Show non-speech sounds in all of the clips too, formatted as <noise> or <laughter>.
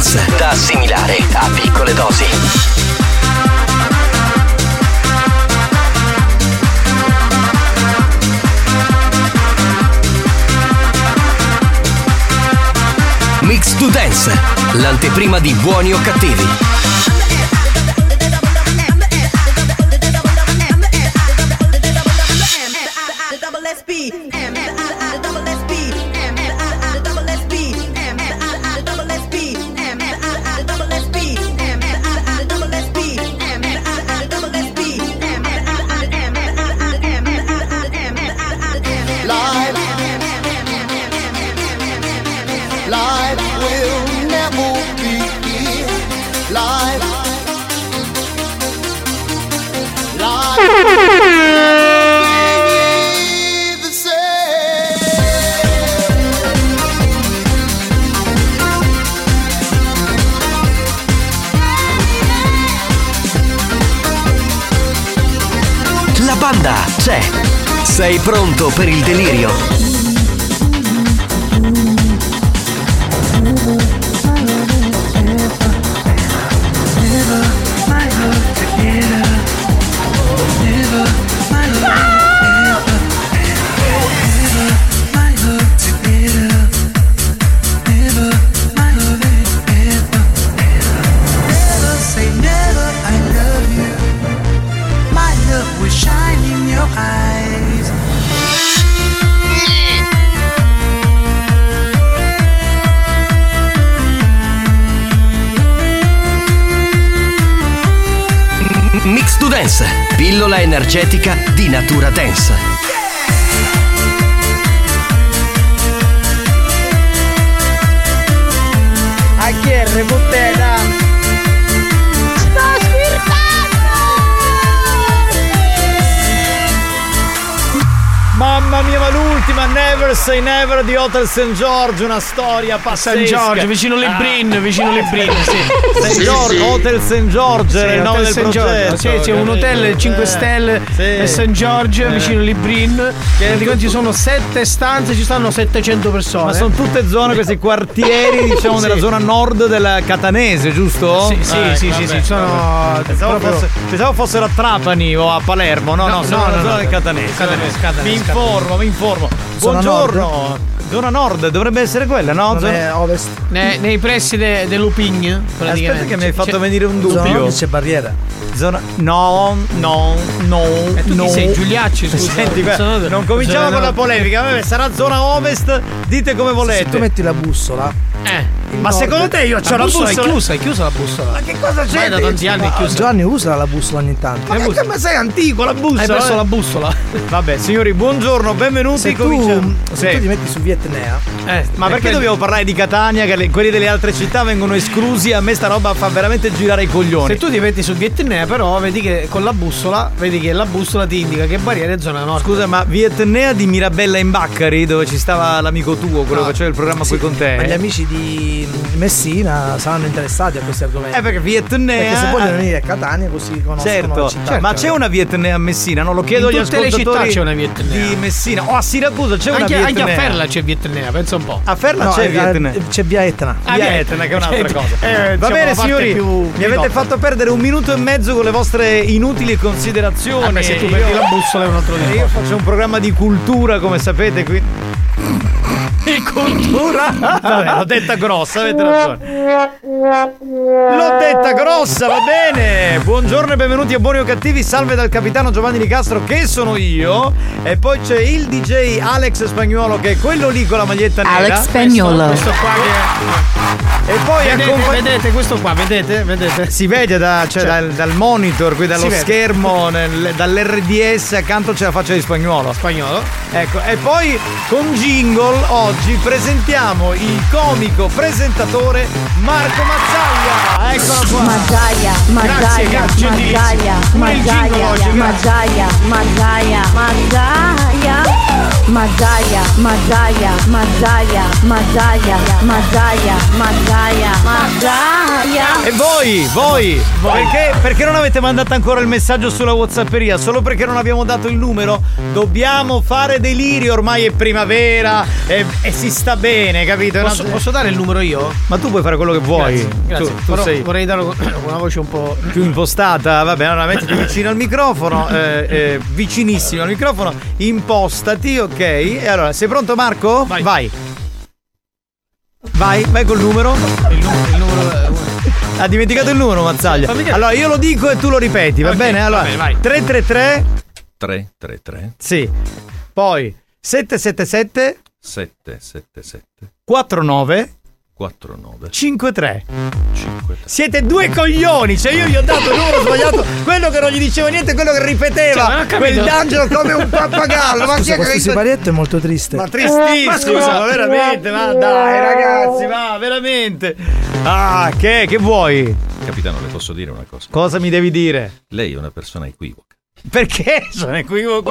Dance, da assimilare a piccole dosi. Mix to Dance, l'anteprima di buoni o cattivi. Pronto per il delirio? Energetica di natura dance. A chi Never Say Never di Hotel St. George, una storia pazzesca. St. George, vicino Lebrin, Ah. vicino Lebrin, sì. St. Sì, George, sì. Hotel St. George, Sì, è il nome del St. George. progetto. Sì, c'è un hotel 5 Eh, stelle sì. a St. George, Eh. vicino Librin. Praticamente ci sono 7 stanze, ci stanno 700 persone. Ma sono tutte zone, questi quartieri, <laughs> diciamo, Sì. nella zona nord del Catanese, giusto? Sì, sì, Ah, sì, ecco, sì, sì, sono. Pensavo, proprio- fosse- pensavo fossero a Trapani o a Palermo, no, no, No, sono no, nella no, zona no. del Catanese. Catanese, Catanese, mi informo, mi informo. Zona Buongiorno. Zona nord, dovrebbe essere quella, no? Zona- è ovest. Ne- nei pressi de- dell'Upign. praticamente. Aspetta che mi hai fatto C'è- venire un dubbio. Zona c'è barriera. Zona... No, no, no. E tu chi no. sei, Giuliacci, scusa? Senti, beh, non cominciamo sono- con la polemica. Vabbè, sarà zona ovest. Dite come volete. Se tu metti la bussola, Eh. Ma secondo te io c'ho la bussola? bussola? È chiusa, è chiusa la bussola. Ma che cosa c'è? Ma è da tanti anni è chiusa. Giovanni usa la bussola ogni tanto. Ma, che- ma sei antico la bussola? Hai perso eh? la bussola. Vabbè, signori, buongiorno, benvenuti. Se tu, cominciamo. se Sì. tu ti metti su Vietnea, Eh, Ma perché prendi- dobbiamo parlare di Catania? Che le- quelli delle altre città vengono esclusi. A me sta roba fa veramente girare i coglioni. Se tu ti metti su Vietnam, però vedi che con la bussola, vedi che la bussola ti indica che barriera è zona nord. Scusa, ma Vietnea di Mirabella in Baccari, dove ci stava l'amico tuo, quello che faceva il programma qui con te. ma gli amici di Messina saranno interessati a questi argomenti. Eh, perché Vietnea. Perché se vogliono venire a Catania così conoscono Certo, la città. ma c'è una Vietnea a Messina? Non lo chiedo In agli tutte le ascoltatori città c'è una Vietnea. di Messina. Oh, a Siracusa c'è una Anche, Vietnea. anche a Ferla c'è Vietnam, pensa un po'. A Ferla No, c'è eh, Vietnea. eh, C'è via Etna. Ah, Via Vietnam. Etna, che è un'altra Eh, cosa. eh, Va diciamo, bene, signori, più mi avete fatto perdere un minuto e mezzo con le vostre inutili considerazioni. Vabbè, se tu perdi la bussola è un altro Eh, discorso. Io faccio un programma di cultura, come sapete, qui. Di cultura? Vabbè, l'ho detta grossa, avete ragione. L'ho detta grossa, va bene. Buongiorno e benvenuti a Buoni o Cattivi. Salve dal capitano Giovanni Di Castro, che sono io. E poi c'è il DJ Alex Spagnuolo, che è quello lì con la maglietta nera. Alex Spagnolo. Questo qua che. E poi Vedete, accompagn- vedete questo qua, vedete? Vedete? si vede da- cioè, dal, dal monitor, qui dallo schermo, nel- dall'RDS accanto c'è la faccia di spagnolo. Spagnolo. Ecco, e poi con jingle oggi oggi presentiamo il comico presentatore Marco Mazzaglia. Eccolo qua. Mazzaglia, Mazzaglia, Mazzaglia, Mazzaglia, Mazzaglia, Mazzaglia, Mazzaglia. Mazzaglia, Mazzaglia, Mazzaglia, Mazzaglia, Mazzaglia, Mazzaglia, Mazzaglia. E voi, voi, perché, perché non avete mandato ancora il messaggio sulla Whatsapperia? Solo perché non abbiamo dato il numero? Dobbiamo fare delirio, ormai è primavera, è, è e si sta bene, capito? È una- Posso, posso dare il numero io? Ma tu puoi fare quello che vuoi. Grazie. grazie. Tu, tu Però sei Vorrei dare <coughs> una voce un po'. più impostata, vabbè, allora mettiti vicino al microfono, eh, eh, vicinissimo al microfono, impostati, ok? E allora, sei pronto Marco? Vai. Vai, vai, vai col numero. Il, nu- il numero. Ha dimenticato il numero, Mazzaglia. Allora, io lo dico e tu lo ripeti, va Ok, bene? va Allora, bene, vai. 333, 333 sì. Poi 777 777 49 49 53. 53 Siete due coglioni, cioè io gli ho dato il numero sbagliato, quello che non gli diceva niente, quello che ripeteva. Cioè, ma non ho capito. Quell'angelo come un pappagallo. Ma chi Scusa, è che questo siparietto è molto triste. Ma tristissimo, Ma scusa. veramente, ma dai ragazzi, ma veramente. Ah, che, che vuoi? Capitano, le posso dire una cosa? Cosa mi devi dire? Lei è una persona equivoca Perché sono equivoco?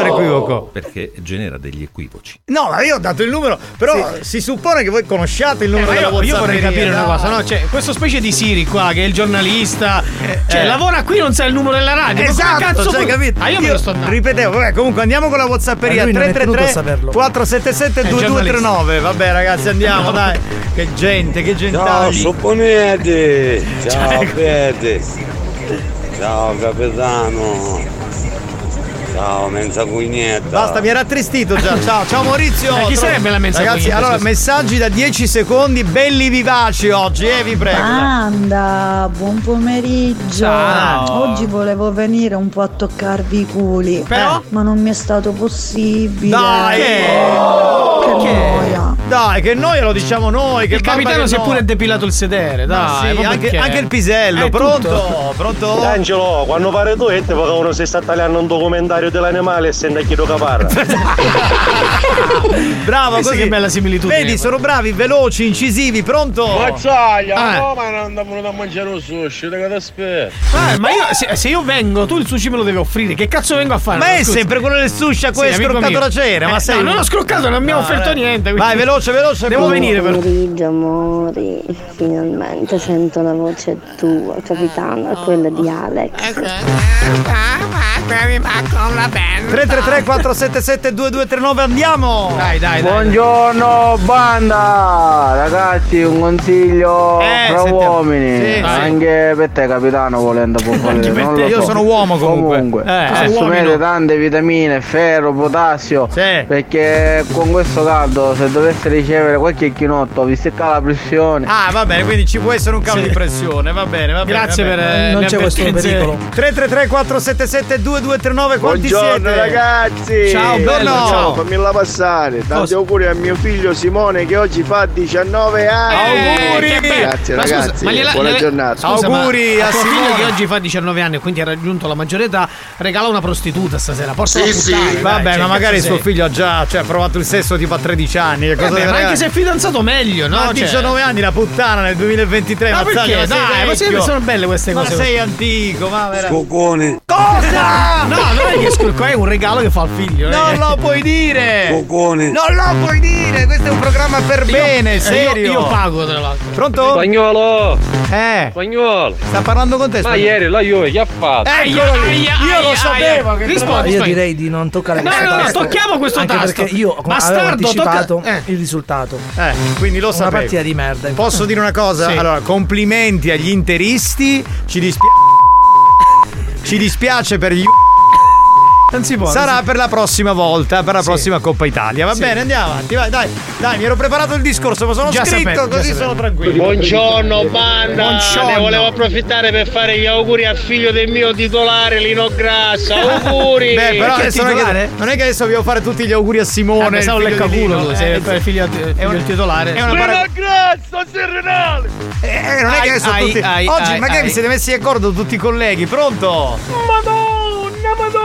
Sono equivoco? perché genera degli equivoci. No, ma io ho dato il numero, però si suppone che voi conosciate il Eh, numero ma della io, io vorrei capire una cosa, no? Cioè, questo specie di Siri qua, che è il giornalista, cioè, eh. lavora qui, non sa il numero della radio. Esatto, cazzo cioè, capito? Ah, io, me lo sto dando. Ripetevo, vabbè, comunque andiamo con la Whatsapperia Ma lui non è tenuto a 333 saperlo. 477 2239. Vabbè, ragazzi, andiamo, dai. Che gente, che <laughs> Ciao gentagli. supponete! Ciao! Ciao capitano! Ciao mensa cugnetta! Basta, mi era attristito già. <laughs> Ciao, ciao Maurizio. Eh, chi sarebbe la mensa Ragazzi, allora, messaggi da 10 secondi, belli vivaci oggi, eh, vi prego. Banda, buon pomeriggio. Ciao. Oggi volevo venire un po' a toccarvi i culi, Però? ma non mi è stato possibile. Dai! Che noia. Dai, che noia lo diciamo noi. Che Il capitano che si è pure depilato il sedere, dai. sì, anche, anche il pisello. È Pronto? tutto. Pronto? Angelo, quando pare tu e te uno si sta tagliando un documentario dell'animale e sente chiedo caparra. Bravo, così. che bella similitudine. Vedi, sono bravi, veloci, incisivi, pronto? Mazzaglia, Ah. no, ma non andiamo venuto a mangiare un sushi, te che aspetta? Ah, ma io, se, se io vengo, tu il sushi me lo devi offrire. Che cazzo vengo a fare? Ma è Scusa. sempre quello del sushi a cui hai Sì, scroccato la cena, ma Eh, sei no, non ho scroccato, non mi ha No, offerto eh. niente. Vai, quindi- veloce, veloce. Devo veloce. venire però. Pomeriggio amori, finalmente sento la voce tua, capitano, quella di Alex. 333 477 2239 andiamo! Dai, dai, dai. Buongiorno banda! Ragazzi, un consiglio Eh, fra sentiamo. uomini. Sì. Anche per te capitano volendo può valere, per non te, lo io so. sono uomo comunque. Eh, tu sei assumete uomino. tante vitamine, ferro, potassio. Sì. Perché con questo caldo se dovesse ricevere qualche chinotto vi secca la pressione. Ah, va bene, quindi ci può essere un calo Sì. di pressione, va bene, va bene. Grazie va per bene. eh, Non c'è questo pericolo. 333 477 2239 quanti quanti Buongiorno siete? ragazzi. Ciao, bello, ciao. Fammela passare. Tanti Cosa? auguri a mio figlio Simone che oggi fa 19 anni. Auguri! Grazie Ma scusa, ragazzi. ma gliela- Buona gliela- giornata. Scusa, ma Auguri a a tuo figlio Simone. che oggi fa 19 anni e quindi ha raggiunto la maggiore età, regala una prostituta stasera. Porta Sì, sì. dai, Vabbè, cioè, ma magari suo sei? figlio ha già cioè, ha provato il sesso tipo a 13 anni. Che cosa Vabbè, deve ma anche se è fidanzato meglio, no? Ma a Cioè- 19 anni la puttana nel 2023 Ma perché? sei Dai, ma sono belle queste Ma cose. sei antico, ma veramente. Scocone. Cosa? <laughs> No, non è che scurco, è un regalo che fa al figlio. non che- lo puoi dire! Scocone. Non lo puoi dire! Questo è un programma per Io- bene, eh, serio! Io, io pago tra l'altro. Pronto? Spagnolo! Eh, Spagnolo! sta parlando con te? Ma spagnolo? ieri la Juve che ha fatto? Eccolo lì! Aia, Io aia, lo sapevo che Rispondi, Io direi di non toccare No, questo no, no, tasto. tocchiamo questo Anche tasto. perché io Bastardo, avevo anticipato tocca- eh. il risultato. Eh, quindi lo Una sapevo. partita di merda. Posso dire una cosa? Sì. Allora, complimenti agli interisti. Ci dispiace. <laughs> Ci dispiace per gli. Non si può. Sarà per la prossima volta, per la Sì. prossima Coppa Italia. Va Sì. bene, andiamo avanti. Vai, dai, dai, mi ero preparato il discorso, ma sono Già scritto già così sono tranquillo. Buongiorno banda! Buongiorno. Ne volevo approfittare per fare gli auguri al figlio del mio titolare Lino Grassa. <laughs> Auguri! Beh, però adesso non, è che, non è che adesso dobbiamo fare tutti gli auguri a Simone. Eh, il figlio di Lino. sei Eh, il figlio, figlio un- del titolare. È una para- Grassa, Serrenale! Eh, non è Ai, che adesso ai, tutti. ai, Oggi ai, magari ai. vi siete messi d'accordo tutti i colleghi, pronto? Madonna, madonna,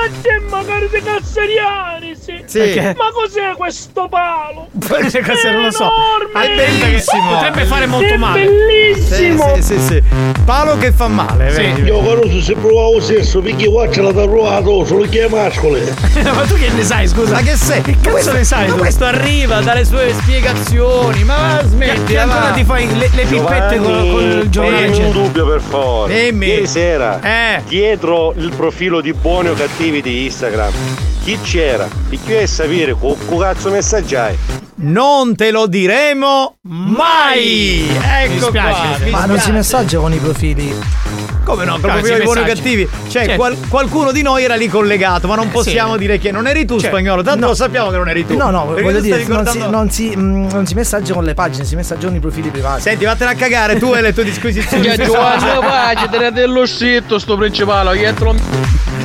ma te magari di casseriani, sì. Sì. Perché? Ma cos'è questo palo? Queste cose non lo so. enorme! È bellissimo. Potrebbe fare molto È male. bellissimo! Sì, sì, sì, sì. Palo che fa male, Sì. vedi? Io conosco se provavo sesso perché qua ce l'ha provato solo chi è mascole. <laughs> ma tu che ne sai, scusa? Ma che sei? Che cazzo ne sai Ma tu? questo arriva dalle sue spiegazioni, ma smetti, Che ancora va. ti fai le, le pippette con, con il giornale. Un dubbio per favore. Dimmi. Ieri sera, Eh. dietro il profilo di buoni o cattivi di Instagram, chi c'era? E chi è sapere con con cazzo messaggiai? Non te lo diremo mai! Ecco Mi spiace, qua. mi Ma non si messaggia con i profili. Come no? Proprio i buoni o cattivi. Cioè, Certo. qual- qualcuno di noi era lì collegato, ma non possiamo sì. dire che non eri tu, Certo. spagnolo. Tanto No. lo sappiamo che non eri tu. No, no, Perché voglio tu dire, non si, non, si, mm, non si messaggia con le pagine, si messaggia con i profili privati. Senti, vattene a cagare tu e le tue disquisizioni. Che Giovanni Pace, tenete lo scitto sto principale, dietro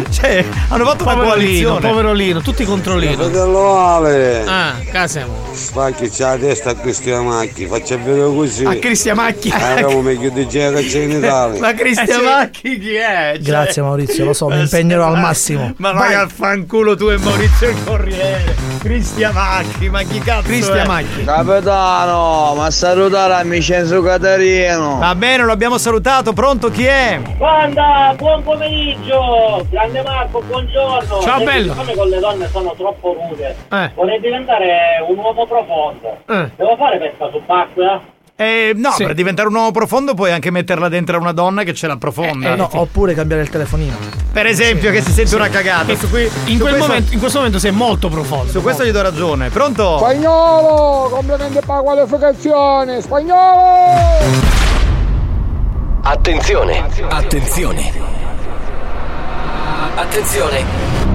Cioè, hanno fatto una coalizione. Poverolino, tutti contro Lino. Fratello Ale, Ah, casemo. spacchi c'ha la testa a Cristian Macchi, faccia vedere così. A Cristian Macchi. Abbiamo meglio di gente che c'è in <laughs> Italia. Ma Cristian Eh, chi è? Cioè- Grazie Maurizio, lo so, mi impegnerò al massimo. Ma vai al fanculo tu e Maurizio il Corriere. Cristian Macchi, ma chi cazzo Cristian è? Macchi. Capitano, ma salutare a Vincenzo Caterino. Va bene, lo abbiamo salutato. Pronto chi è? Banda, buon pomeriggio! Grande Marco, buongiorno! Ciao, bello. Con le donne sono troppo rude, Eh. vorrei diventare un uomo profondo. Eh. Devo fare pesca subacquea? Eh, no, Sì. per diventare un uomo profondo puoi anche metterla dentro a una donna che ce la profonda. Eh, no, oppure cambiare il telefonino. Per esempio, che si sente una cagata. Su, cui, In, quel questo, momento, in questo momento sei molto profondo. su questo gli do ragione. Pronto? Spagnolo, complimenti per la qualificazione, spagnolo! Attenzione! Attenzione! Attenzione!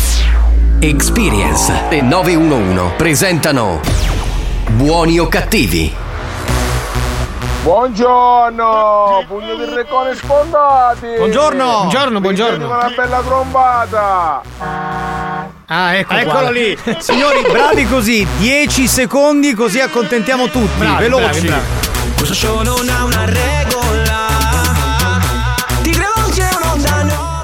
Experience e 911 presentano Buoni o cattivi? Buongiorno, pugno di reccone sfondati! Buongiorno. Buongiorno, buongiorno. Una bella trombata! Ah, ecco Eccolo qua. lì. <laughs> Signori, bravi così. 10 secondi così accontentiamo tutti. Bravi, Veloci. bravi, bravi. Questo show non ha una regola. <laughs> Ti credo c'è un'onda nuova.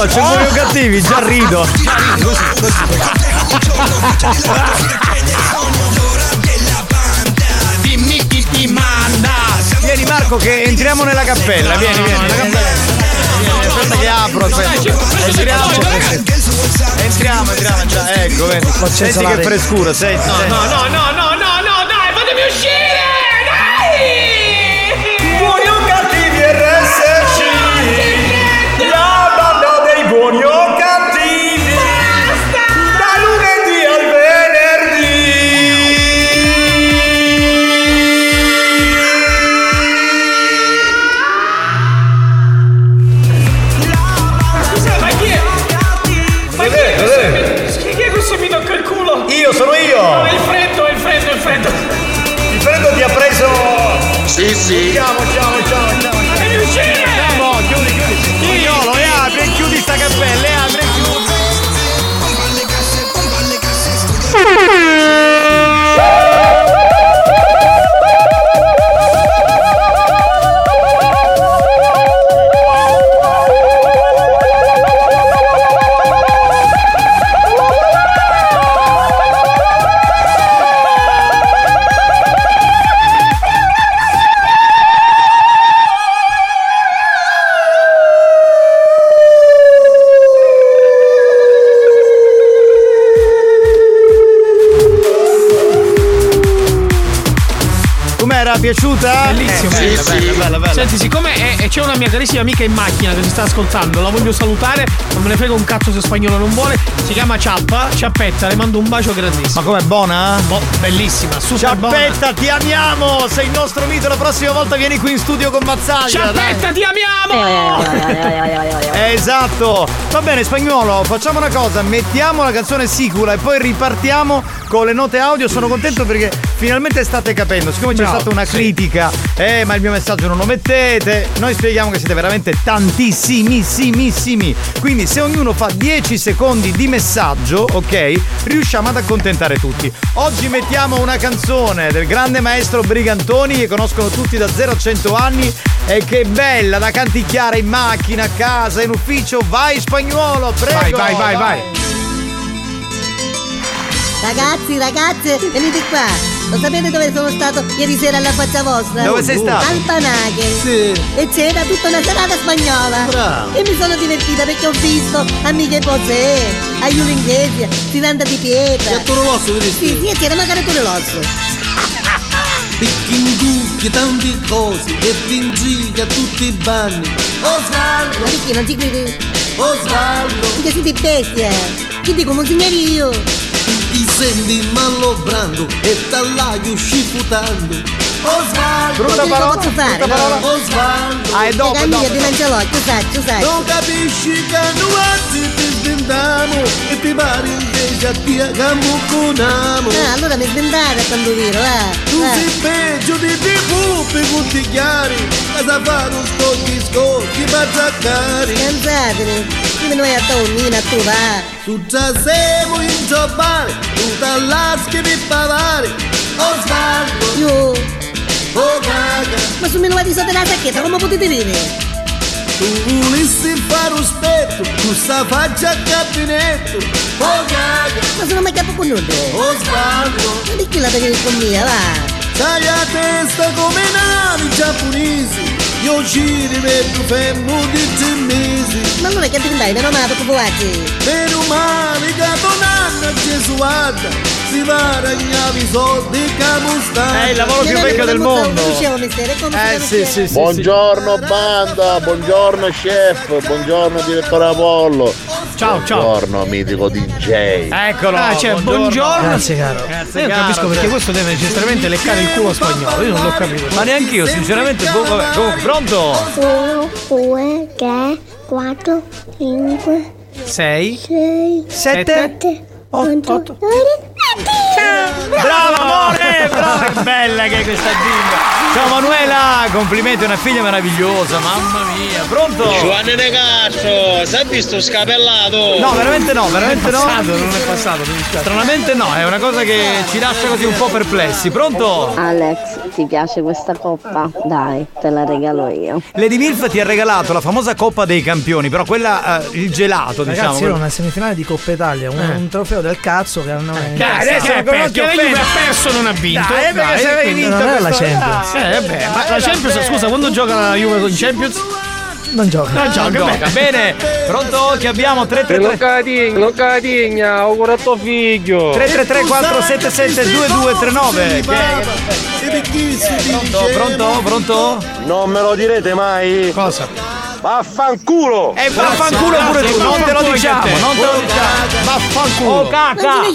Oh, c'è buoni o cattivi, già rido. Dimmi chi ti manda. Vieni Marco che entriamo nella cappella. Vieni, vieni. nella cappella. Aspetta che apro, aspetta. Entriamo. Entriamo, entriamo già. Ecco, vedi. Senti che frescura, senti. No, no, no, no, Sì, Piaciuta? Bellissimo, Eh, bella, sì, bella, sì. bella, bella. Senti, siccome è- è- c'è una mia carissima amica in macchina che ci sta ascoltando, la voglio salutare, non me ne frega un cazzo se spagnolo non vuole. Si chiama Ciappa, Ciappetta, le mando un bacio grandissimo. Ma com'è buona? Boh, bellissima, super buona. Ciappetta, ti amiamo! Sei il nostro mito, la prossima volta vieni qui in studio con Mazzaglia. Ciappetta, dai. ti amiamo! Esatto! Va bene, spagnolo, facciamo una cosa, mettiamo la canzone sicura e poi ripartiamo con le note audio. Sono contento perché finalmente state capendo. Siccome c'è Bravo, stata una sì. critica, eh, ma il mio messaggio non lo mettete, noi spieghiamo che siete veramente tantissimissimissimi. Quindi se ognuno fa 10 secondi di messaggio, ok, riusciamo ad accontentare tutti. Oggi mettiamo una canzone del grande maestro Brigantoni che conoscono tutti da 0 a 100 anni e che è bella da canticchiare in macchina, a casa, in ufficio. Vai spagnolo, prego! Vai, vai, vai, vai. Ragazzi, ragazze, venite qua. Lo sapete dove sono stato ieri sera alla faccia vostra? Dove sei stato? Al Panaghe. Sì. E c'era tutta una serata spagnola. Bravo. E mi sono divertita perché ho visto amiche Posè, a Giulio Inghesi, Tiranda di Pietra. E a Toro Rosso, vedi? Sì, sì, e c'era magari pure l'osso. Picchingugli, tante cose, e pingiga tutti i bagni. Osvaldo! Ma perché non ti credi? Osvaldo! Che siete bestia? Ti dico, monsignore io. Ti senti malobrando e tallaio scifutando. Osvaldo! Brutta parola, brutta parola. Osvaldo! Ah, è dopo, Raga, dopo. di. Non capisci che nuanze ti svendiamo e ti pare invece a ti cambucunamo. Ah, allora mi sventare a quando viro, va. Tu va. sei peggio di tv per contigliare, ma sa fare un scocchi scocchi per zaccare. Scansatene, come noi a Tonnina, a tu va. Tu già siamo in giocare, tu t'allaschi per pavare. Osvaldo, Io, oh caga, ma su me non di sotto la sacchetta, come potete vedere? tu volessi fare un spetto, tu sta faccia a gabinetto. Oh caga, Ma sono mai capo con nudo. Osvaldo, Ma di chi la tagli con mia, va? Sai a testa come navi giapponesi, io ci rimetto fermo di tre mesi. Ma allora che ti dai, meno male, come vuoi? Meno male che donna Gesuata si va a ragnare i soldi che mostare. È il lavoro più vecchio del mondo. Non Eh sì, sì, sì. Buongiorno banda, buongiorno chef, buongiorno direttore Apollo. Ciao, ciao. Buongiorno mitico DJ. Eccolo. Ah, cioè, buongiorno. Grazie, caro. Grazie, Io non caro, capisco perché questo deve necessariamente leccare il culo spagnolo. Io non l'ho capito. Ma neanche io, sinceramente. boh, vabbè, comunque, pronto? 1, 2, 3, 4, 5, 6, 6, 7, 7, 8, Bravo amore, bravo, che bella che è questa bimba. Ciao Manuela, complimenti, una figlia meravigliosa, mamma mia. Pronto? Giovanni De Castro, si è visto scapellato? No, veramente no, veramente no. passato, non è passato, mi dispiace. Stranamente no, è una cosa che ci lascia così un po' perplessi. Pronto? Alex, ti piace questa coppa? Dai, te la regalo io. Lady Milf ti ha regalato la famosa Coppa dei Campioni, però quella, eh, il gelato, diciamo. Ragazzi, era una semifinale di Coppa Italia, un, Eh. un trofeo del cazzo che hanno. Dai, adesso Eh, non perché la Juve ha perso non ha vinto. Dai, eh, perché se avevi vinto non era la Champions. Dai, Eh, vabbè, ma la dai, Champions, scusa, quando gioca la Juve in Champions? Non gioca. Non gioca, bene. Pronto? Che abbiamo? 333 Non catigna, auguro a tuo figlio. 333 477 2239. Pronto, pronto, pronto? Non me lo direte mai? Cosa? Vaffanculo! E vaffanculo pure tu, non te lo diciamo, non te lo diciamo. Vaffanculo. Oh caca. Non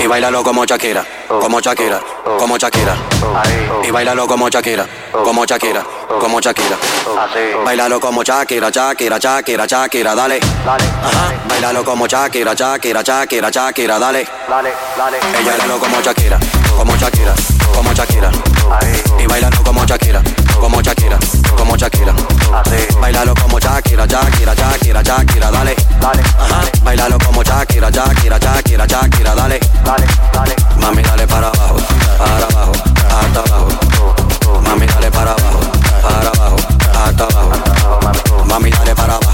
Y bailalo como Shakira, como Shakira, como Shakira. Y bailalo como Shakira, como Shakira, como Shakira. Bailalo como Shakira, Shakira, Shakira, Shakira, dale. Ajá. Bailalo como Shakira, Shakira, Shakira, Shakira, dale. Ella bailalo como Shakira, como Shakira, como Shakira. Y bailalo como Shakira, como Shakira, como Shakira. Bailalo como Shakira, Shakira, Shakira, Shakira, dale. Ajá. Bailalo como Shakira, Shakira, Shakira, Shakira, dale. Mami, dale para abajo, para abajo, hasta abajo. Mami, dale para abajo, para abajo, hasta abajo. Mami, dale para abajo,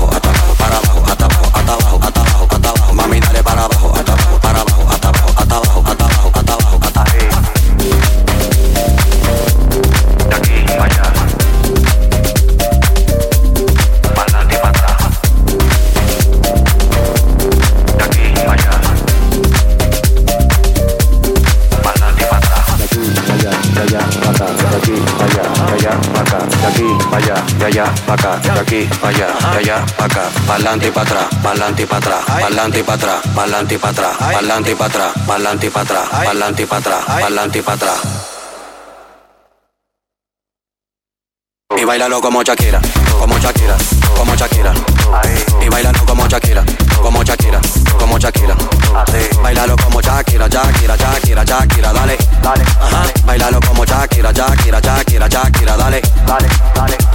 aquí para allá, de allá para acá. Para adelante y para atrás, para adelante y para atrás. Para adelante y para atrás, para adelante y para atrás. Para adelante y para atrás, para adelante y para atrás. Para adelante y para atrás, para adelante y para atrás. Bailalo como Shakira, como Shakira, como Shakira. Y bailalo como Shakira, como Shakira, como Shakira. Bailalo como Shakira, Shakira, Shakira, Shakira, dale. Ajá. Bailalo como Shakira, Shakira, Shakira, Shakira, dale.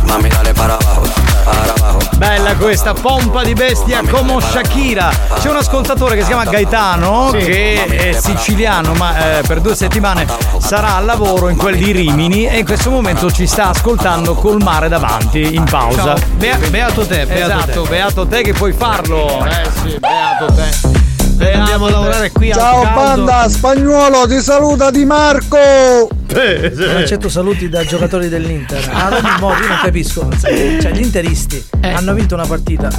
Mami, dale para abajo, para abajo. Bella questa pompa di bestia come Shakira. C'è un ascoltatore che si chiama Gaetano Sì. che è siciliano, ma eh, per due settimane sarà al lavoro in quel di Rimini e in questo momento ci sta ascoltando col mare davanti in pausa. Bea- beato te, beato esatto, te. beato te che puoi farlo. Eh sì, beato te. Beato Andiamo a lavorare qui Ciao al caldo. banda, spagnolo, ti saluta Di Marco! Non accetto saluti da giocatori dell'Inter. Ah, non, mo, io non capisco. Cioè, gli interisti hanno vinto una partita.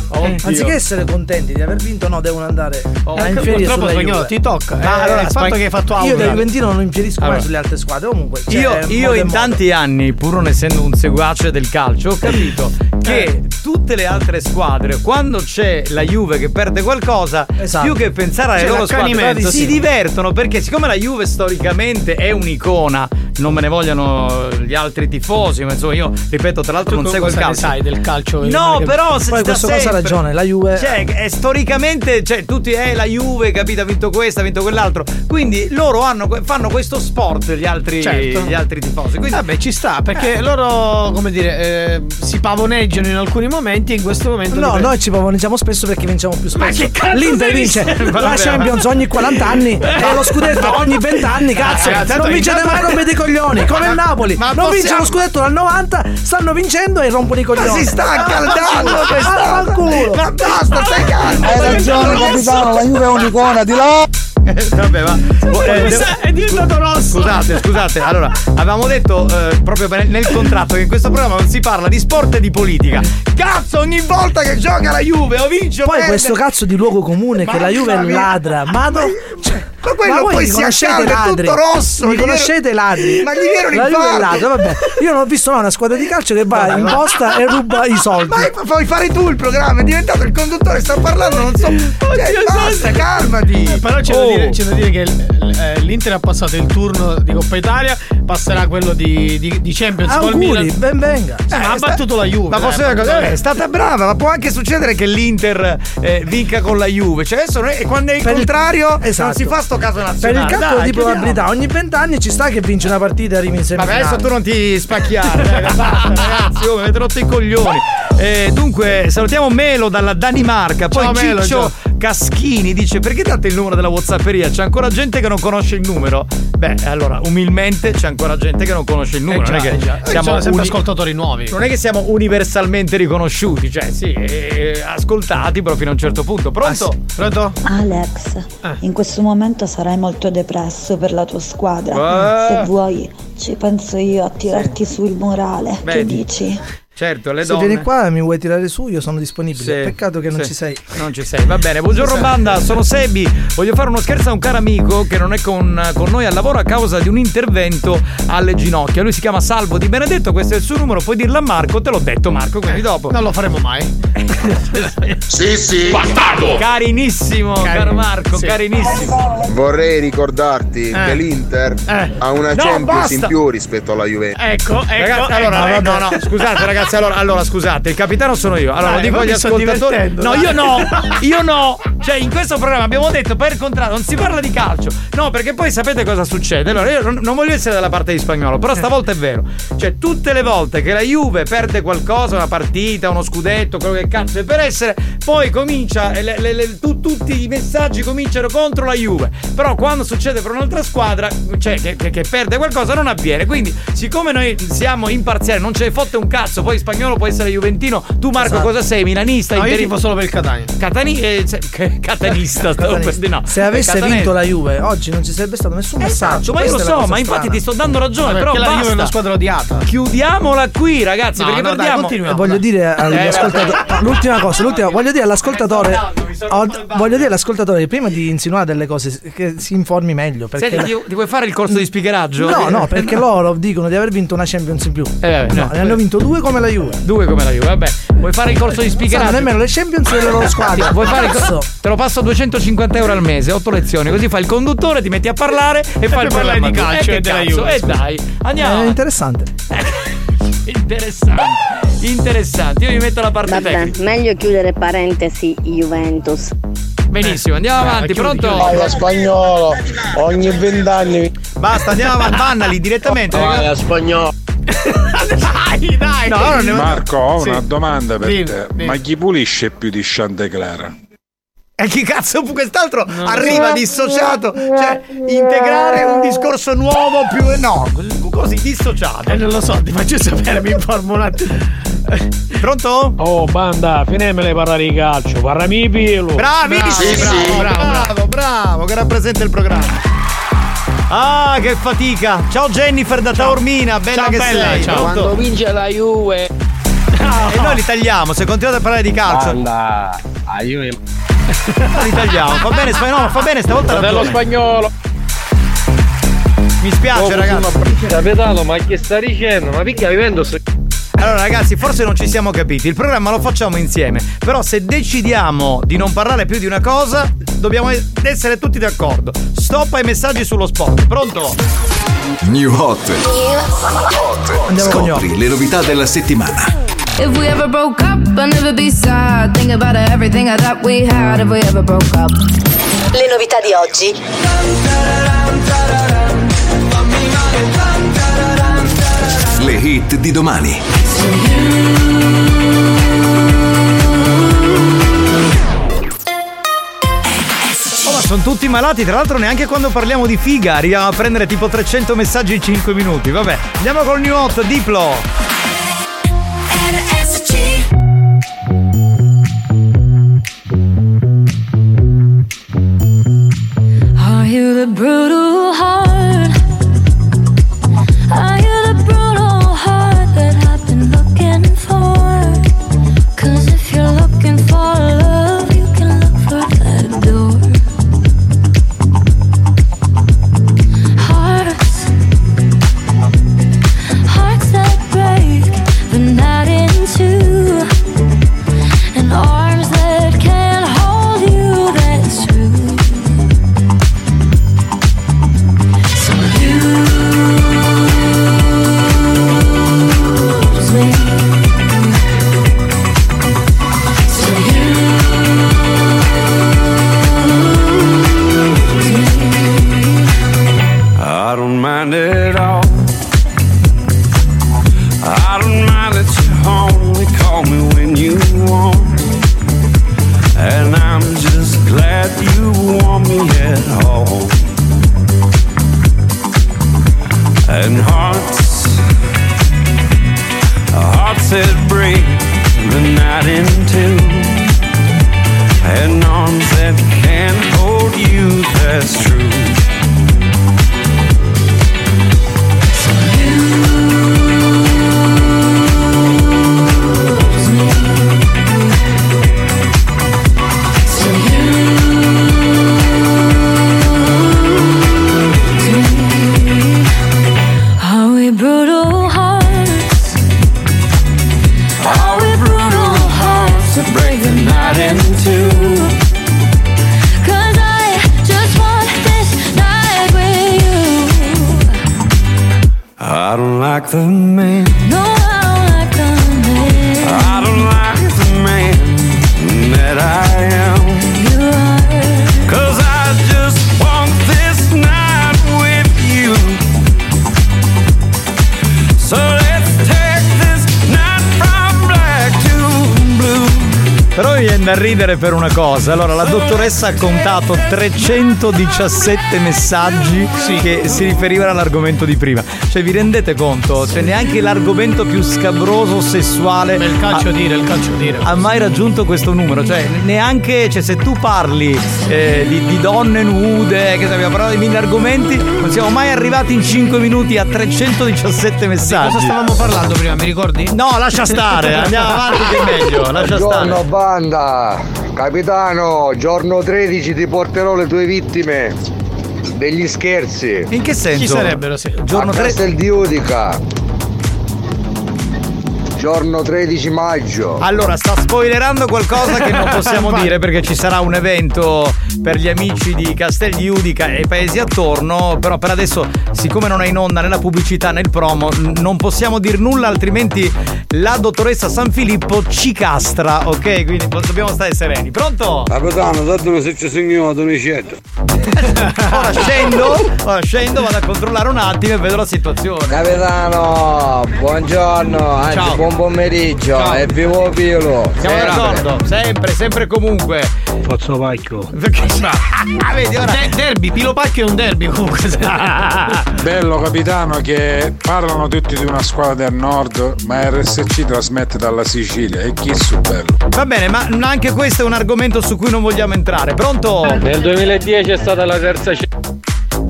Anziché essere contenti di aver vinto, no, devono andare a Eh, infierire purtroppo sulla spagnolo, ti tocca. Ma Eh, allora, il fatto Spag- che hai fatto Io da Juventino non infierisco mai Allora. sulle altre squadre. Comunque, cioè, Io, modo io in modo. tanti anni, pur non essendo un seguace del calcio, ho capito che tutte le altre squadre, quando c'è la Juve che perde qualcosa, Esatto. più che pensare alle C'è loro squadre, si sì. divertono perché siccome la Juve storicamente è un'icona, non me ne vogliono gli altri tifosi, ma insomma io ripeto, tra l'altro Tu non seguo il cosa calcio. sai del calcio? No, però se Poi questo caso ha ragione, la Juve. Cioè, è storicamente, cioè, tutti, eh, la Juve, capito, ha vinto questo, ha vinto quell'altro. Quindi loro hanno, fanno questo sport, gli altri, Certo. gli altri tifosi. Quindi, Vabbè, ci sta, perché loro, come dire, eh, si pavoneggiano in alcuni momenti e in questo momento. No, noi ci pavoneggiamo spesso perché vinciamo più spesso. Ma che cazzo L'Inter vince la Champions ogni 40 anni e lo scudetto ogni 20 anni, cazzo. Eh, tanto non vincete mai rompete i coglioni, come il Napoli. Ma non vince possiamo- lo scudetto dal 90, stanno vincendo e rompono i coglioni. si sta accaldando questa- al culo. Ma basta, stai calmo! Hai ragione, capitano, la Juve è un'icona, di là! <laughs> Vabbè, ma. eh, devo- è diventato rosso. Scusate, scusate. Allora, avevamo detto eh, proprio nel, contratto che in questo programma non si parla di sport e di politica. Cazzo, ogni volta che gioca la Juve o vince o Poi perde- questo cazzo di luogo comune che la Juve è ladra. Ma no, cioè, Ma quello voi poi si conoscete accalda, è ladri. tutto rosso, Mi conoscete i ladri. Ma gli viene un La Juve è ladro, vabbè. Io non ho visto no, una squadra di calcio che va in posta e ruba i soldi. Ma puoi fare tu il programma, è diventato il conduttore, sta parlando, non so. Cioè, basta, calmati. Eh, Però c'è, Oh. Dire, c'è da dire che eh, l'Inter ha passato il turno di Coppa Italia, passerà quello di, di, di Champions col Auguri, Milan. ben venga. Sì, ma ha sta- battuto la Juve. Ma dai, posso dire una cosa? Eh, è stata brava, ma può anche succedere che l'Inter eh, vinca con la Juve. Cioè, adesso non è- quando è il Per il- contrario, non Esatto. si fa sto caso Per nazionale. il calcolo di probabilità, ogni vent'anni ci sta che vince una partita e arrivi in Vabbè, semifinale. adesso tu non ti spacchiare, eh, basta, <laughs> ragazzi, oh, mi avete rotto i coglioni. Eh, dunque, salutiamo Melo dalla Danimarca. Poi Ciao, Melo, Ciccio Caschini dice: Perché date il numero della Whatsapperia? C'è ancora gente che non conosce il numero? Beh, allora, umilmente c'è ancora gente che non conosce il numero. Eh, già, non è che eh, siamo Sono sempre uni- ascoltatori nuovi. Non è che siamo universalmente riconosciuti, cioè sì, eh, ascoltati però fino a un certo punto. Pronto? Pronto? Alex, in questo momento sarai molto depresso per la tua squadra. Eh. Se vuoi, ci penso io a tirarti su il morale. Che Vedi. dici? Certo, le Se donne. vieni qua e mi vuoi tirare su, io sono disponibile. Sì, Peccato che non sì. ci sei. Non ci sei, va bene. Buongiorno banda, sono Sebi. Voglio fare uno scherzo a un caro amico che non è con, con noi al lavoro a causa di un intervento alle ginocchia. Lui si chiama Salvo Di Benedetto, questo è il suo numero, puoi dirlo a Marco, te l'ho detto Marco, quindi dopo. Non lo faremo mai. <laughs> sì, sì. Carinissimo, caro Marco, Sì. carinissimo. Vorrei ricordarti Eh. che l'Inter Eh. ha una No, Champions basta. in più rispetto alla Juventus. Ecco, ecco. Ragazzi, allora, ecco, eh, no, no, scusate ragazzi, allora, allora scusate, il capitano sono io. Allora, Dai, dico agli ascoltatori. No, io no, <laughs> io no. Cioè, in questo programma abbiamo detto per contrario, non si parla di calcio. No, perché poi sapete cosa succede? Allora, io non voglio essere dalla parte di spagnolo, però stavolta è vero. Cioè, tutte le volte che la Juve perde qualcosa, una partita, uno scudetto, quello che cazzo è per essere, poi comincia, le- le- le- tu- tutti i messaggi cominciano contro la Juve. Però quando succede per un'altra squadra, cioè che, che- che perde qualcosa, non avviene. Quindi, siccome noi siamo imparziali, non ce ne fotte un cazzo, poi spagnolo può essere juventino. Tu, Marco, Esatto. cosa sei? Milanista? No, io interi- tifo solo per il Catania. Catani- eh, cioè, che- <laughs> catanista, dire, no. Se avesse Catanese. vinto la Juve, oggi non ci sarebbe stato nessun Esatto, messaggio. ma io lo so, ma infatti ti sto dando ragione. Ma però la Juve è una squadra odiata. Chiudiamola qui, ragazzi, No, perché no, dai, perdiamo. continuiamo. E voglio dire agli Eh, vabbè. l'ultima cosa, l'ultima, voglio dire all'ascoltatore. voglio dire all'ascoltatore prima di insinuare delle cose che si informi meglio. Perché Senti, ti, ti vuoi fare il corso di spieghereggio? No, no, <laughs> perché loro dicono di aver vinto una Champions in più. Eh, vabbè, no, no. ne hanno vinto due come la Juve. Due come la Juve, vabbè. Vuoi fare il corso di Non sanno spiegeraggio? nemmeno le Champions delle loro squadre. Vuoi fare il corso? Te lo passo a 250 euro al mese, 8 lezioni, così fai il conduttore, ti metti a parlare e, fai il parlare di calcio Eh, e che della cazzo, Juve, E dai, andiamo. È interessante. <laughs> Interessante. Interessante. Io mi metto la parte Vabbè, tecnica. meglio chiudere parentesi Juventus. Benissimo, andiamo avanti, pronto? Parla spagnolo, ogni vent'anni. Basta, andiamo avanti. Bannali direttamente. Parla spagnolo. Dai, dai. No, ne- Marco, ho Sì. una domanda per Dimmi, te. dimmi. Ma chi pulisce più di Chanteclara? E chi cazzo quest'altro arriva dissociato? Cioè, integrare un discorso nuovo più. No, così dissociato. Eh, non lo so, ti faccio sapere, mi informo un attimo. Pronto? Oh, banda, finemele parlare di calcio, parlami pilo. Bravissimo, Bravo, bravo, bravo, bravo, bravo, che rappresenta il programma. Ah, che fatica! Ciao Jennifer da Taormina, bella Ciao, che bella, sei. ciao. Quando vince la Juve. E noi li tagliamo, se continuate a parlare di calcio. Banda, a Juve. Li tagliamo. Fa bene, no, fa bene stavolta Fratello ragione. spagnolo. Mi spiace, ragazzi. Capitano, ma che sta dicendo? Ma picchia vivendo se... Allora ragazzi, forse non ci siamo capiti, il programma lo facciamo insieme, però se decidiamo di non parlare più di una cosa, dobbiamo essere tutti d'accordo. Stop ai messaggi sullo sport, pronto? New Hot. Scopri le novità della settimana. If we ever broke up, I'd never be sad. Think about everything I thought we had if we ever broke up. Le novità di oggi. Le hit di domani. Oh, ma sono tutti malati, tra l'altro neanche quando parliamo di figa arriviamo a prendere tipo 300 messaggi in 5 minuti. Vabbè, andiamo col new hot, Diplo. Are you the brutal heart? Per una cosa. Allora, la dottoressa ha contato 317 messaggi che si riferivano all'argomento di prima. Cioè, vi rendete conto? Cioè, neanche l'argomento più scabroso sessuale. Il calcio ha- dire, il calcio dire. ha mai raggiunto questo numero. Cioè, neanche cioè, se tu parli eh, di, di donne nude, che abbiamo parlato di mille argomenti, non siamo mai arrivati in 5 minuti a 317 messaggi. Cosa stavamo parlando prima, mi ricordi? No, lascia stare, andiamo avanti che è meglio, lascia stare. Buongiorno banda, capitano, giorno 13 ti porterò le tue vittime degli scherzi. In che senso? Chi sarebbero? Sì. Giorno a tre- Castel di Udica. Giorno 13 maggio. Allora, sta spoilerando qualcosa che non possiamo <laughs> dire perché ci sarà un evento per gli amici di Castel di Udica e paesi attorno, però per adesso, siccome non è in onda né la pubblicità né il promo, n- non possiamo dire nulla, altrimenti la dottoressa San Filippo ci castra, ok? Quindi dobbiamo stare sereni. Pronto? Capitano, una se ci segno ad unicetto. <laughs> Ora scendo, ora scendo, vado a controllare un attimo e vedo la situazione. Capitano, buongiorno, anzi Ciao. buon pomeriggio Ciao. e vivo Pilo. Siamo sempre. d'accordo, sempre, sempre e comunque. Faccio pacchio. Ah, vedi, ora- De- derby, Pilo Pacchio è un derby comunque. <laughs> Bello capitano che parlano tutti di una squadra del nord, ma RSC trasmette dalla Sicilia e chi su bello. Va bene, ma anche questo è un argomento su cui non vogliamo entrare. Pronto? Nel 2010 è stata la terza c-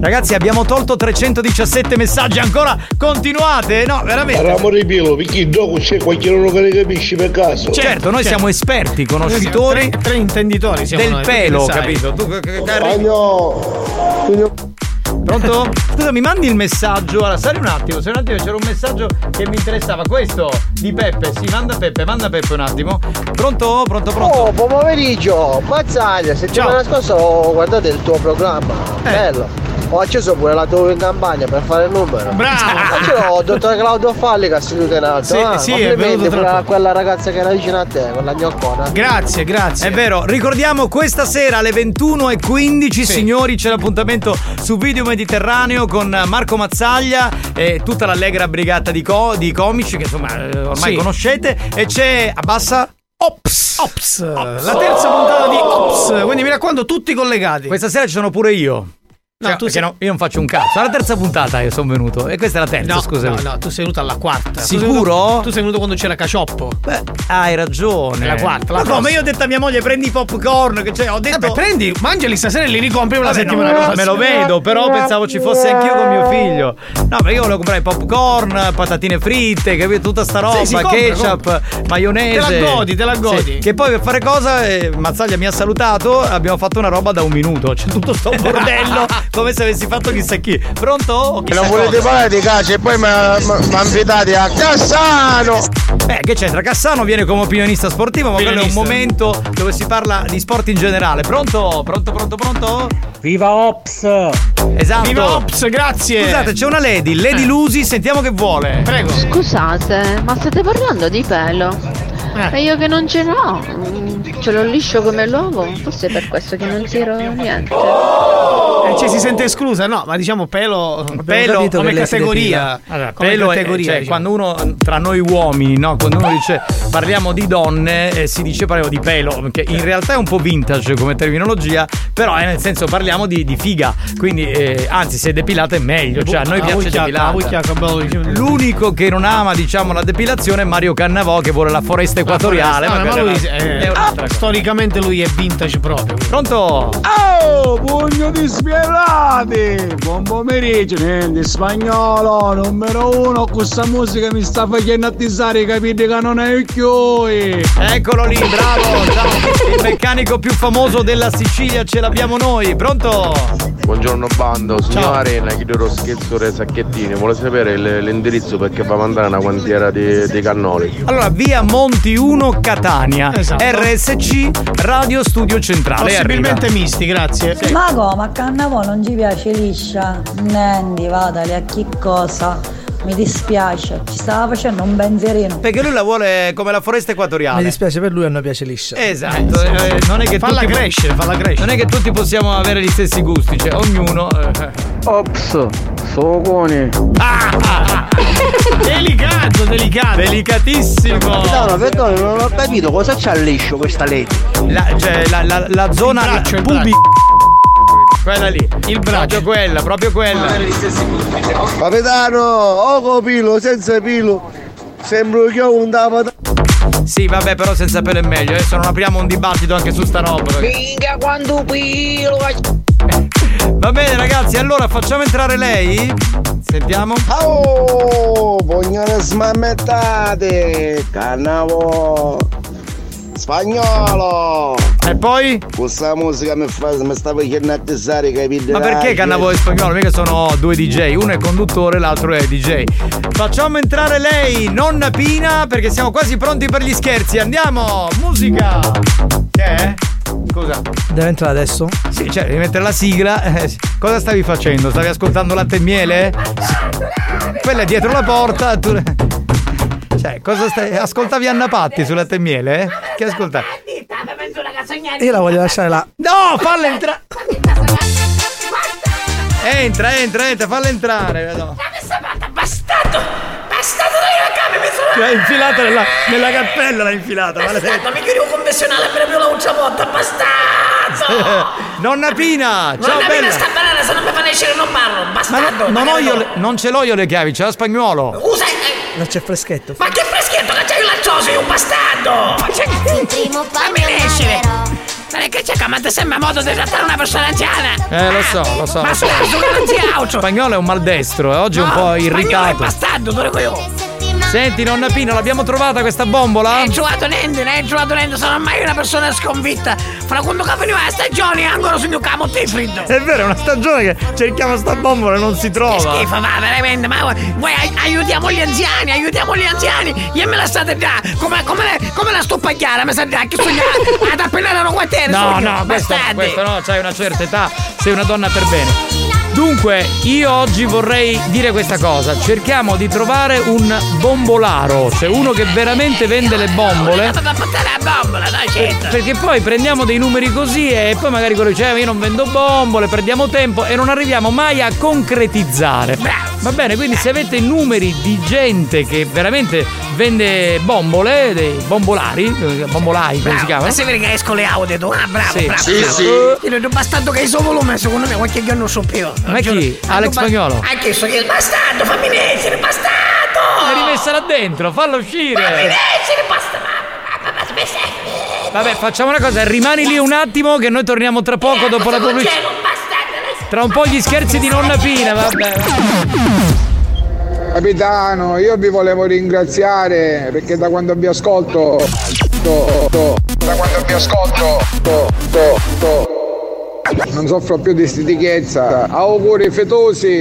Ragazzi, abbiamo tolto 317 messaggi, ancora continuate? No, veramente. Parliamo di pilo, perché dopo c'è qualcuno che ne capisce per caso. Certo, noi siamo esperti, conoscitori Tre, tre intenditori siamo del noi, pelo, capito? Tu che- che- Pronto? Scusa, mi mandi il messaggio. Allora, sali un attimo, sali un attimo, c'era un messaggio che mi interessava. Questo di Peppe, sì, manda Peppe, manda Peppe un attimo. Pronto? Pronto, pronto? Oh, buon pomeriggio, Mazzaglia, settimana scorsa ho guardato il tuo programma, Eh. bello. Ho acceso pure la tua in campagna per fare il numero. Bravo! C'era il dottor Claudio Falli che ha seduto in alto. Sì, ah, sì, complimenti a quella ragazza che era vicino a te, quella gnoccona. Grazie, grazie. È vero, ricordiamo questa sera alle 21.15, Sì. signori, c'è l'appuntamento su Video Mediterraneo con Marco Mazzaglia e tutta l'allegra brigata di, co- di comici che insomma eh, ormai Sì. conoscete e c'è abbassa Ops. Ops, la terza puntata di Ops, quindi mi raccomando tutti collegati. Questa sera ci sono pure io. No, Cioè, tu sei- no, io non faccio un cazzo. Alla terza puntata io sono venuto. E questa è la terza, No, scusami. no, no, tu sei venuto alla quarta. Tu sei Sicuro? venuto- Tu sei venuto quando c'era Cacioppo. Beh, hai ragione. La quarta, la Ma come io ho detto a mia moglie prendi i popcorn, che cioè ho detto Vabbè, prendi, mangiali stasera e li ricompri Vabbè, settimana no, prossima. me lo vedo, però pensavo ci fosse anch'io con mio figlio. No, perché io volevo comprare popcorn, patatine fritte, capito? Tutta sta roba, Sì, compra, ketchup, maionese. Te la godi, te la godi. Sì, Che poi per fare cosa, eh, Mazzaglia mi ha salutato, abbiamo fatto una roba da un minuto. C'è tutto sto <laughs> bordello, come se avessi fatto chissà chi. Pronto? O chissà Non volete cosa. parlare di calcio e poi mi invitate a Cassano! Eh, che c'entra? Cassano viene come opinionista sportivo, ma quello è un momento dove si parla di sport in generale. Pronto? Pronto, pronto, pronto? Viva Ops! Esatto. Viva Ops, grazie. Scusate, c'è una lady, Lady Eh. Lusi, sentiamo che vuole. Prego. Scusate, ma state parlando di pelo? Eh. E io che non ce l'ho, ce l'ho liscio come l'uovo, forse è per questo che non tiro niente. Eh, dice si sente esclusa, no, ma diciamo pelo, Pelo come categoria. Allora, come pelo è- categoria, cioè, diciamo. quando uno tra noi uomini, no? Quando uno dice parliamo di donne, eh, si dice parliamo di pelo, che in realtà è un po' vintage come terminologia, però è nel senso parliamo di, di figa. Quindi, eh, anzi, se è depilata è meglio. Cioè, a noi piace depilata. L'unico che non ama, diciamo, la depilazione è Mario Cannavò che vuole la foresta equatoriale. No, ma lui è eh, è storicamente lui è vintage proprio. Pronto? Oh, pugno di spielati! Buon pomeriggio, niente, spagnolo, numero uno, questa musica mi sta facendo attisare i capiti che non è chioi! Eccolo lì, bravo! Ciao! Il meccanico più famoso della Sicilia ce l'abbiamo noi, pronto? Buongiorno bando, signor Arena, chiedo lo scherzo dei sacchettini, vuole sapere l'indirizzo perché va a mandare una quantiera di, di cannoli. Allora, via Monti 1 Catania, Esatto. RSC Radio Studio Centrale. Possibilmente arriva. misti, grazie. Ma come? A Cannavò non ci piace liscia? Nendi, vadali, a chi cosa? Mi dispiace, ci stava facendo un benzierino. Perché lui la vuole come la foresta equatoriale. Mi dispiace per lui, a noi piace liscia. Esatto, eh, non è che Falla tutti crescere, falla crescere. Non è che tutti possiamo avere gli stessi gusti, cioè ognuno. eh. Ops, soconi. Ah, ah, ah. Delicato. Delicatissimo. Capitano, perdone, non ho capito cosa c'ha liscio questa legge. La, cioè, la, la- la zona braccio. Quella lì. Il braccio. Quella, proprio quella. Capitano, o con pilo, senza pilo. Sembra che ho un dato. Sì, vabbè, però senza pelo è meglio. Adesso non apriamo un dibattito anche su sta roba. Minchia quando pilo. Va bene, ragazzi, allora facciamo entrare lei. Sentiamo. Oh, vogliono smamettate. Cannavo. Spagnolo. E poi? Questa musica mi, fa, mi sta facendo attisare i capiti. Ma perché Cannavo e Spagnolo? Mica sono due DJ, uno è conduttore, l'altro è DJ. Facciamo entrare lei, nonna Pina, perché siamo quasi pronti per gli scherzi. Andiamo! Musica! Che è? Scusa. Deve entrare adesso? Sì, cioè, devi mettere la sigla. Eh. Cosa stavi facendo? Stavi ascoltando latte e miele? Quella è dietro la porta. Tu... Cioè, cosa stai. Ascoltavi Anna Patti su latte e miele? eh? Che ascoltavi? Io la voglio lasciare là. No, falla entrare! Entra, entra, entra, falla entrare. No. L'ha infilata nella, nella cappella, l'ha infilata. Bastardo, mi chiudo un confessionale proprio la uccia botta, bastardo! <laughs> Nonna Pina, ciao non bella. mi sta parlando, se non mi fa nascere non parlo, Ma bastardo! no- non, ho io le- non ce l'ho io le chiavi, c'è la spagnolo. Scusa, eh, Non c'è freschetto. ma che freschetto che c'hai il laccioso, io un bastardo! Il primo Fammi nascere! Non è che c'è ma ti sembra modo di trattare una persona anziana! Eh, lo so, lo so. Ma scusa, che non ti aucio! Spagnolo è un maldestro, eh, oggi è un No, po' spagnolo è irritato. bastardo, dove io! Senti, nonna Pina, l'abbiamo trovata questa bombola? Non hai trovato niente, non hai trovato niente, sono mai una persona sconfitta. Fra quando veniva la stagione ancora sul mio camo freddo. È vero, è una stagione che cerchiamo sta bombola e non si trova. Che schifo, va veramente, ma voi ai- aiutiamo gli anziani, aiutiamo gli anziani. Io me la state da, come, come, come la sto pagando, mi state da, che sogna ad appena loro quartiere. No, no, questo, questo no, c'hai una certa età, sei una donna per bene. Dunque, io oggi vorrei dire questa cosa: cerchiamo di trovare un bombolaro, cioè uno che veramente vende le bombole. Da portare la bombola, dai, certo. Perché poi prendiamo dei numeri così e poi magari quello dice "Eh, io non vendo bombole, perdiamo tempo e non arriviamo mai a concretizzare. Va bene, quindi se avete numeri di gente che veramente vende bombole, dei bombolari, eh, bombolai come si chiama? Ma se vedi che esco le audio? Ah, bravo, Sì. bravo. Sì, bravo. sì. Io non bastardo che hai suo volume, secondo me qualche giorno so più. Ma chi? Alex Spagnolo? Ha chiesto che il bastardo, fammi essere, bastardo! L'hai rimessa là dentro, fallo uscire. Fammi essere, bastardo! Vabbè, facciamo una cosa, rimani lì un attimo che noi torniamo tra poco dopo la pubblicità. Tra un po' gli scherzi di nonna Pina, vabbè. Capitano, io vi volevo ringraziare perché da quando vi ascolto. to- to- da quando vi ascolto. to- to- to- non soffro più di stitichezza. Auguri fetosi.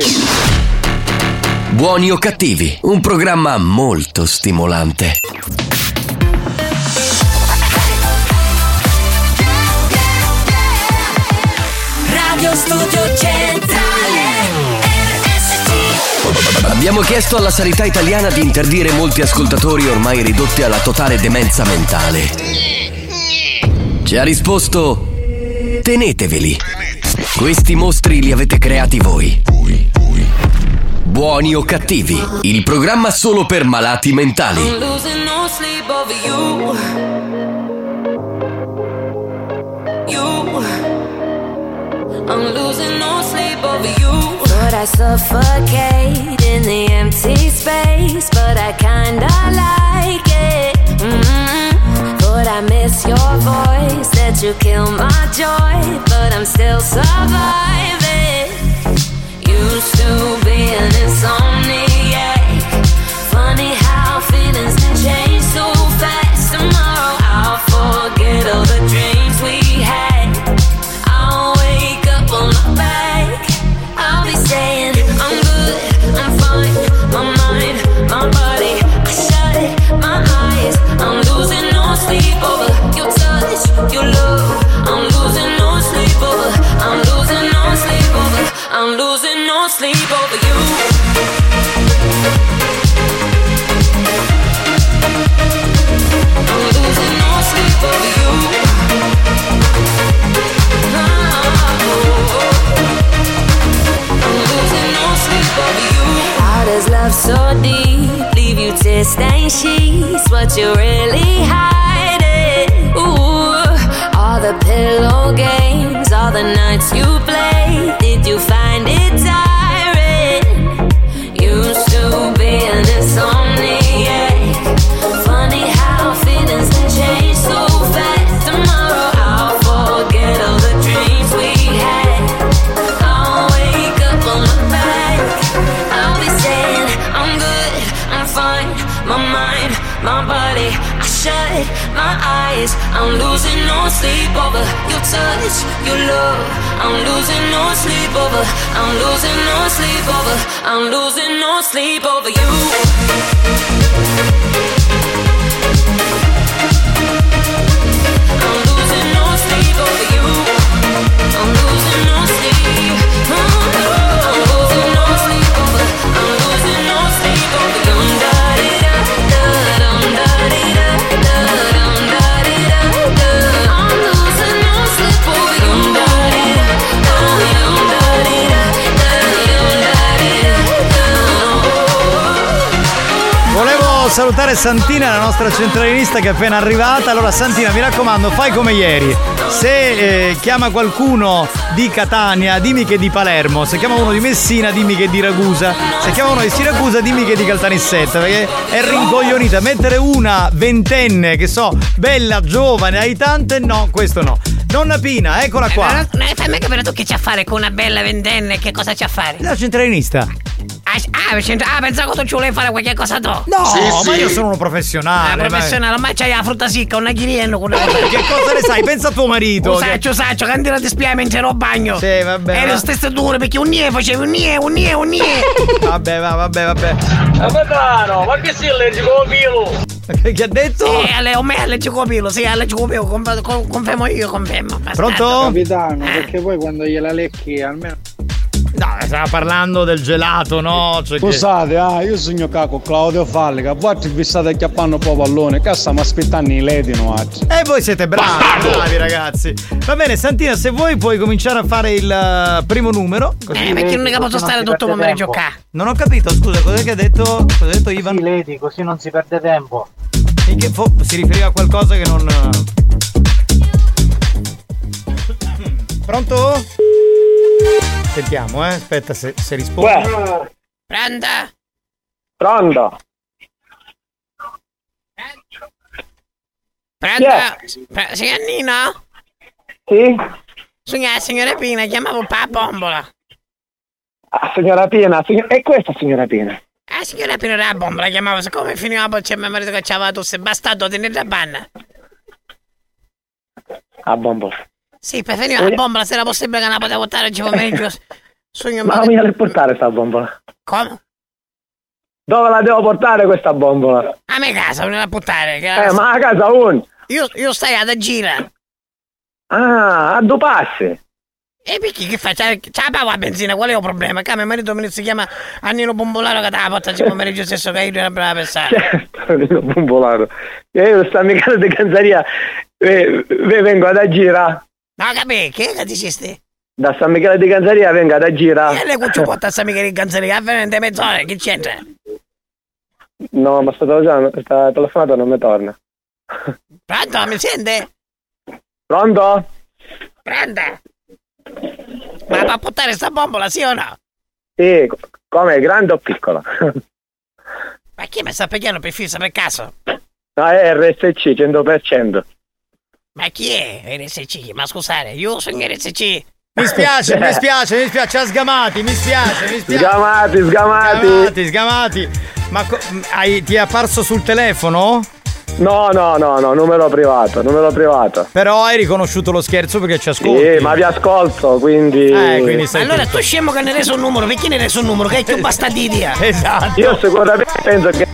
Buoni o cattivi, un programma molto stimolante. Radio Studio Centrale Abbiamo chiesto alla sanità italiana di interdire molti ascoltatori ormai ridotti alla totale demenza mentale. Ci ha risposto: teneteveli. Questi mostri li avete creati voi. Buoni o cattivi, il programma solo per malati mentali. I'm losing no sleep over you. You. I'm losing no sleep over you. But I suffocate in the empty space, but I kinda like it. mm But I miss your voice, that you kill my joy, but I'm still surviving. Used to be an salutare Santina, la nostra centralinista che è appena arrivata. Allora, Santina, mi raccomando, fai come ieri. Se eh, chiama qualcuno di Catania, dimmi che è di Palermo. Se chiama uno di Messina, dimmi che è di Ragusa. Se chiama uno di Siracusa, dimmi che è di Caltanissetta. Perché è rincoglionita. Mettere una ventenne, che so, bella, giovane, hai tante, no, questo no. Nonna Pina, eccola qua. Non, non fammi capire tu che c'ha a fare con una bella ventenne, che cosa c'ha a fare? La centralinista. Ah, ah, ah, pensavo che tu ci volevi fare qualche cosa tu. No, ma io sono uno professionale. Ah, ma- professionale, ormai c'hai la frutta secca, una ghiriello con una... Che cosa ne sai? Pensa a tuo marito. Lo saccio, saccio, che andare a dispiare mentre ero a bagno. Sì, vabbè, Ero va- lo stesso duro perché un nie facevi un nie, un nie, un nie. <laughs> Vabbè, va, vabbè, vabbè. Capitano, ma che sei allergico al pilo? Che ha detto? Sì, alle, o me allergico pilo, sì, allergico pilo, con- con- confermo io, confermo. bastardo. Capitano, perché poi quando gliela lecchi almeno. No, stava parlando del gelato, no? Cioè che- Scusate, ah, io sogno caco Claudio Falli, che a volte vi state acchiappando un po' pallone, che stiamo aspettando i ledino oggi. E voi siete bravi, bravi ragazzi. Va bene, Santina, se vuoi puoi cominciare a fare il eh, primo numero. Eh, perché non è che posso stare tutto pomeriggio qua. Non ho capito, scusa, cos'è che ha detto? Cosa ha detto Ivan? Lady, così non si perde tempo. In che fo- si riferiva a qualcosa che non. Pronto? Sentiamo, eh. Aspetta se, se risponde. Pronta? Pronto? Pronta? Pre- Signor Nino? Sì? Signora, signora Pina, chiamavo pa bombola. Ah, signora Pina, sign- è questa signora Pina. Ah, signora Pina la bombola, chiamavo, siccome finiva poi c'è mio marito che c'aveva tosse, bastardo, tenere la banna. A bombo. Sì, per finire la bombola, se era possibile che la potevo portare oggi pomeriggio. <laughs> Sogno Ma come la portare sta bombola? Come? Dove la devo portare questa bombola? A me casa, non a buttare. Che Eh, ma a casa un. Io, io stai ad gira. Ah, a due passi. E perché che fa? C'ha la paga la benzina, qual è il problema? Che mio marito mi si chiama Annino Bombolaro che te la porta oggi pomeriggio stesso che io non brava pensare. Certo, bombolaro. E io sta mica di canzaria. eh, ve- vengo ad agire. No, capì? Che che dicisti? Da San Michele di Canzaria venga da gira. E lei cuccio <laughs> porta a San Michele in Canzeria, veramente mezz'ora, che c'entra? No, ma sta telefonata, sta telefonata non mi torna. Pronto, mi sente? Pronto? Pronto? Ma va a portare sta bombola, sì o no? Sì, co- come, grande o piccola? <laughs> Ma chi mi sta picchiando per fissa per caso? No, è RSC 100%. Ma chi è RSC? Ma scusate, io sono RSC. Mi spiace, mi spiace, mi spiace, ha sgamati, mi spiace, mi spiace. Sgamati, sgamati. Sgamati, sgamati. Ma co- hai- ti è apparso sul telefono? No, no, no, no, numero privato, numero privato. Però hai riconosciuto lo scherzo perché ci ascolti. Sì, ma vi ascolto, quindi... Eh, quindi sei Allora tu scemo che ne reso un numero, perché ne reso un numero? Che è più bastardidea. Esatto. Io sicuramente penso che...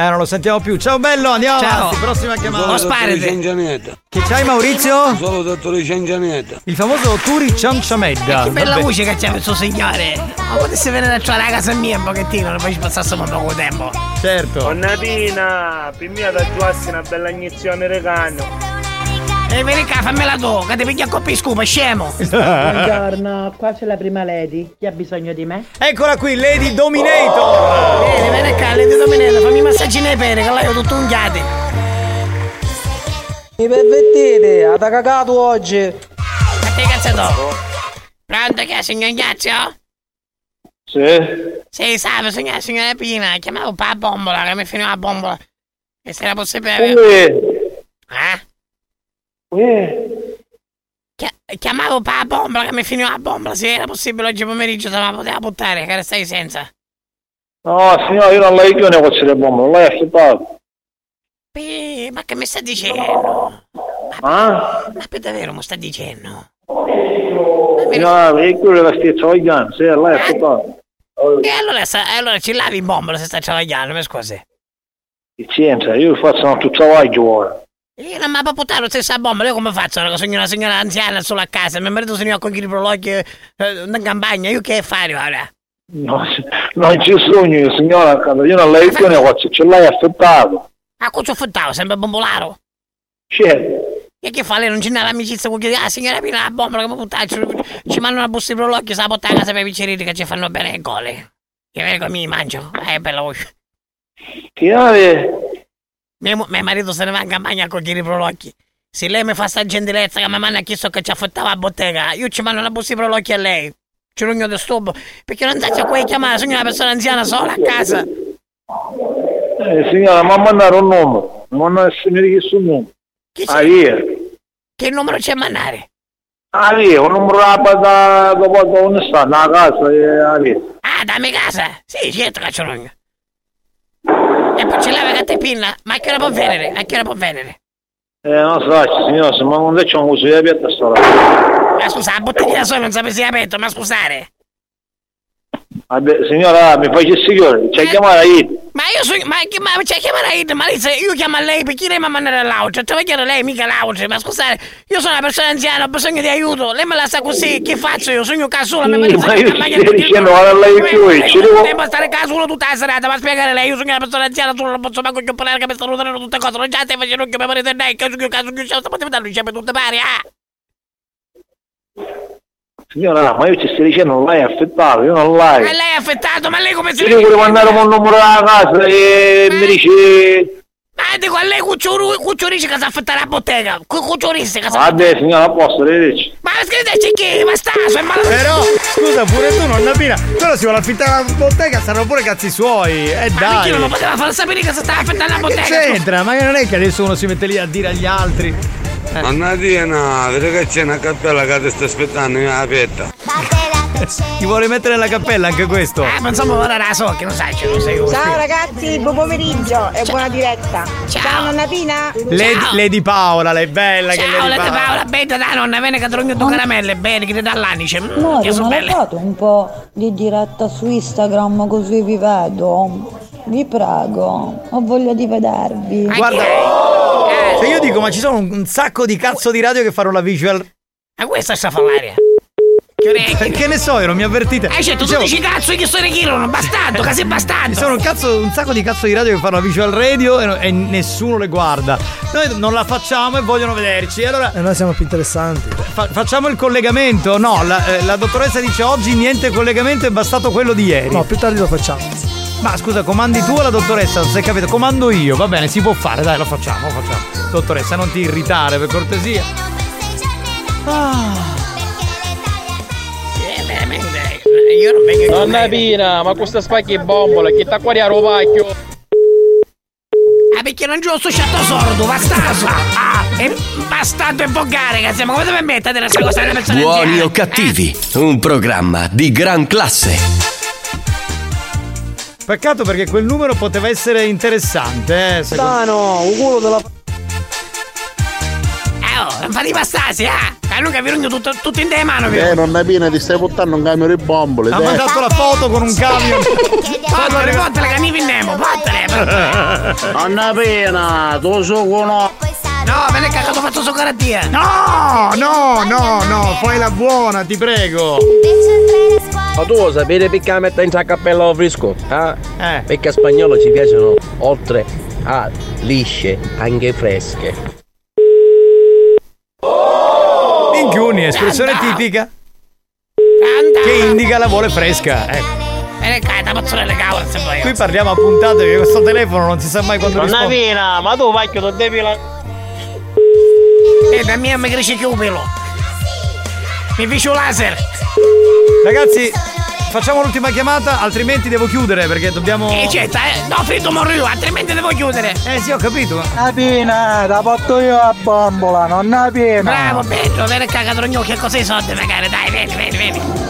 Eh, non lo sentiamo più. Ciao bello, andiamo Ciao. avanti, prossima chiamata. Ciancianetta. Che c'hai Maurizio? Solo dottore Ciancianetta. Il famoso Turi Cianciamedda. Che bella Vabbè. voce che c'è questo signore. Ma potesse venire a trovare a casa mia un pochettino, poi ci passassimo un poco tempo. Certo. Onnatina, prima da giuarsi una bella iniezione regano. E vieni qua, fammela tu, che ti piglia a coppia scupa, scemo. Buongiorno, qua c'è la prima lady. Chi ha bisogno di me? Eccola qui, Lady Dominator. Vieni, vieni qua, Lady Dominator, fammi i massaggi nei peri, che là io tutto unghiati. Mi permettete? Ha cagato oggi. Ma che cazzo dopo? Pronto che è, signor Ignazio? Sì. Sì, salve, signora, signora Pina, chiamavo la bombola, che mi finiva la bombola. E se era possibile... Sì. Eh? Sì. Chia- chiamavo per la bombola, che mi finiva la bombola, se era possibile oggi pomeriggio se la poteva buttare, che restai senza. No, signore, io non l'ho io negozio di bomba, non l'hai affittato. Ma che mi sta dicendo? Ah? Ma per davvero mi sta dicendo? Signora, io quello che stai travagliando, sì, l'hai affittato. E allora, allora ci lavi in bombola se sta travagliando, mi scusi. Pazienza, io faccio tutto travaglio ora. Io non mi ha buttato la stessa bombola, io come faccio? Sono una signora anziana solo a casa, mio marito se ne va con i prologhi eh, in campagna, io che fare ora? No, non ci sogno io, signora, io non l'hai io negozio, ce l'hai affittato. Ah, cosa fottavo, sempre bombolaro? Certo. E che fa lei? Non c'è l'amicizia con chi? Ah, signora Pina, la bombola che mi butta, ci, ci mandano una busta di prologhi, se la porta a casa per i picceriti che ci fanno bene le gole. Che vengo mi mangio, eh, bella voce. Chiave. Mio, mio marito se ne va in campagna a cogliere i prolocchi. Se lei mi fa sta gentilezza che mi manda a chiesto che ci affottava a bottega, io ci mando una busta di prolocchi a lei. Ci rugno di stupo. Perché non sa se puoi chiamare, sono una persona anziana sola a casa. Eh, signora, ma mandare un numero, non essere richiesto un numero. Ah, via. Che numero c'è a mandare? Ah, via, un numero da, da, dopo dove sta, nella casa, e ah. Ah, dammi casa? Sì, certo che ci rugno. E poi ce l'aveva che te pinna. Ma che ora può venire? A che ora può venire? Eh, non so, signora, se ma non c'è un uso di aperta sta roba. Ma scusa, la bottiglia solo non sapessi aperto, ma scusare. Vabbè, signora, mi il signore, c'è chiamare io. Ma io sono. Ma, ma c'è chiamare Id, ma se- io chiamo a lei perché lei mi ha mandato all'auto. Te voglio lei, mica l'auto. Ma scusate, io sono una persona anziana, ho bisogno di aiuto. Lei me la sa così, che faccio io? Sono casulo, mi Sì, ma io stai dicendo, guarda lei più, e ci devo... Stare casulo tutta la serata, ma spiegare lei, io sono una persona anziana, tu non posso manco chiamare che mi stanno usando tutte cose. Non già stai facendo che mi parete lei, che io caso che sto potendo dare sempre tutte pari, ah! Signora, ma io ci stai dicendo, non l'hai affettato, io non l'hai. Ma lei è affettato, ma lei come si Io volevo mandare un numero alla casa e mi dice... Ma dico a lei Cucciuru- Cucciurici che sa affittare la bottega. Cu- Cucciuristi che sa Vabbè, signora, a posto, arrivederci. Ma scriveteci chi? Ma sta, sono malato. Però, scusa, pure tu, nonna Pina, quello si vuole affittare la bottega, saranno pure cazzi suoi. Eh Ma dai. perché non lo poteva far sapere che si stava affittando la Che bottega? c'entra? Ma non è che adesso uno si mette lì a dire agli altri. Eh. Annatina, vedi che c'è una cappella che ti sta aspettando in aperta. Ti vuole mettere nella cappella anche questo? Eh, ma insomma, ora la so che non sai, ce lo sei io. Ciao ragazzi, buon pomeriggio e buona diretta. Ciao, nonna Pina. Lady, Lady Paola, lei è bella che Ciao, Lady Paola. Paola, bella da nonna, viene che drogno due caramelle, bene, che ti dà l'anice. Mm, Amore, che sono ma belle. fate un po' di diretta su Instagram così vi vedo. Vi prego, ho voglia di vedervi. Guarda, se io dico, ma ci sono un, un sacco di cazzo di radio che fanno la visual. Ma questa sta fa l'aria. Che. Che ne so, io non mi avvertite. Eh, certo, tu Dicevo- dici cazzo, che storia chiedono, bastardo, che sei bastardo. Ci sono un, cazzo, un sacco di cazzo di radio che fanno la visual radio e, e nessuno le guarda. noi non la facciamo e vogliono vederci. Allora E noi siamo più interessanti. fa- facciamo il collegamento? No, la, eh, la dottoressa dice oggi niente collegamento, è bastato quello di ieri. No, più tardi lo facciamo. Ma scusa, comandi tu o la dottoressa? Non sei capito? Comando io, va bene, si può fare, dai, lo facciamo, lo facciamo. Dottoressa, non ti irritare, per cortesia. Ah. Io non vengo Nonna Pina, ma questa spacchi bombola, che sta qua a rovacchio. Ah, perché non giusto sciatto sordo, bastardo! Ah, è bastardo e volgare, cazzo, ma come deve mettere questa cosa nelle persone Buoni o cattivi, un programma di gran classe. Peccato perché quel numero poteva essere interessante, eh. secondo- Tano, un culo della... Eh, oh, non fate i bastardi, ah! A lui che vi rugno tutto, tutto in te mano, Eh, nonna Pina, ti stai portando un camion di bombole. Ha mandato la foto con un camion. <laughs> Fottele, fottele, che mi pinniamo, fottele! Nonna Pina, tu so no. No, me ne cagato fatto su carattia! No, no, no, no, fai la buona, ti prego. Ma tu lo sapete perché la metta in cappello fresco? Eh? Eh. Perché a spagnolo ci piacciono, oltre a lisce, anche fresche. Minchioni, espressione tipica che indica la vuole fresca. Ecco. Qui parliamo a puntate che questo telefono non si sa mai quando Nonna risponde. Pina, ma tu vai che non devi la... E da mia mi cresce più pelo! Mi ficio laser! Ragazzi, facciamo l'ultima chiamata, altrimenti devo chiudere perché dobbiamo. E certo, eh, no, fritto morro io, altrimenti devo chiudere! Eh sì, ho capito. La pina, la porto io a bombola, non la pina. Bravo, Pedro, vieni cagato rogno, che cosa i soldi magari, dai, vieni, vieni, vieni!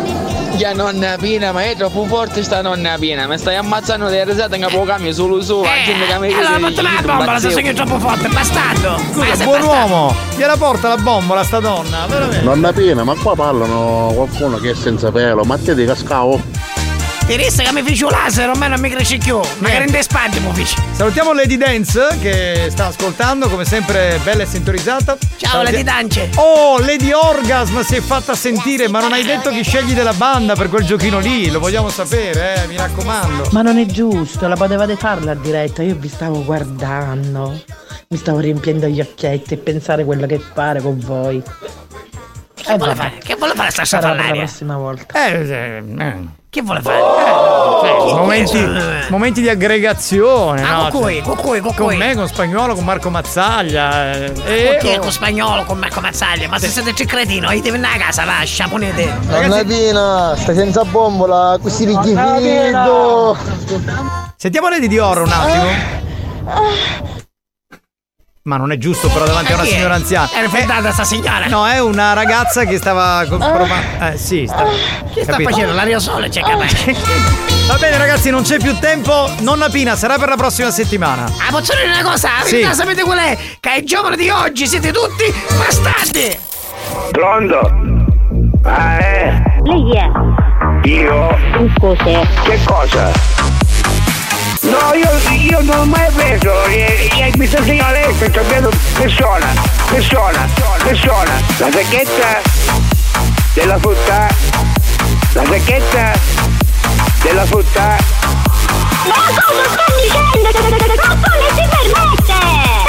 Ya nonna Pina, ma è troppo forte sta nonna Pina, mi stai ammazzando delle risate che può cambiare solo su, la gente che mi Eh, Allora, portami la bombola, se sono io troppo forte, bastardo! Scusa, buon uomo, gliela porta la bombola sta donna, veramente. Nonna Pina, ma qua parlano qualcuno che è senza pelo, ma te di cascavo? Ti resta che mi ficio laser, ormai non mi cresce più, magari in spade mi fici! Salutiamo Lady Dance che sta ascoltando, come sempre bella e sintonizzata. Ciao, Saluti- Lady Dance! Oh, Lady Orgasm si è fatta sentire, ma non hai detto chi scegli della banda per quel giochino lì, lo vogliamo sapere, eh, mi raccomando. Ma non è giusto, la potevate farla a diretta, io vi stavo guardando, mi stavo riempiendo gli occhietti e pensare quello che fare con voi. Che vuole fare? Che vuole fare sta la prossima volta. Eh, eh, eh. Che vuole fare? Cioè, momenti, momenti di aggregazione, Ah, no? con cui, con cui, con Con me, con spagnolo, con Marco Mazzaglia. eh, Con chi è E con spagnolo, con Marco Mazzaglia? Ma se siete tre cretino, io devo andare a casa, va, sciaponete! Nonna Pina, stai senza bombola, così richiamido. Sentiamo Lady Dior un attimo. Ma non è giusto però davanti a una signora anziana. È raffreddata sta signora! No, è una ragazza che stava co- provando. Eh sì, sta. Che sta capito? facendo? L'aerosole c'è capace! Va bene ragazzi, non c'è più tempo. Nonna Pina sarà per la prossima settimana. Ah, posso dire una cosa? La Sì. verità sapete qual è? Che ai giovani di oggi siete tutti bastardi! Pronto? Ah, eh? Lei è? Io? Cos'è? Che cosa? No, io, io non ho mai preso, eh, eh, mi sta segnando lei, sto cambiando persona, persona, persona. La sacchetta della frutta, la sacchetta della frutta. Ma cosa sta dicendo? Ma come si permette?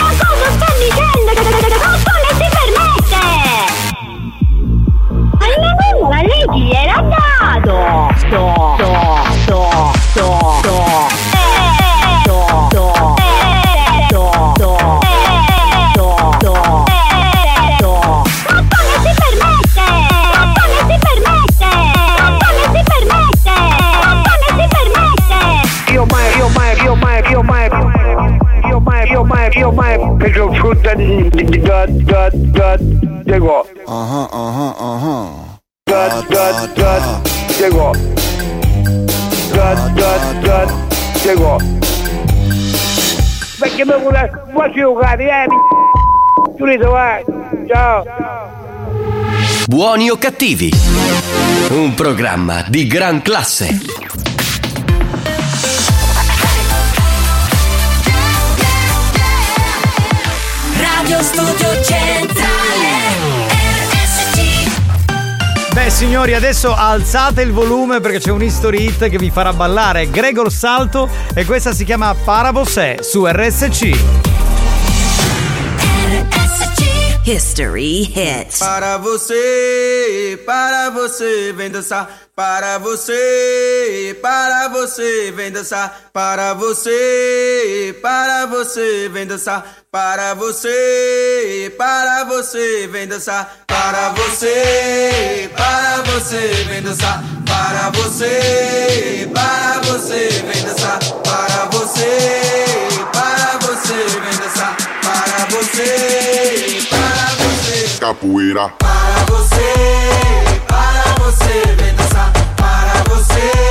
Ma cosa sta dicendo? Ma come si permette? Ma la mamma lei chi dato? Sto, sto, mai, preso frutta di, da, da, da, dico. Ah ah ah Da, da, da, dico. Da, da, da, dico. Perché mi vuole, vuoi giocare, eh? Giulito, vai. Ciao. Buoni o cattivi, un programma di gran classe. Studio Centrale RSC Beh signori, adesso alzate il volume perché c'è un history hit che vi farà ballare Gregor Salto e questa si chiama Parabosè su RSC. History Hit. Para você, para você, vem dançar. Para você, para você, vem dançar. Para você, para você, vem dançar. Para você, para você, vem dançar. Para você, para você, vem dançar. Para você, para você, vem dançar. Para você, para você, vem dançar. Para você. Capoeira. Para você, para você, vem dançar. Para você,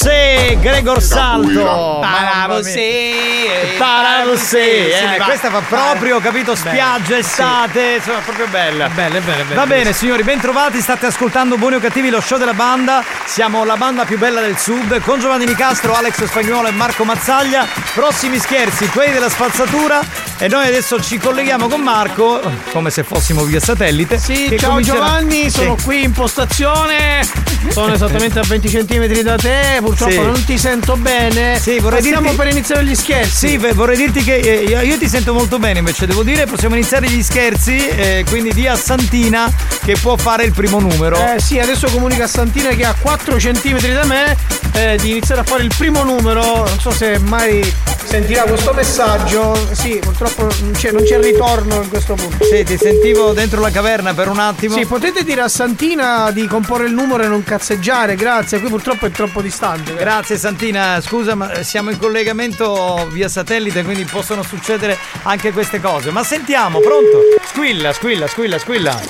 Yes. Gregor Salto. Para Eh, va. questa fa proprio, capito, spiaggia, estate, insomma, proprio bella. Belle, belle, belle. Va bene, signori, ben trovati. State ascoltando Buoni o Cattivi, lo show della banda. Siamo la banda più bella del sud con Giovanni Nicastro, Alex Spagnuolo e Marco Mazzaglia. Prossimi scherzi, quelli della spazzatura. E noi adesso ci colleghiamo con Marco, come se fossimo via satellite. Sì, ciao comincerà- Giovanni, sono Sì. qui in postazione. Sono esattamente a 20 cm da te. Purtroppo Sì. non ti sento bene. Sì, vorrei stiamo dirti- per iniziare gli scherzi. Sì, vorrei dirti che eh, io, io ti sento molto bene, invece devo dire, possiamo iniziare gli scherzi, eh, quindi di a Santina che può fare il primo numero. Eh sì, adesso comunica a Santina che ha 4 cm da me eh, di iniziare a fare il primo numero. Non so se mai sentirà questo messaggio. Sì, purtroppo non c'è, non c'è ritorno in questo punto. Sì, ti sentivo dentro la caverna per un attimo. Sì, potete dire a Santina di comporre il numero e non cazzeggiare, grazie. Qui purtroppo è troppo distante. Grazie Santina, scusa ma siamo in collegamento via satellite quindi possono succedere anche queste cose. Ma sentiamo, pronto? Squilla, squilla, squilla, squilla.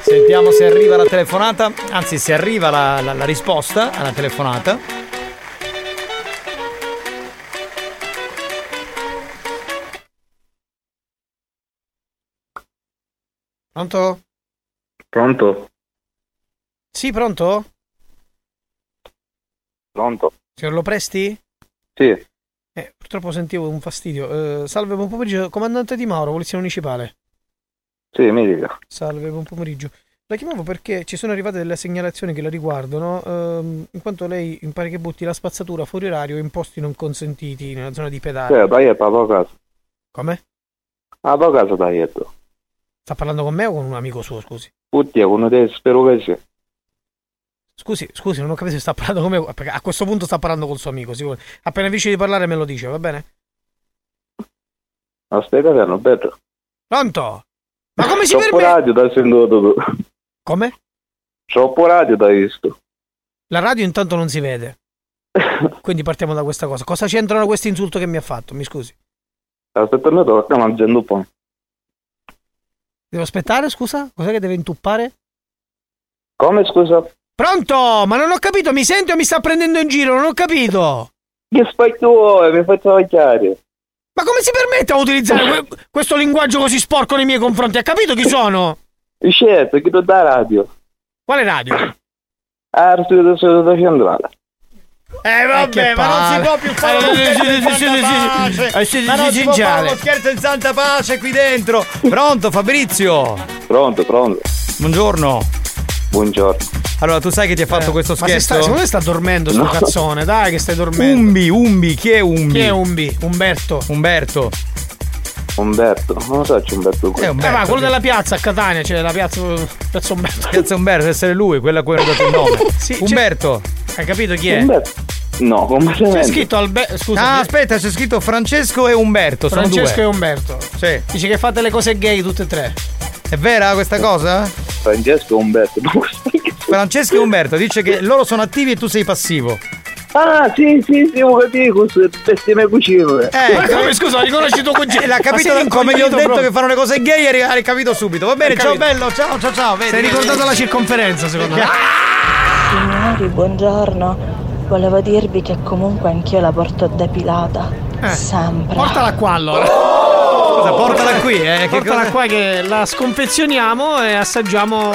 Sentiamo se arriva la telefonata, anzi se arriva la, la- la risposta alla telefonata. Pronto? Pronto? Sì, pronto? Pronto? Signor Lo Presti? Sì, Eh, purtroppo sentivo un fastidio. Eh, salve, buon pomeriggio. Comandante Di Mauro, Polizia Municipale. sì, mi dica. Salve, buon pomeriggio. La chiamavo perché ci sono arrivate delle segnalazioni che la riguardano, ehm, in quanto lei mi pare che butti la spazzatura fuori orario in posti non consentiti nella zona di pedale. Sì, dai, è a casa. Come? A casa dai. Sta parlando con me o con un amico suo, scusi? Tutti, con te, spero che sì. Scusi, scusi, non ho capito se sta parlando con me, perché a questo punto sta parlando col suo amico, sicuro. Appena finisce di parlare me lo dice, va bene? Aspetta, che non vedo. Pronto? Ma come si Troppo permette? radio da sentito. Come? Troppo radio da visto. La radio intanto non si vede. <laughs> Quindi partiamo da questa cosa. Cosa c'entrano questo insulto che mi ha fatto? Mi scusi. Aspetta, mi tocca mangiando un po'. Devo aspettare, scusa? Cos'è che deve intuppare? Come, scusa? Pronto? Ma non ho capito, mi senti o mi sta prendendo in giro? Non ho capito. Che vuoi? Mi faccio chiare. Ma come si permette a utilizzare que- questo linguaggio così sporco nei miei confronti? Ha capito chi sono? Certo, chi non da radio. Quale radio? Ah, studio studio centrale. Eh vabbè, ma non si può più fare lo scherzo in santa pace. Ma non si può fare lo scherzo in santa pace qui dentro. Pronto Fabrizio? Pronto, pronto. Buongiorno. Buongiorno. Allora, tu sai che ti ha fatto questo Eh, Ma se scherzo? sta, secondo me sta dormendo sto No. cazzone, dai che stai dormendo. Umbi, Umbi, chi è Umbi? Chi è Umbi? Umberto. Umberto. Umberto, non lo so, c'è Umberto qui. Eh, Umberto. ma quello della piazza a Catania, c'è la piazza Piazza Umberto. Piazza Umberto, deve essere lui, quella a cui hai dato il nome. <laughs> Sì, c'è- Umberto. Hai capito chi è? Umberto? No, completamente. C'è scritto Alberto. Scusa. Ah, aspetta, c'è scritto Francesco e Umberto. Sono Francesco due. e Umberto. Sì. Dice che fate le cose gay tutte e tre. È vera questa cosa? Francesco e Umberto. Francesco e Umberto dice che loro sono attivi e tu sei passivo. Ah, sì, sì, sì, ho capito, queste me cucine. Eh, Ma come, scusa, riconosci tuo cugino? L'ha Ma capito sei come gli ho detto proprio. che fanno le cose gay, hai hai capito subito. Va bene, ciao bello, ciao ciao ciao. Vedi, Sei ricordato vedi. la circonferenza, secondo me. Signori, buongiorno. Volevo dirvi che comunque anch'io la porto depilata. Sempre. Portala qua allora. <laughs> Scusa, portala qui, eh. Che Portala cosa- qua che la sconfezioniamo e assaggiamo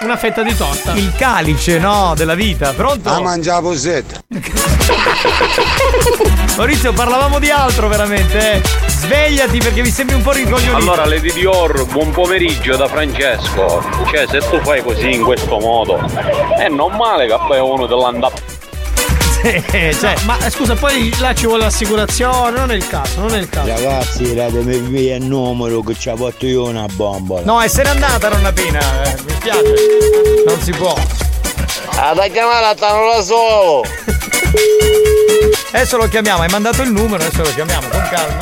una fetta di torta. Il calice, no, della vita. Pronto? A mangiare posetta. <laughs> Maurizio, parlavamo di altro veramente, eh. Svegliati perché mi sembri un po' ricoglionito. Allora, Lady Dior, buon pomeriggio da Francesco. Cioè, se tu fai così in questo modo, è normale che poi uno dell'anda. <laughs> cioè, No, ma eh, scusa, poi là ci vuole l'assicurazione, non è il caso, non è il caso. Ragazzi, datemi via il numero che ci ha fatto io una bombola. No, e se n'è andata Nonna Pina, eh, mi spiace. Non si può. Ah, da chiamare stanno da solo. Adesso lo chiamiamo, hai mandato il numero, adesso lo chiamiamo con calma.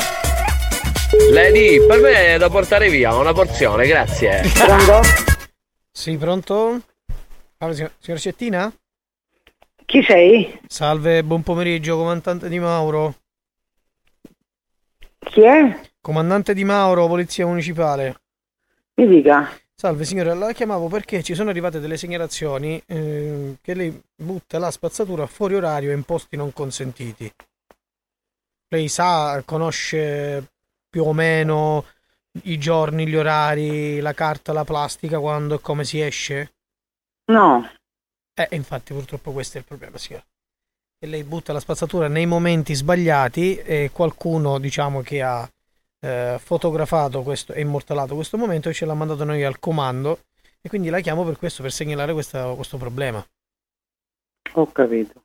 Lady, per me è da portare via una porzione, grazie. Pronto? <laughs> Sì, pronto? Allora, signor Cettina? Chi sei? Salve, buon pomeriggio, comandante Di Mauro. Chi è? Comandante Di Mauro, Polizia Municipale. Mi dica. Salve signora, la chiamavo perché ci sono arrivate delle segnalazioni eh, che lei butta la spazzatura fuori orario e in posti non consentiti. Lei sa, conosce più o meno i giorni, gli orari, la carta, la plastica, quando e come si esce? No. Eh, infatti purtroppo questo è il problema, signora. E lei butta la spazzatura nei momenti sbagliati e qualcuno, diciamo, che ha eh, fotografato questo e immortalato questo momento e ce l'ha mandato noi al comando e quindi la chiamo per questo, per segnalare questa- questo problema. Ho capito.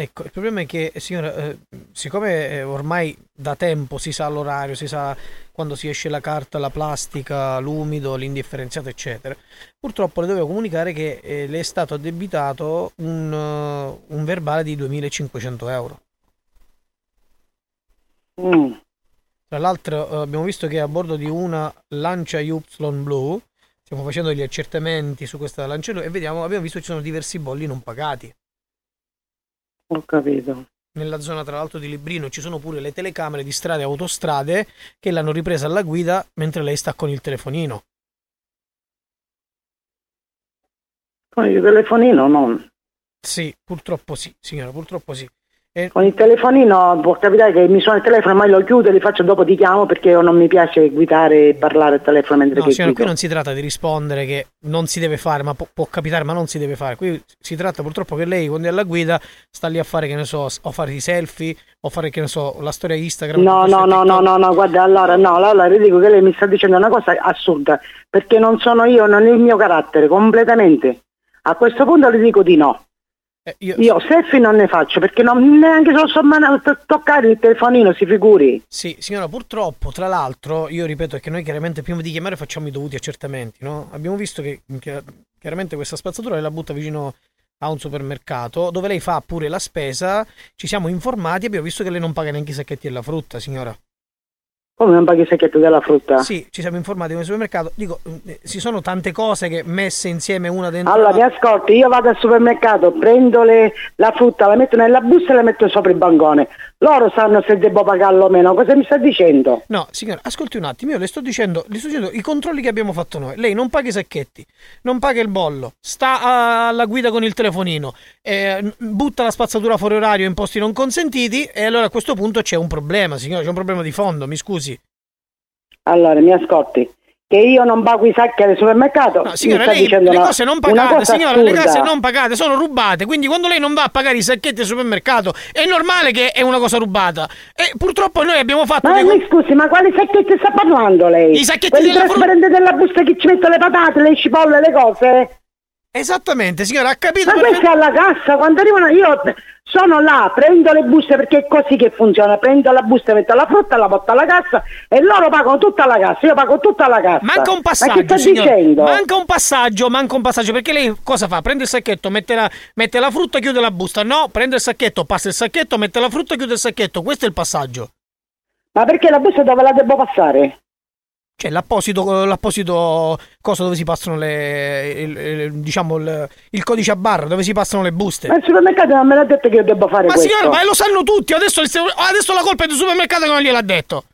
Ecco, il problema è che, signora, eh, siccome eh, ormai da tempo si sa l'orario, si sa quando si esce la carta, la plastica, l'umido, l'indifferenziato, eccetera, purtroppo le dovevo comunicare che eh, le è stato addebitato un, eh, un verbale di 2500 euro. Mm. Tra l'altro eh, abbiamo visto che a bordo di una Lancia Y Blu stiamo facendo gli accertamenti su questa Lancia Blu e vediamo, abbiamo visto che ci sono diversi bolli non pagati. Ho capito. Nella zona tra l'altro di Librino ci sono pure le telecamere di strade e autostrade che l'hanno ripresa alla guida mentre lei sta con il telefonino. Con il telefonino no. Sì, purtroppo sì, signora, purtroppo sì. E- Con il telefonino può capitare che mi suona il telefono e mai lo chiudo e li faccio dopo ti chiamo perché io non mi piace guidare e parlare al telefono mentre No, che signora, qui non si tratta di rispondere che non si deve fare, ma può, può capitare, ma non si deve fare. Qui si tratta purtroppo che lei, quando è alla guida, sta lì a fare, che ne so, o fare i selfie, o fare, che ne so, la storia Instagram. No, no, no, no, no, no, guarda, allora no, allora le dico che lei mi sta dicendo una cosa assurda, perché non sono io, non è il mio carattere, completamente. A questo punto le dico di no. Eh, io, Io selfie non ne faccio perché non, neanche se lo so man- to- toccare il telefonino, si figuri. Sì, signora, purtroppo, tra l'altro, io ripeto che noi chiaramente prima di chiamare facciamo i dovuti accertamenti, no? Abbiamo visto che che chiaramente questa spazzatura la butta vicino a un supermercato dove lei fa pure la spesa, ci siamo informati e abbiamo visto che lei non paga neanche i sacchetti della frutta, signora. Come il sacchetto della frutta? Sì, ci siamo informati nel supermercato. Dico, eh, ci sono tante cose che messe insieme una dentro Allora, mi l'altra. ascolti, io vado al supermercato, prendo le- la frutta, la metto nella busta e la metto sopra il bancone. Loro sanno se devo pagarlo o meno. Cosa mi sta dicendo? No, signora, ascolti un attimo, io le sto dicendo, le sto dicendo i controlli che abbiamo fatto noi. Lei non paga i sacchetti, non paga il bollo, sta alla guida con il telefonino, eh, butta la spazzatura fuori orario in posti non consentiti e allora a questo punto c'è un problema, signora, c'è un problema di fondo, mi scusi. Allora, mi ascolti. Che io non pago i sacchi al supermercato. No, signora, lei dicendo le cose non pagate, cosa signora, le assurda. cose non pagate sono rubate, quindi quando lei non va a pagare i sacchetti al supermercato è normale che è una cosa rubata. E purtroppo noi abbiamo fatto Ma dei mi scusi, ma quali sacchetti sta parlando lei? I sacchetti Quelli della trasparenti della busta che ci mettono le patate, le cipolle, le cose? Esattamente, signora, ha capito? Ma questi alla cassa, quando arrivano io sono là, prendo le buste perché è così che funziona, prendo la busta, metto la frutta, la porto alla cassa e loro pagano tutta la cassa, io pago tutta la cassa. Manca un Ma passaggio, che sta dicendo? Manca un passaggio, manca un passaggio. Perché lei cosa fa? Prende il sacchetto, mette la, mette la frutta, chiude la busta. No, prende il sacchetto, passa il sacchetto, mette la frutta, chiude il sacchetto. Questo è il passaggio. Ma perché la busta dove la devo passare? Cioè l'apposito, l'apposito cosa dove si passano le. il- il- diciamo il, il codice a barra, dove si passano le buste. Ma il supermercato non me l'ha detto che io devo fare Ma questo. signora, ma lo sanno tutti, adesso, adesso la colpa è del supermercato che non gliel'ha detto.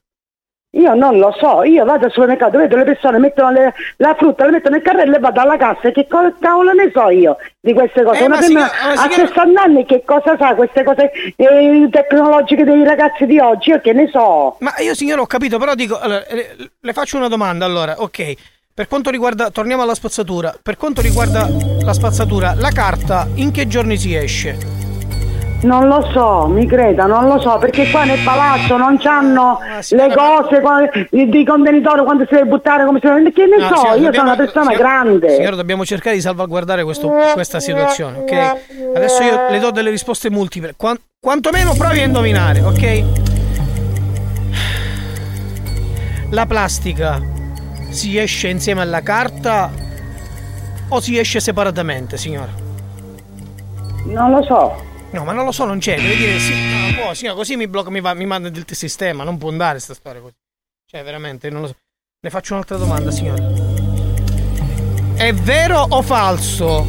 Io non lo so, io vado al supermercato, vedo le persone mettono le- la frutta, la mettono nel carrello e vado alla cassa. Che co- cavolo ne so io di queste cose? Eh, Una ma femmina signora- ma a signora- 60 anni che cosa sa queste cose eh, tecnologiche dei ragazzi di oggi? Io che ne so? Ma io signora ho capito, però dico, allora, le, le faccio una domanda allora, ok. Per quanto riguarda, torniamo alla spazzatura, per quanto riguarda la spazzatura, la carta in che giorni si esce? Non lo so, mi creda, non lo so, perché qua nel palazzo non c'hanno Ah, le cose di, contenitori quando si deve buttare, come si deve... Che ne No, so, signora, io dobbiamo- sono una persona signora- grande. Signora, dobbiamo cercare di salvaguardare questo- questa situazione, ok? Adesso io le do delle risposte multiple. Quan- quantomeno provi a indovinare, ok? La plastica si esce insieme alla carta o si esce separatamente, signora? Non lo so. No, ma non lo so, non c'è. Deve dire sì, no, non può, signora, così mi blocca, mi, va, mi manda del sistema. Non può andare sta storia così. Cioè, veramente, non lo so. Le faccio un'altra domanda, signora. È vero o falso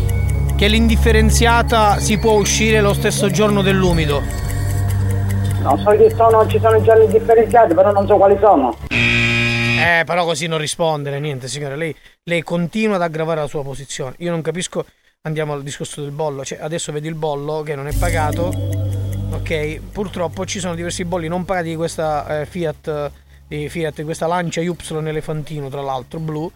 che l'indifferenziata si può uscire lo stesso giorno dell'umido? No, so che sono, ci sono giorni differenziati, però non so quali sono. Eh, però così non rispondere, niente, signora. Lei, lei continua ad aggravare la sua posizione. Io non capisco. Andiamo al discorso del bollo. Cioè, adesso vedi il bollo che non è pagato. Ok, purtroppo ci sono diversi bolli non pagati di questa eh, Fiat, di Fiat, di questa Lancia Y elefantino, tra l'altro, blu.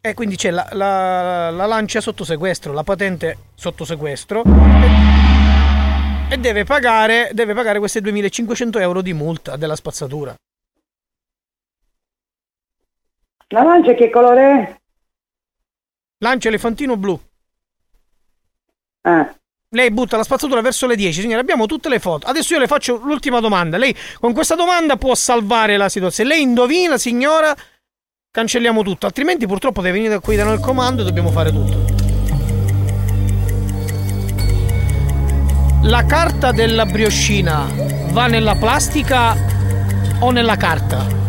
E quindi c'è la, la- la Lancia sotto sequestro, la patente sotto sequestro. E, e deve pagare, deve pagare queste 2500 euro di multa della spazzatura. La lancia che colore è? Lancia elefantino blu. Eh. Lei butta la spazzatura verso le 10, signore. Abbiamo tutte le foto. Adesso io le faccio l'ultima domanda. Lei con questa domanda può salvare la situazione. Lei indovina, signora, cancelliamo tutto. Altrimenti, purtroppo, deve venire qui da noi il comando e dobbiamo fare tutto. La carta della brioscina va nella plastica o nella carta?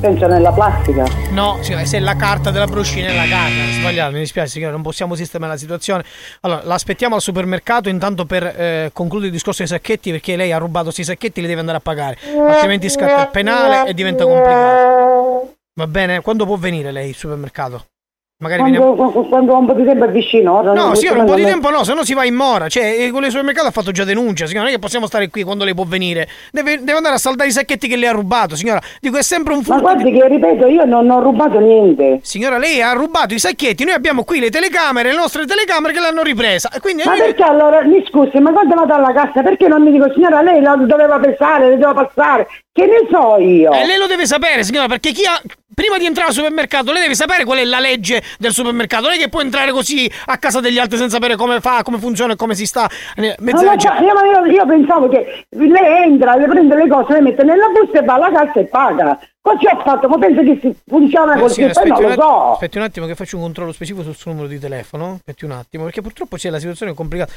Penso nella plastica. No, signora, se la carta della briochina è la carta, è sbagliato, mi dispiace signora, non possiamo sistemare la situazione. Allora, l'aspettiamo al supermercato intanto per eh, concludere il discorso dei sacchetti perché lei ha rubato questi sacchetti e li deve andare a pagare, altrimenti scatta il penale e diventa complicato. Va bene? Quando può venire lei al supermercato? Magari viene... Quando, quando- quando un po' di tempo è vicino. ora No, signora, un po' di tempo no, se no si va in mora. Cioè, eh, quello del supermercato ha fatto già denuncia, signora. Non è che possiamo stare qui quando lei può venire. Deve, deve andare a saldare i sacchetti che lei ha rubato, signora. Dico, è sempre un Ma furto. guardi che ripeto, io non ho rubato niente. Signora, lei ha rubato i sacchetti. Noi abbiamo qui le telecamere, le nostre telecamere che l'hanno ripresa. E quindi Ma perché allora, mi scusi, ma quando vado alla cassa, perché non mi dico, signora, lei la doveva pesare, le doveva passare? Che ne so io? E lei lo deve sapere, signora, perché chi ha. Prima di entrare al supermercato, lei deve sapere qual è la legge del supermercato. Non è che può entrare così a casa degli altri senza sapere come fa, come funziona e come si sta. Eh, Non Mezza lo legge. so, io, io- pensavo che lei entra, le prende le cose, le mette nella busta e va alla cassa e paga. Così ho fatto, ma penso che si funziona Eh, così, signora, poi non lo so. aspetti un attimo che faccio un controllo specifico sul suo numero di telefono. Aspetti un attimo, perché purtroppo c'è la situazione complicata.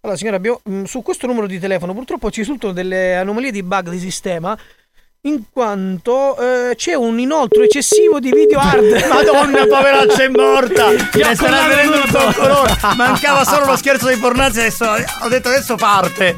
Allora, signora, abbiamo- mh, su questo numero di telefono purtroppo ci risultano delle anomalie di bug di sistema. In quanto eh, c'è un inoltro eccessivo di video hard. <laughs> Madonna, poveraccia è morta! Ne sta collato venendo tutto. colore. Mancava solo lo scherzo dei pornazzi, adesso ho detto adesso parte.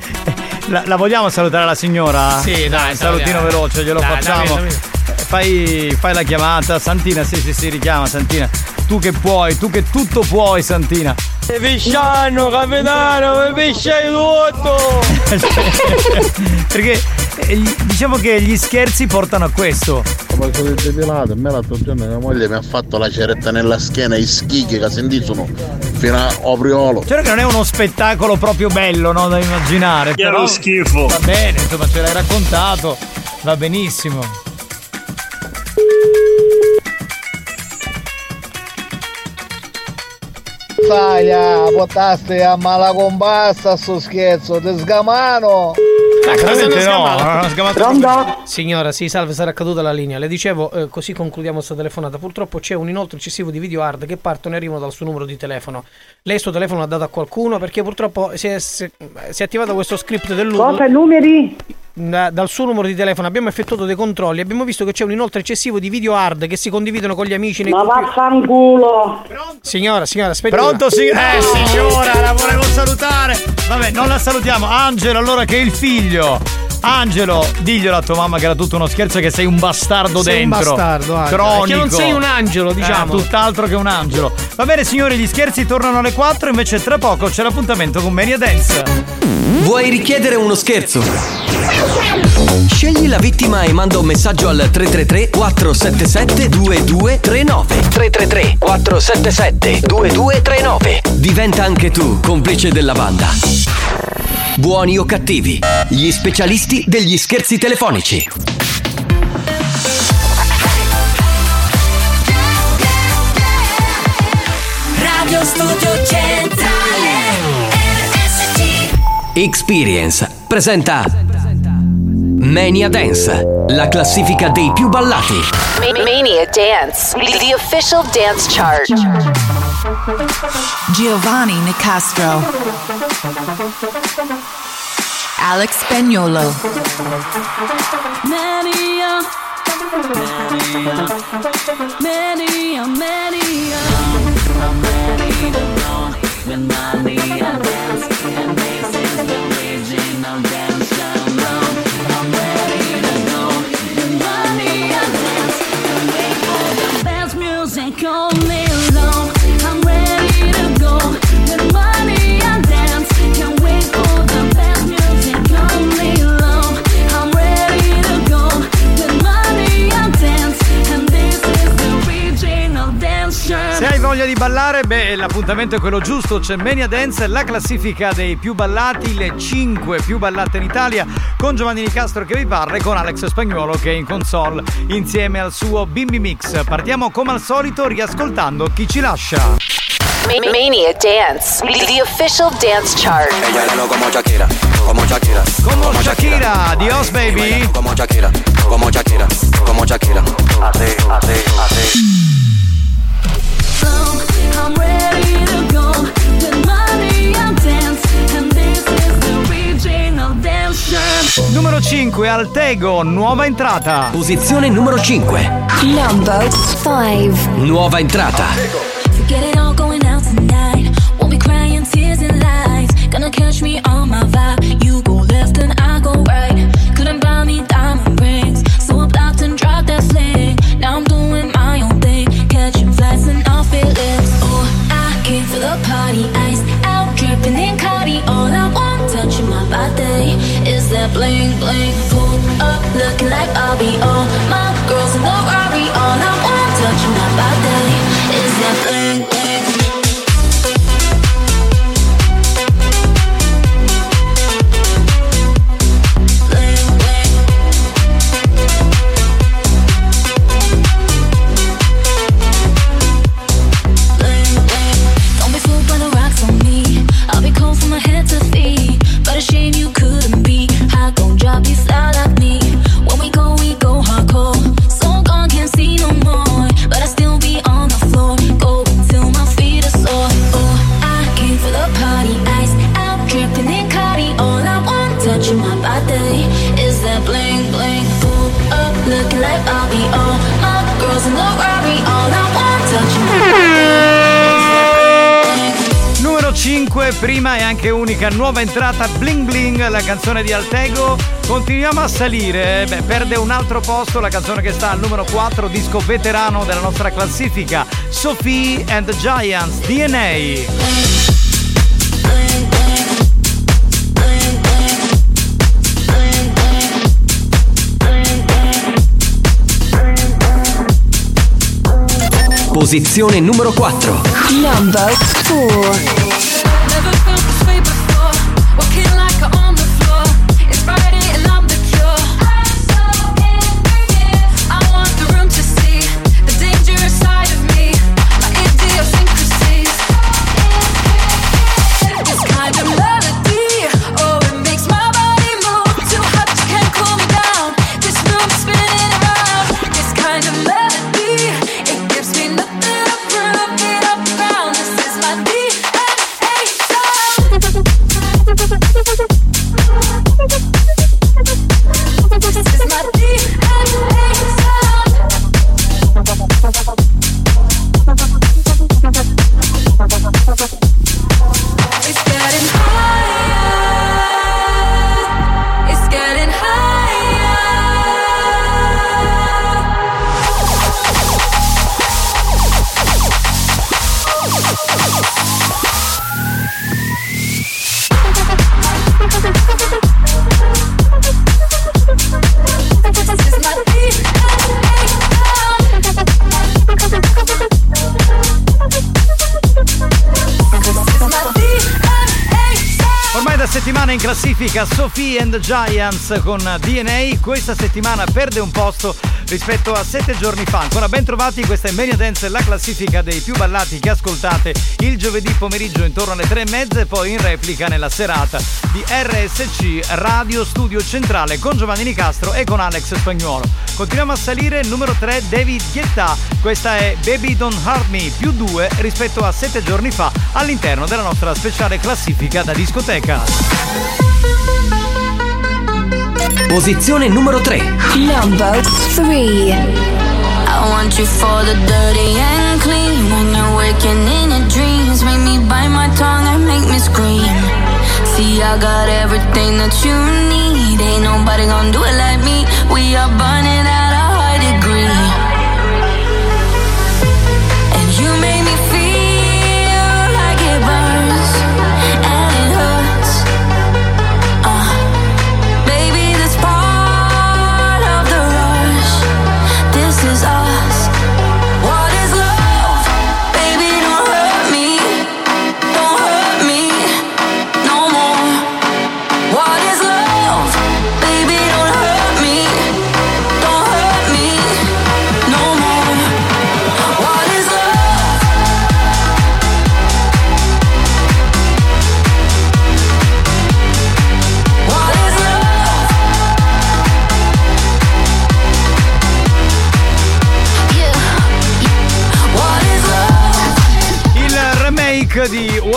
La, la vogliamo salutare la signora? Sì, dai, Un salutino veloce, glielo Dai, facciamo. dammi, dammi. Fai, fai la chiamata, Santina, sì, sì, sì, richiama Santina. Tu che puoi, tu che tutto puoi, Santina. Pisciano, capitano, mi pisciai tutto! <laughs> Perché E gli- diciamo che gli scherzi portano a questo. Come sono depilato, me l'altro giorno mia moglie mi ha fatto la ceretta nella schiena, i schighi che sentì sono fino a opriolo. Certo che non è uno spettacolo proprio bello, no, da immaginare. Che è però uno schifo. Va bene, insomma, ce l'hai raccontato. Va benissimo. Saglia, potaste a mala compassa sto scherzo, te sgamano! Veramente no, ho sgamato Signora, sì, salve, sarà caduta la linea. Le dicevo, eh, così concludiamo questa telefonata. Purtroppo c'è un inoltre eccessivo di video hard che partono e arrivano dal suo numero di telefono. Lei il suo telefono l'ha dato a qualcuno perché purtroppo si è, si- si è attivato questo script del Cosa, numeri? Da- dal suo numero di telefono abbiamo effettuato dei controlli. Abbiamo visto che c'è un inoltre eccessivo di video hard che si condividono con gli amici nei Ma gruppi- vaffanculo! Signora, signora, aspetti. Pronto? No. Eh, signora, la volevo salutare. Vabbè, non la salutiamo. Angelo, allora, che è il figlio. Angelo, diglielo a tua mamma che era tutto uno scherzo, che sei un bastardo Sei un dentro. bastardo, Angelo. Cronico. Che non sei un angelo, diciamo. Eh, tutt'altro che un angelo. Va bene, signori, gli scherzi tornano alle 4, invece tra poco c'è l'appuntamento con Mania Dance. Vuoi richiedere uno scherzo? Scegli la vittima e manda un messaggio al 333 477 2239 333 477 2239 Diventa anche tu complice della banda. Buoni o cattivi, gli specialisti degli scherzi telefonici. Radio Studio Centrale RSC Experience presenta Mania Dance, la classifica dei più ballati. Mania Dance, the official dance chart. Giovanni Nicastro, Alex Spagnolo, many a, many a, many a, many a, many a, ballare, beh, l'appuntamento è quello giusto. C'è Mania Dance, la classifica dei più ballati, le 5 più ballate in Italia, con Giovanni Nicastro che vi parla e con Alex Spagnuolo che è in console insieme al suo Bimbi Mix. Partiamo come al solito riascoltando chi ci lascia. Ma- Mania Dance, the official dance chart. como Shakira, como Shakira, como Shakira, Dios baby, como Shakira, como Shakira, como Shakira. Así, así, así. Numero 5, Altego, nuova entrata. Posizione numero 5. Number 5. Nuova entrata. Forget prima e anche unica nuova entrata Bling Bling, la canzone di Altego. Continuiamo a salire, eh. Beh, perde un altro posto la canzone che sta al numero 4, disco veterano della nostra classifica, Sophie and the Giants DNA. Posizione numero 4. Number 4. Classifica Sophie and Giants con DNA. Questa settimana perde un posto rispetto a sette giorni fa. Ancora ben trovati, questa è Mania Dance, la classifica dei più ballati che ascoltate il giovedì pomeriggio intorno alle tre e mezza e poi in replica nella serata di RSC Radio Studio Centrale con Giovanni Nicastro e con Alex Spagnuolo. Continuiamo a salire, numero 3 David Guetta. Questa è Baby Don't Hurt Me, più 2 rispetto a sette giorni fa all'interno della nostra speciale classifica da discoteca. Posizione numero 3. Number three. I want you for the dirty and clean. When you're waking in your dreams, make me bite my tongue and make me scream. See, I got everything that you need. Ain't nobody gonna do it like me. We are burning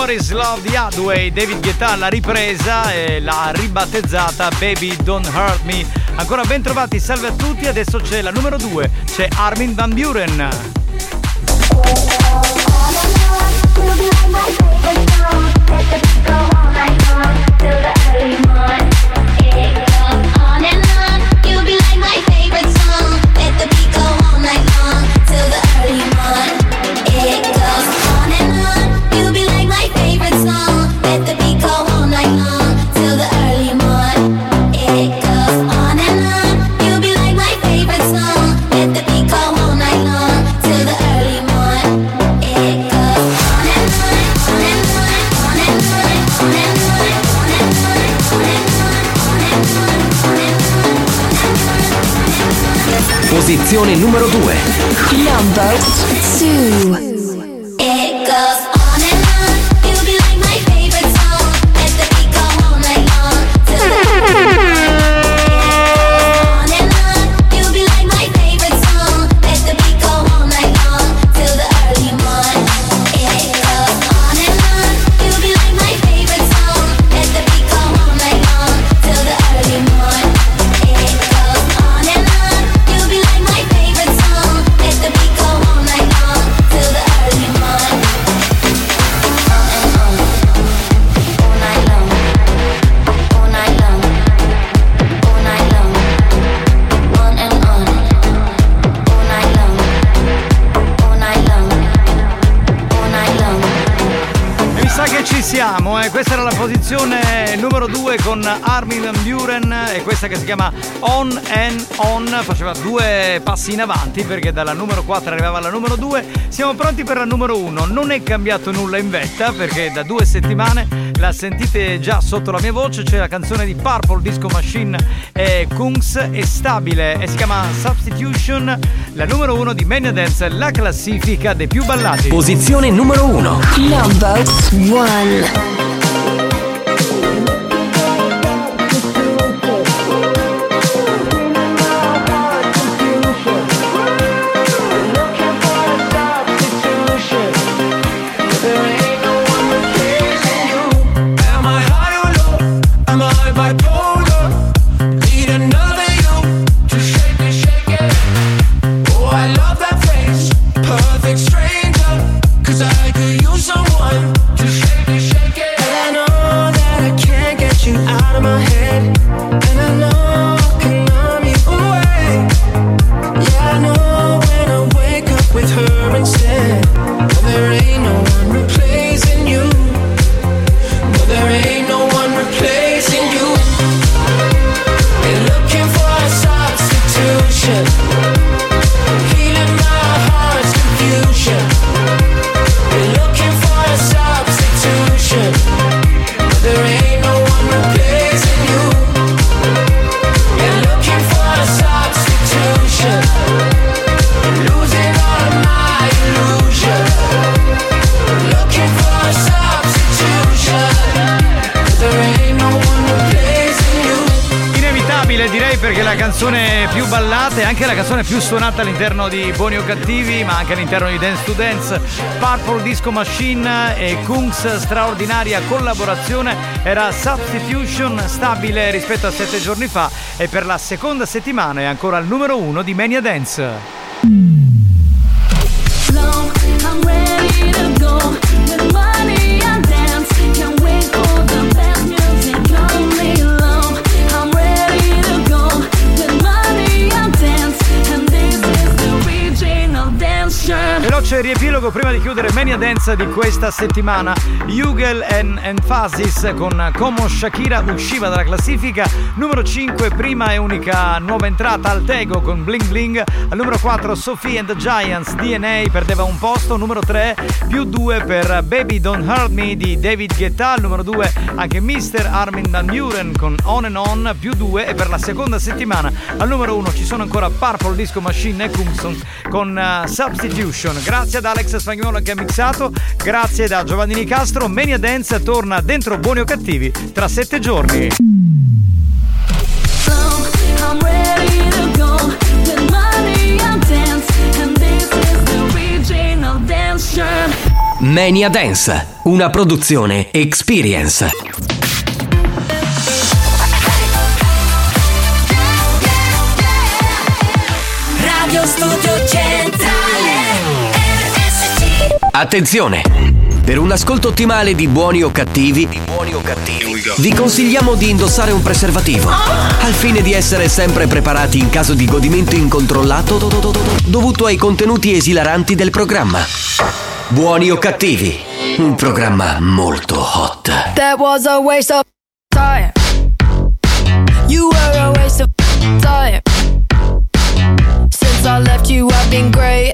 What is Love di Hadway, David Guetta l'ha ripresa e l'ha ribattezzata Baby Don't Hurt Me. Ancora ben trovati, salve a tutti, adesso c'è la numero 2, c'è Armin Van Buren. Posizione numero 2. Number 2. posizione numero 2 con Armin Van Buren e questa che si chiama On and On faceva due passi in avanti perché dalla numero 4 arrivava alla numero 2. Siamo pronti per la numero 1. Non è cambiato nulla in vetta perché da due settimane la sentite già sotto la mia voce, c'è la canzone di Purple Disco Machine e Kungs è stabile e si chiama Substitution, la numero 1 di Mania Dance, la classifica dei più ballati. Posizione numero 1. Number 1. Canzone più ballata e anche la canzone più suonata all'interno di Buoni o Cattivi, ma anche all'interno di Dance to Dance, Purple Disco Machine e Kungs straordinaria collaborazione era Substitution stabile rispetto a sette giorni fa e per la seconda settimana è ancora al numero uno di Mania Dance. Riepilogo prima di chiudere Mania Dance di questa settimana. Hugel and, Fazis con Como Shakira usciva dalla classifica. Numero 5, prima e unica nuova entrata Altego con Bling Bling. Al numero 4 Sophie and the Giants DNA perdeva un posto. Numero 3 più 2 per Baby Don't Hurt Me di David Guetta. Al numero 2 anche Mr. Armin Van Buren con On and On più 2 e per la seconda settimana al numero 1 ci sono ancora Purple Disco Machine e Kumson con eh, Substitution. Grazie ad Alex Spagnolo che ha mixato, grazie da Giovanni Nicastro. Mania Dance torna dentro Buoni o Cattivi tra sette giorni. Mania Dance, una produzione Experience. Attenzione! Per un ascolto ottimale di buoni o cattivi, vi consigliamo di indossare un preservativo, al fine di essere sempre preparati in caso di godimento incontrollato dovuto ai contenuti esilaranti del programma. Buoni o cattivi, un programma molto hot. That was a waste of time. You were a waste of time. Since I left you, I've been great.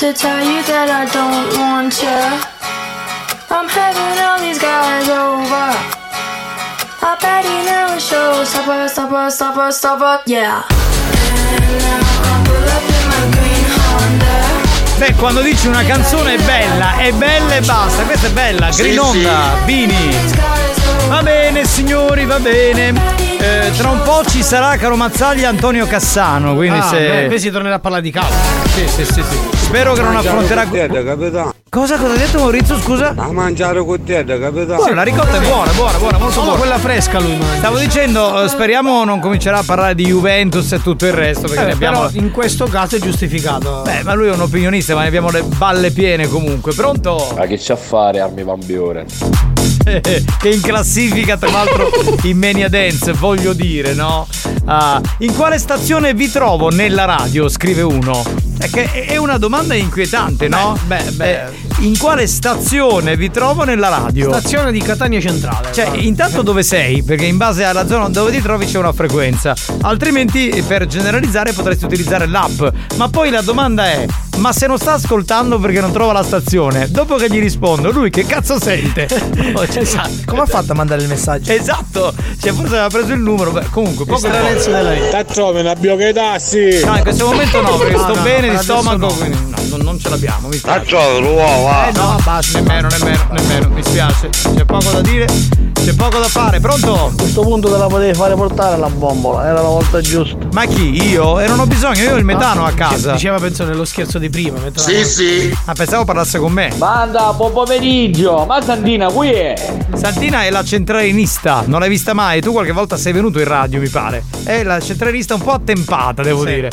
To tell you that I don't want you. I'm having all these guys over. I bet he never shows. Stopper, stopper, stopper, stopper, yeah. And now I pull up in my green Honda. Beh, quando dici una canzone è bella, è bella e basta. Questa è bella. Sì, Green Onda, sì. Bini. Va bene, signori, va bene. Eh, tra un po' ci sarà, caro Mazzaglia, Antonio Cassano. Quindi Ah, se. beh, poi si tornerà a parlare di calcio. Sì, sì, sì, sì. Spero che non affronterà. capitano. Cosa, cosa hai detto Maurizio, scusa? A mangiare con te, capitano. Buona, la ricotta è buona, buona, buona, molto Solo buona. quella fresca lui mangia. Stavo dicendo, eh, speriamo non comincerà a parlare di Juventus e tutto il resto. Perché Eh, ne abbiamo. Però in questo caso è giustificato. Beh, ma lui è un opinionista, ma ne abbiamo le balle piene comunque. Pronto? Ma che c'ha a fare Armi Van Buren? Che <laughs> in classifica tra l'altro in Mania Dance voglio dire no Ah, in quale stazione vi trovo nella radio scrive uno è che è una domanda inquietante no? Beh, beh. Eh, in quale stazione vi trovo nella radio Stazione di Catania Centrale. cioè, intanto dove sei? Perché in base alla zona dove ti trovi c'è una frequenza. Altrimenti, per generalizzare, potresti utilizzare l'app. Ma poi la domanda è: ma se non sta ascoltando perché non trova la stazione, dopo che gli rispondo, lui che cazzo sente? <laughs> Oh, cioè, Come ha fatto a mandare il messaggio? Esatto, cioè forse aveva preso il numero. Beh, comunque, poco Stranezza della vita. Ti trovi una tassi. No, in questo momento no, perché No, sto no, bene di stomaco, no. quindi no, non, non ce l'abbiamo. Mi spiace. trovi l'uovo, Eh no, basta, nemmeno, nemmeno, nemmeno, mi spiace. C'è poco da dire, c'è poco da fare. Pronto? A questo punto te la potevi fare portare la bombola, era la volta giusta. Ma chi? Io? E non ho bisogno, io ho il metano a casa. Diceva penso nello scherzo di prima. mentre Sì, la- sì. Ah, pensavo parlasse con me. Manda, buon pomeriggio! Ma Santina, qui è! Santina è la centralinista, non l'hai vista mai? Tu qualche volta sei venuto in radio, mi pare. È la centralinista un po' attempata, devo Sì. dire.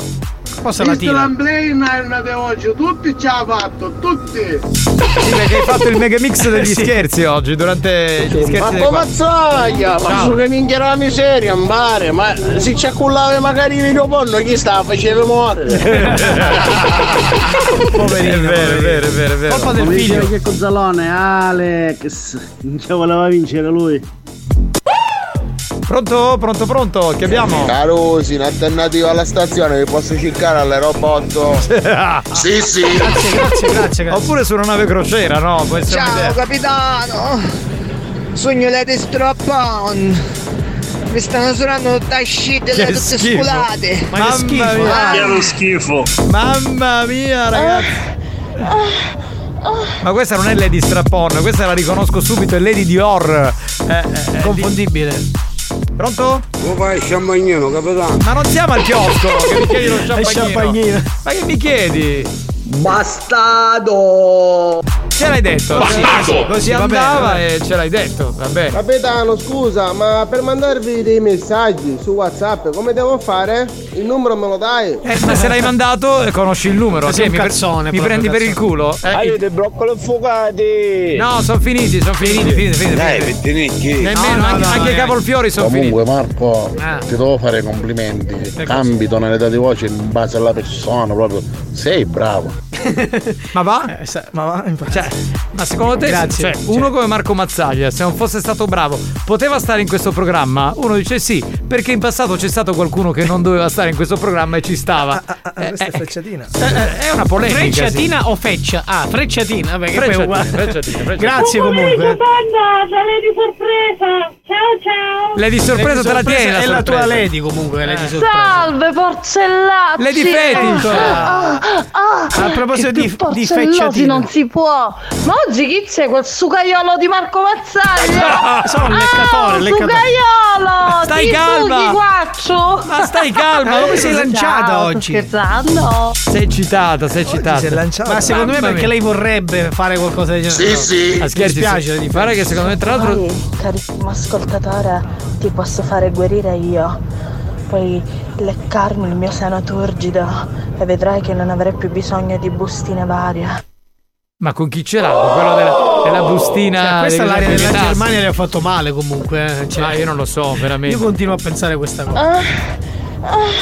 Forse la tira. l'amblina di oggi, tutti ce l'ha fatto, tutti. Sì, perché hai fatto il mega mix <laughs> degli Sì. scherzi oggi, durante gli scherzi Ma dei come qua- mazzaglia, ma su che minchia la miseria, mare, ma se ci accullava magari il video porno, chi sta facendo morire? <laughs> Poverino. È vero, è vero, è vero, è vero. Colpa del figlio. che Cozzalone, Alex. Non ci voleva vincere lui. Pronto, pronto, pronto, che abbiamo? Carusi, in alternativa alla stazione vi posso cercare all'aeroporto? <laughs> sì, sì. Grazie, grazie, grazie, grazie. Oppure su una nave crociera, no? Può essere un'idea. capitano! Sogno le strap-on! Mi stanno suonando tutte shit Che tutte schifo. sculate! Ma che schifo. mia. schifo. Mamma mia, ragazzi. Ma questa non è Lady Strappon, questa la riconosco subito, è Lady Dior. Eh, eh, eh, Confondibile. Pronto? Come fai champagnino, capitano? Ma non siamo al chiosco, che mi chiedi lo <laughs> champagnino. champagnino. Ma che mi chiedi? Bastardo! Ce l'hai detto. Bastardo! Così va andava e ce l'hai detto, va bene. Capitano, scusa, ma per mandarvi dei messaggi su WhatsApp, come devo fare? Il numero me lo dai? Eh, ma se l'hai mandato eh, conosci il numero. Sei Sì, un mi, cazzone, mi prendi per il culo? Eh, dei broccoli affogati. No, sono finiti, sono finiti, finiti, finiti. Dai, pettinicchi. Nemmeno, No, no, anche, no, anche i cavolfiori sono finiti. Comunque Marco, Ah. ti devo fare complimenti. Cambi tonalità di voce in base alla persona, proprio. Sei bravo. <laughs> Ma va? Eh, sa- ma va. Cioè, ma secondo te, Grazie. cioè, uno come Marco Mazzaglia, se non fosse stato bravo, poteva stare in questo programma? Uno dice sì, perché in passato c'è stato qualcuno che non doveva stare in questo programma e ci stava. Eh, questa è eh, frecciatina. eh, eh, è una polemica. sì. Frecciatina o feccia? Ah, frecciatina, vabbè, che poi Frecciatina, frecciatina, frecciatina. Grazie comunque. Panda, c'è di sorpresa. Ciao ciao. Lady sorpresa te la tieni la È la tua lady comunque, lady Eh. sorpresa. Salve porzellazzi. Lady Fetish. Ah, ah, A proposito di- di porzellosi fecciatina. non si può. Ma oggi chi c'è quel sucaiolo di Marco Mazzaglia? <laughs> Ah, sono il leccatore, Ah, il leccatore. sucaiolo. Stai stai Il calma. Guaccio. Ma stai calma, come <laughs> sei lanciata Ciao, oggi? sto Scherzando. Sei eccitata, sei eccitata. si è lanciata. Ma secondo me Mamma perché mia. lei vorrebbe fare qualcosa del genere. Sì, No. sì. Mi scherzi, dispiace sì. di Guarda che secondo me tra l'altro Poi, carissimo ascoltatore, ti posso fare guarire io. Poi leccarmi il mio seno turgido e vedrai che non avrai più bisogno di bustine varie. Ma con chi ce l'ha? Con quello della, della bustina. Cioè, questa della proprietà? Germania le ha fatto male comunque. eh, Cioè, Ma io non lo so, veramente. Io continuo a pensare questa cosa. Ah,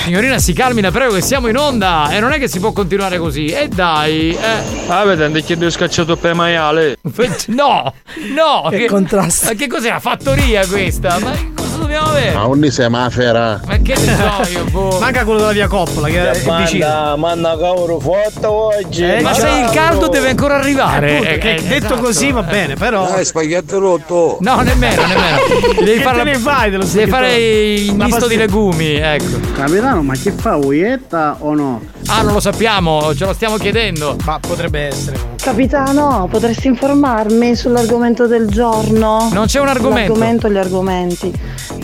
Signorina, si calmi, la prego, che siamo in onda e non è che si può continuare così. E dai, eh. Ah, vedete, che devo scacciato per maiale. <laughs> No, no. Che contrasto. Ma che cos'è la fattoria questa? Ma cosa dobbiamo avere? Ma ogni sei mafera. Ma che ne so io, <laughs> boh. Manca quello della via Coppola che è vicino. Manna cavolo forte oggi. Eh, ma se il caldo deve ancora arrivare. Appunto, Eh, che eh, detto esatto. così va bene, però. Dai, spaghetto rotto. No, nemmeno, nemmeno. <laughs> Devi Che fare te ne fai dello Devi fare il La misto di legumi, ecco. Capitano, ma che fa, uietta o no? Ah, non lo sappiamo, ce lo stiamo chiedendo. Ma potrebbe essere comunque. Capitano, potresti informarmi sull'argomento del giorno? Non c'è un argomento. L'argomento gli argomenti.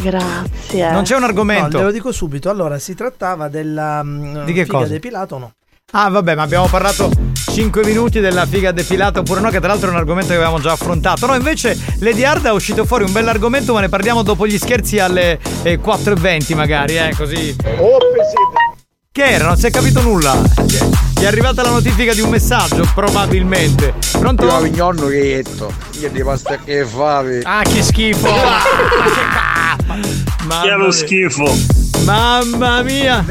Grazie. Non c'è un argomento. No, te lo dico subito. Allora, si trattava della mm, Di che figa cosa? depilata o no? Ah, vabbè, ma abbiamo parlato 5 minuti della figa depilata oppure no, che tra l'altro è un argomento che avevamo già affrontato. No, invece Lady Hard è uscito fuori un bell'argomento, ma ne parliamo dopo gli scherzi alle eh, 4.20 magari, eh, così. Che era? Non si è capito nulla. Ti è arrivata la notifica di un messaggio, probabilmente. Pronto? Io vignonno che hai detto. Io di pasta che favi. Ah, che schifo! <laughs> Mamma Che è lo mia. schifo. Mamma mia!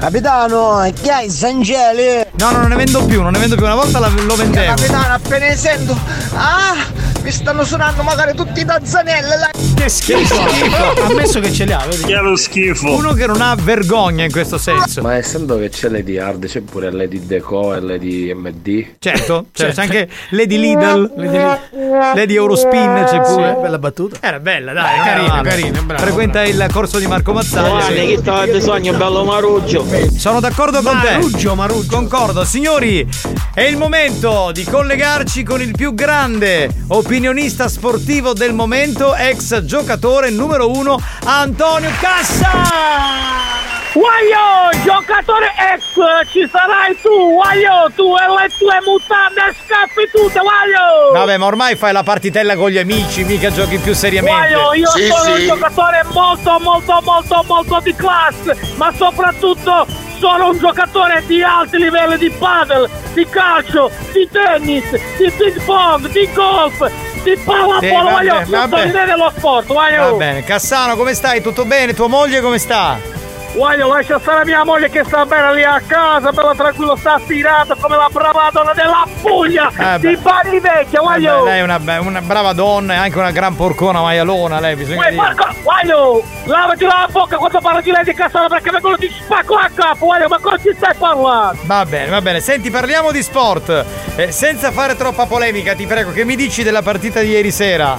Capitano, chi hai Sangeli? No, no, non ne vendo più, non ne vendo più. Una volta la- lo vendevo. Capitano, appena sento. Ah, mi stanno suonando magari tutti i tazzanelli. là. Che schifo! schifo. Ammesso che ce li ha, vedi? Che è lo schifo. Uno che non ha vergogna in questo senso. Ma essendo che c'è Lady Hard, c'è pure Lady Deco e Lady MD. Certo, <laughs> certo, c'è anche Lady Lidl, Lady, Lady Eurospin c'è pure. Sì, bella battuta. Era bella, dai, era carina, carina, bravo, Frequenta il corso di Marco Mazzaglia. Guarda, che stava bisogno bello maruggio. Sono d'accordo con te. Maruggio, Maruggio. Concordo. Signori, è il momento di collegarci con il più grande opinionista sportivo del momento, ex giocatore numero uno, Antonio Cassa! Guaglio, giocatore ex, ci sarai tu, guaglio, tu e le tue mutande scappi tutte, guaglio! Vabbè, ma ormai fai la partitella con gli amici, mica giochi più seriamente. Guaglio, io sono un giocatore molto, molto, molto, molto di classe, ma soprattutto sono un giocatore di alti livelli di paddle, di calcio, di tennis, di ping pong, di golf, pallavolo, Sì, tutto vabbè. di dello sport, guaglio! Va bene, Cassano, come stai? Tutto bene? Tua moglie come sta? Guaglio, lascia stare mia moglie che sta bene lì a casa, bella tranquillo, sta stirata come la brava donna della Puglia Eh beh. di Bari Vecchia, guaglio! Vabbè, lei è una, una brava donna e anche una gran porcona maialona, lei bisogna Uè, dire. Marco, guaglio, lavati la bocca quando parlo di lei di Cassano perché vengono ti spacco a capo, guaglio, ma cosa ti stai parlando? Va bene, va bene. Senti, parliamo di sport. Eh, senza fare troppa polemica, ti prego, che mi dici della partita di ieri sera?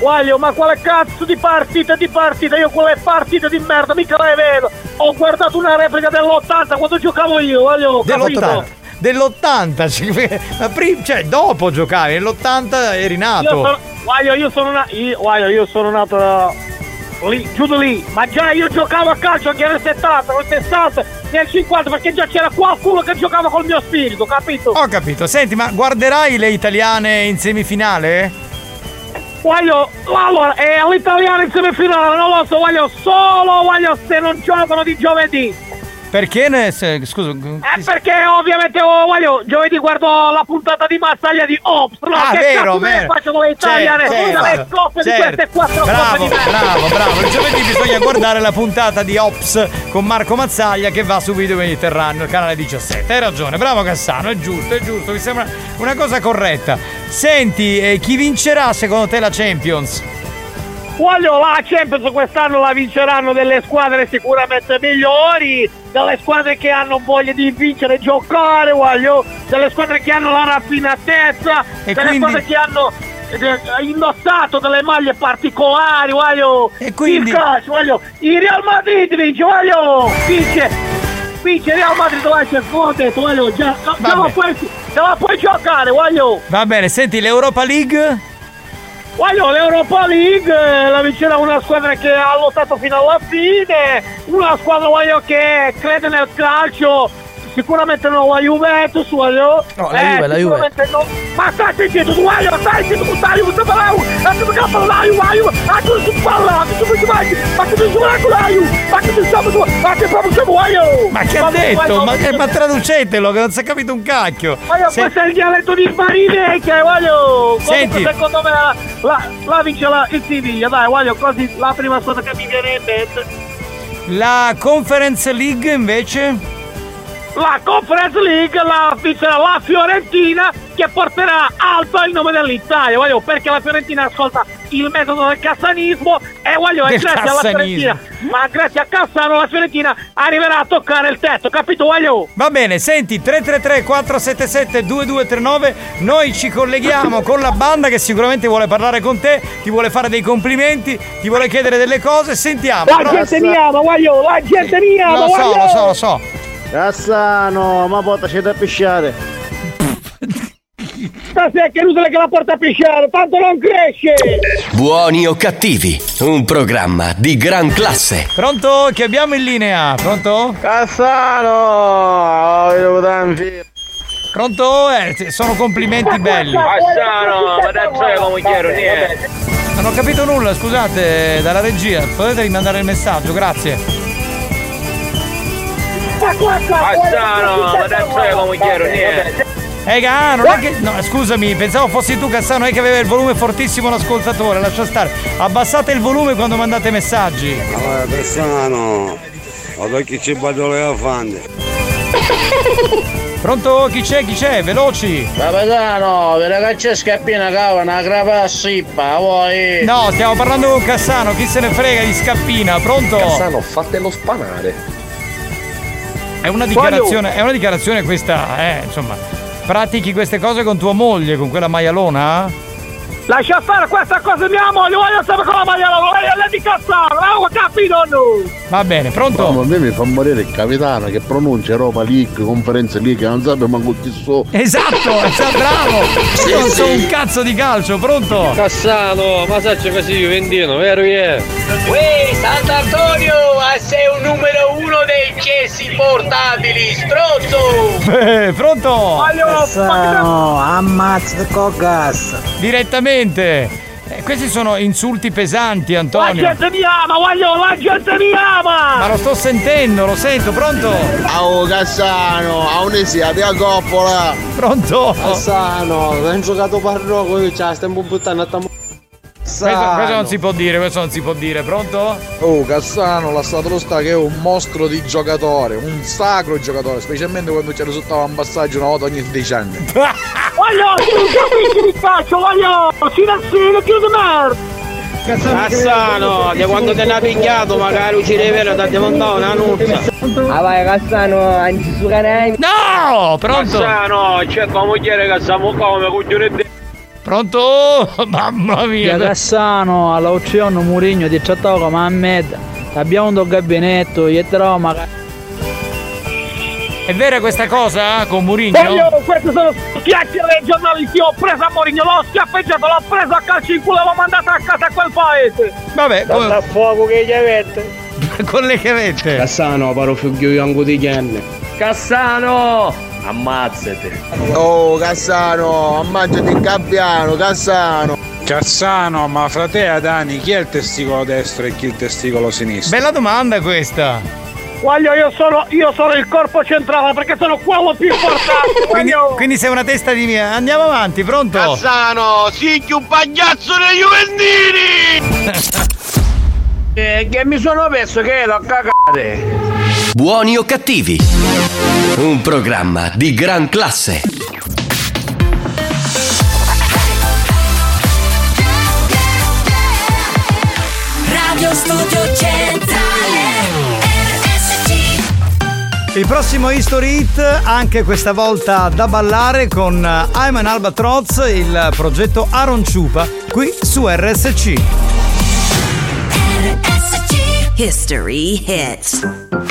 Guaglio, ma quale cazzo di partita di partita? Io quelle partite di merda mica le vedo! Ho guardato una replica dell'80 quando giocavo io, guaglio, capito? Dell'80. Dell'80, <laughs> cioè, dopo giocavi, nell'80 eri Io nato. sono, guaglio, io sono nato, io, guaglio, io sono nato lì, giù di lì, ma già io giocavo a calcio anche nel 70, nel 60, nel 50, perché già c'era qualcuno che giocava col mio spirito, capito? Ho capito. Senti, ma guarderai le italiane in semifinale? Voglio, allora, è all'italiano in semifinale, non lo so, voglio solo, voglio se non giocano di giovedì. Perché ne. se- scusa. Eh, perché ovviamente, oh, voglio, giovedì guardo la puntata di Massaglia di Ops, no? Ah, che vero, vero. faccio con le italiane, Certo, le coppe di certo. queste quattro bravo, coppe di bravo, bravo. Il giovedì bisogna guardare la puntata di Ops con Marco Mazzaglia che va su Video Mediterraneo, il canale 17. Hai ragione, bravo Cassano, è giusto, è giusto, mi sembra una cosa corretta. Senti, eh, chi vincerà secondo te la Champions? Voglio la Champions quest'anno la vinceranno delle squadre sicuramente migliori, delle squadre che hanno voglia di vincere e giocare, voglio, delle squadre che hanno la raffinatezza, E delle quindi- squadre che hanno eh, indossato delle maglie particolari, voglio. E quindi- Il calcio, voglio. Il Real Madrid vince, voglio. Vince. Vince Real Madrid, come ho detto, voglio, già, già già la puoi giocare, voglio. Va bene, senti, l'Europa League? Voglio l'Europa League, eh, la vincerà una squadra che ha lottato fino alla fine, una squadra voglio che crede nel calcio, sicuramente non la Juventus, voglio. No, la Juve, la Juve. non- Ma stai zitto, tu voglio, stai zitto, stai, tu stai, ma ma vai, ma tu mi vai con la Juve, ma tu mi stai, ma che. Ma ha detto? Ma, che- ma traducetelo, che non si è capito un cacchio. Voglio, Se- questo è il dialetto di Marinecchia, voglio! Senti. Comunque, secondo me la, la, la vince la, il Siviglia, dai, voglio, così la prima squadra che mi viene in mente. La Conference League invece? La Conference League la vincerà la Fiorentina che porterà alto il nome dell'Italia, voglio, perché la Fiorentina ascolta il metodo del cassanismo e voglio, Del grazie alla cassanismo. Fiorentina, ma grazie a Cassano la Fiorentina arriverà a toccare il tetto, capito, voglio? Va bene, senti 333 477 2239, noi ci colleghiamo con la banda che sicuramente vuole parlare con te, ti vuole fare dei complimenti, ti vuole chiedere delle cose, sentiamo. La gente mi ama, voglio, la gente mi ama, Lo so, lo so, lo so. Cassano, ma porta c'è da pisciare. Stasera che inutile che la porta a pisciare, tanto non cresce! Buoni o cattivi, un programma di gran classe. Pronto? Che abbiamo in linea? Pronto? Cassano! Io tanti. Pronto? Eh, sono complimenti belli. Cassano, ma dai, come chiaro, niente. Non ho capito nulla, scusate, dalla regia. Potete rimandare il messaggio, grazie. Cassano, ma dai, come chiaro, niente. Ehi, ah, non è che. No, scusami, pensavo fossi tu, Cassano, è che aveva il volume fortissimo l'ascoltatore, lascia stare. Abbassate il volume quando mandate messaggi. Allora, Cassano, guarda chi ci batto le afande. <laughs> Pronto? Chi c'è? Chi c'è? Veloci! Capitano, che c'è scappina cava, una grava sippa, vuoi? No, stiamo parlando con Cassano, chi se ne frega di Scappina, pronto? Cassano, fatelo spanare. È una dichiarazione, è una dichiarazione questa, eh, insomma. Pratichi queste cose con tua moglie, con quella maialona? Lascia stare questa cosa mia moglie, voglio sapere con la maglia, voglio lei di cazzare, avevo capito no? Va bene, pronto? No, a me mi fa morire il capitano che pronuncia Europa League, Conferenza League, non sape manco chi so. Esatto, esatto, bravo! Io non so un cazzo di calcio, pronto? Cassano, ma sacci così Juventino, vero che Uè, Sant'Antonio, a sei un numero uno dei cessi portabili, strozzo! Eh, pronto? Cassano, ammazza con gas. Direttamente. Eh, questi sono insulti pesanti, La Antonio. gente mi ama, voglio, la gente mi ama! Ma lo sto sentendo, lo sento, pronto? Ciao Cassano, a un'esia di coppola. Pronto? Cassano, non giocato parroco, io la stiamo buttando a tam- Questo, questo non si può dire, questo non si può dire, pronto? Oh, Cassano, la Stadrosta che è un mostro di giocatore, un sacro giocatore, specialmente quando ci risultava un passaggio una volta ogni 10 anni. <laughs> Voglio, capisci di calcio, voglio, silenzio, chiuso merda! Cassano, che quando te ne ha picchiato magari uscire vero da montare una nuzza. Ah vai Cassano, anzi su canale. No, pronto? Cassano, c'è come che siamo come coglione di... Pronto? <laughs> Mamma mia. Via Cassano, alla uccione Murigno ti chattavo come a me. Abbiamo un gabinetto, io lo magari. È vera questa cosa con Murigno? Voglio, queste sono chiacchiere dei giornalisti, ho preso a Mourinho, l'ho schiaffeggiato, l'ho preso a calcio in culo e l'ho mandato a casa a quel paese! Vabbè, come- a fuoco che gli avete. <laughs> con le chiavette. Cassano, paro figlio io anche di. Cassano! Ammazzate. Oh Cassano, ammazzati il gabbiano, Cassano. Cassano, ma fra te e Dani, chi è il testicolo destro e chi il testicolo sinistro? Bella domanda questa. Voglio, io sono, io sono il corpo centrale perché sono quello più importante! <laughs> Quindi, quindi sei una testa di mia. Andiamo avanti, pronto? Cassano, sì, un pagliazzo dei Juventini! <laughs> Eh, che mi sono perso che ero a cagare. Buoni o cattivi, un programma di gran classe. Radio Studio Centrale RSC Il prossimo History Hit, anche questa volta da ballare con I'm an Albatroz, il progetto Aaron Ciupa, qui su RSC. History Hits.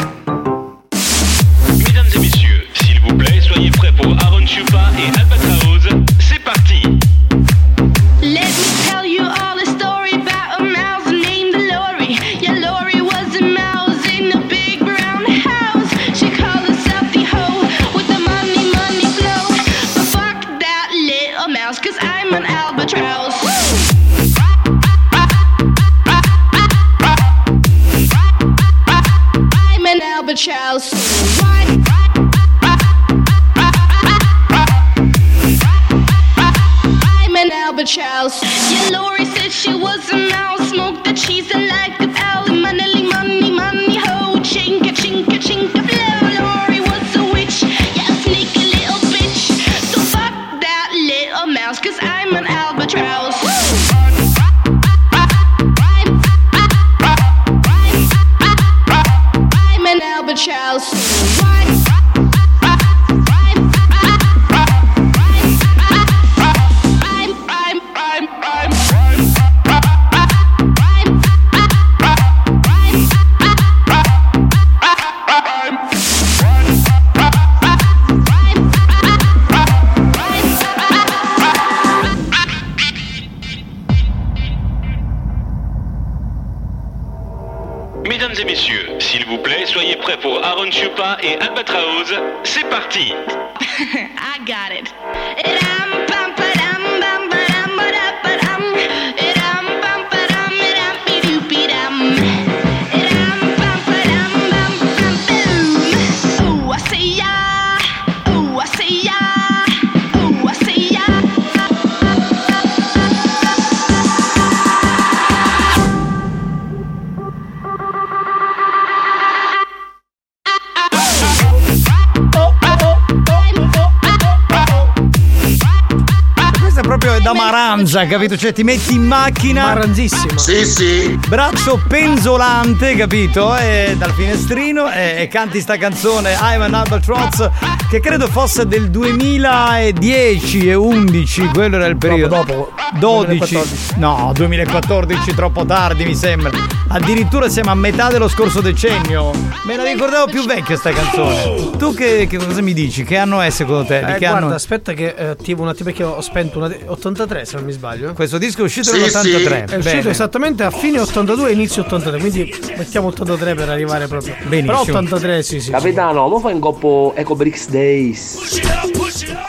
Maranza, capito? Cioè ti metti in macchina. Maranzissimo. Sì, sì. Braccio penzolante, capito? E dal finestrino e, e canti sta canzone I'm an Albatross che credo fosse del 2010 e 11, quello era il periodo. dopo. 12. 2014. No, 2014 troppo tardi mi sembra. Addirittura siamo a metà dello scorso decennio. Me la ricordavo più vecchia sta canzone. Tu che, che cosa mi dici? Che anno è secondo te? Eh, che guarda, anno? aspetta che eh, attivo un attimo perché ho spento una 83 se non mi sbaglio. Questo disco è uscito Sì, nell'83. È uscito Bene. esattamente a fine 82 e inizio 83, quindi mettiamo 83 per arrivare proprio. Benissimo. Però 83 sì, sì. Capitano, lo fai in coppo Eco Bricks Days?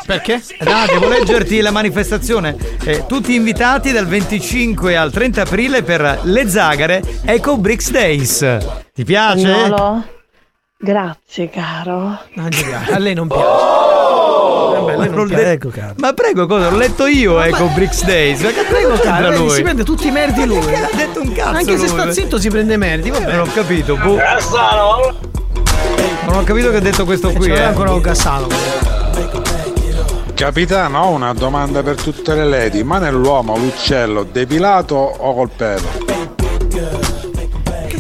Perché? No, devo leggerti la manifestazione. Eh, tutti invitati dal 25 al 30 aprile per Le Zagare Eco Bricks Days. Ti piace? Spagnolo? Grazie, caro. A lei non piace. Vabbè, lei non piace. Ecco, caro. Ma prego, cosa? L'ho letto io Eco Bricks Days. Ma che Prego, caro, lui? si prende tutti i meriti lui. Ha detto un cazzo. Anche se sta lui. zitto si prende meriti, vabbè. Non ho capito. boh. Non ho capito che ha detto questo qui. C'è eh. ancora un Cassano. Capitano, ho una domanda per tutte le lady, ma nell'uomo l'uccello depilato o col pelo?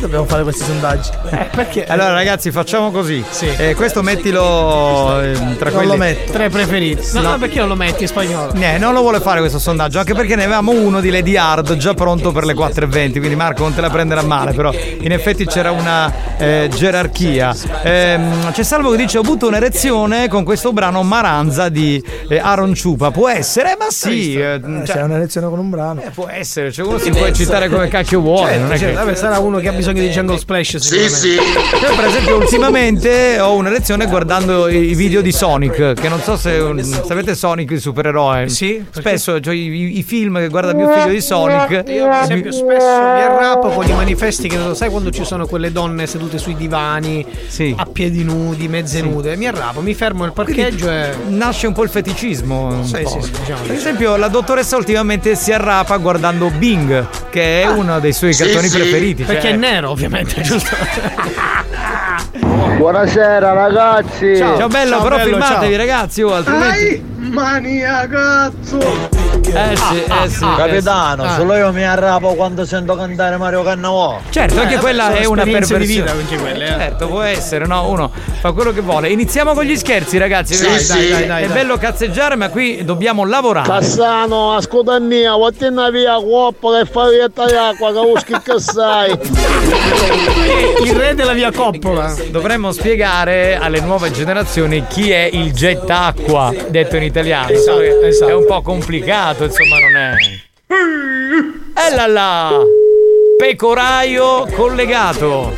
Dobbiamo fare questi sondaggi? Eh, perché? Allora ragazzi facciamo così Eh, Questo mettilo eh, tra non quelli lo metti. Tre preferiti. No, no, perché non lo metti in spagnolo? Eh, non lo vuole fare questo sondaggio, anche perché ne avevamo uno di Lady Hard già pronto per le 4.20, quindi Marco non te la prendere a male, però in effetti c'era una eh, gerarchia. Ehm, c'è Salvo che dice ho avuto un'erezione con questo brano Maranza di eh, Aaron Ciupa, può essere, ma sì, eh, cioè, C'è una lezione con un brano. può essere, cioè uno si può eccitare come cacchio vuole, Certo, non è certo. che... Vabbè, sarà uno che ha bisogno di jungle splash. sicuramente. Io per esempio ultimamente ho una lezione guardando i video di Sonic, che non so se sapete Sonic il supereroe. Sì. Spesso cioè, i, i film che guarda mio figlio di Sonic. Io per esempio spesso mi arrappo con i manifesti che sai quando ci sono quelle donne sedute sui divani a piedi nudi, mezze nude, mi arrappo, mi fermo nel parcheggio e Nasce un po' il feticismo. un Sì, sì, sì, diciamo Per esempio, la dottoressa ultimamente si arrapa guardando Bing, che è uno dei suoi Sì, cartoni sì. preferiti. Perché cioè- è nero, ovviamente, <laughs> giusto? Buonasera ragazzi. Ciao, bello, però filmatevi ragazzi, o altrimenti. Mania cazzo! Eh sì, eh sì. Capitano, Ah. solo io mi arrapo quando sento cantare Mario Cannavò. Certo, anche Eh, quella sono è una esperienze di perversione. vita anche quelle, eh. Certo, può essere, no? Uno fa quello che vuole. Iniziamo con gli scherzi, ragazzi. Sì, dai, sì. dai, dai, Dai, È dai. bello cazzeggiare, ma qui dobbiamo lavorare. Cassano, ascolta mia, wattina via coppola e favetta d'acqua, che uschi che sai. Il re della via Coppola. Dovremmo spiegare alle nuove generazioni chi è il gettacqua, detto in italiano. Esatto, Che esatto. È un po' complicato, insomma, non è. E là là! Pecoraio collegato.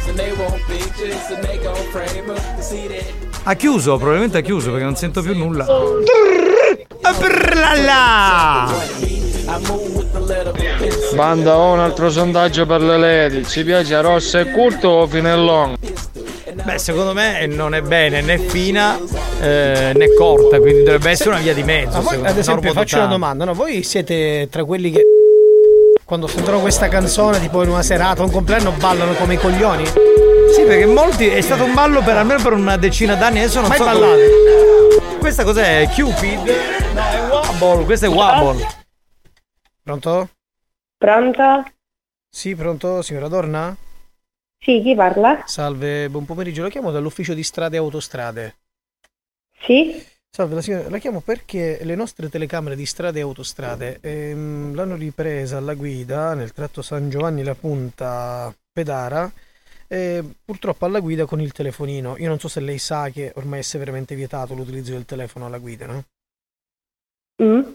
Ha chiuso, probabilmente ha chiuso perché non sento più nulla. Banda, ho un altro sondaggio per le lady. Ci piace rossa e curto o finellon? Beh, secondo me non è bene né fina eh, né corta, quindi dovrebbe essere una via di mezzo. Ma voi, ad esempio, faccio una domanda, no? Voi siete tra quelli che quando sentono questa canzone, tipo in una serata, un compleanno, ballano come i coglioni? Sì, perché molti è stato un ballo per almeno per una decina d'anni, adesso non Mai so. ballate? Questa cos'è? Cupid? No, è Wobble, questo è Wobble. Pronto? Pronto? Sì, pronto, signora Dorna? Sì, chi parla? Salve, buon pomeriggio, la chiamo dall'ufficio di strade e autostrade. Sì? Salve, la, signora- la chiamo perché le nostre telecamere di strade e autostrade ehm, l'hanno ripresa alla guida nel tratto San Giovanni La Punta Pedara e purtroppo alla guida con il telefonino. Io non so se lei sa che ormai è severamente vietato l'utilizzo del telefono alla guida, no? Mm?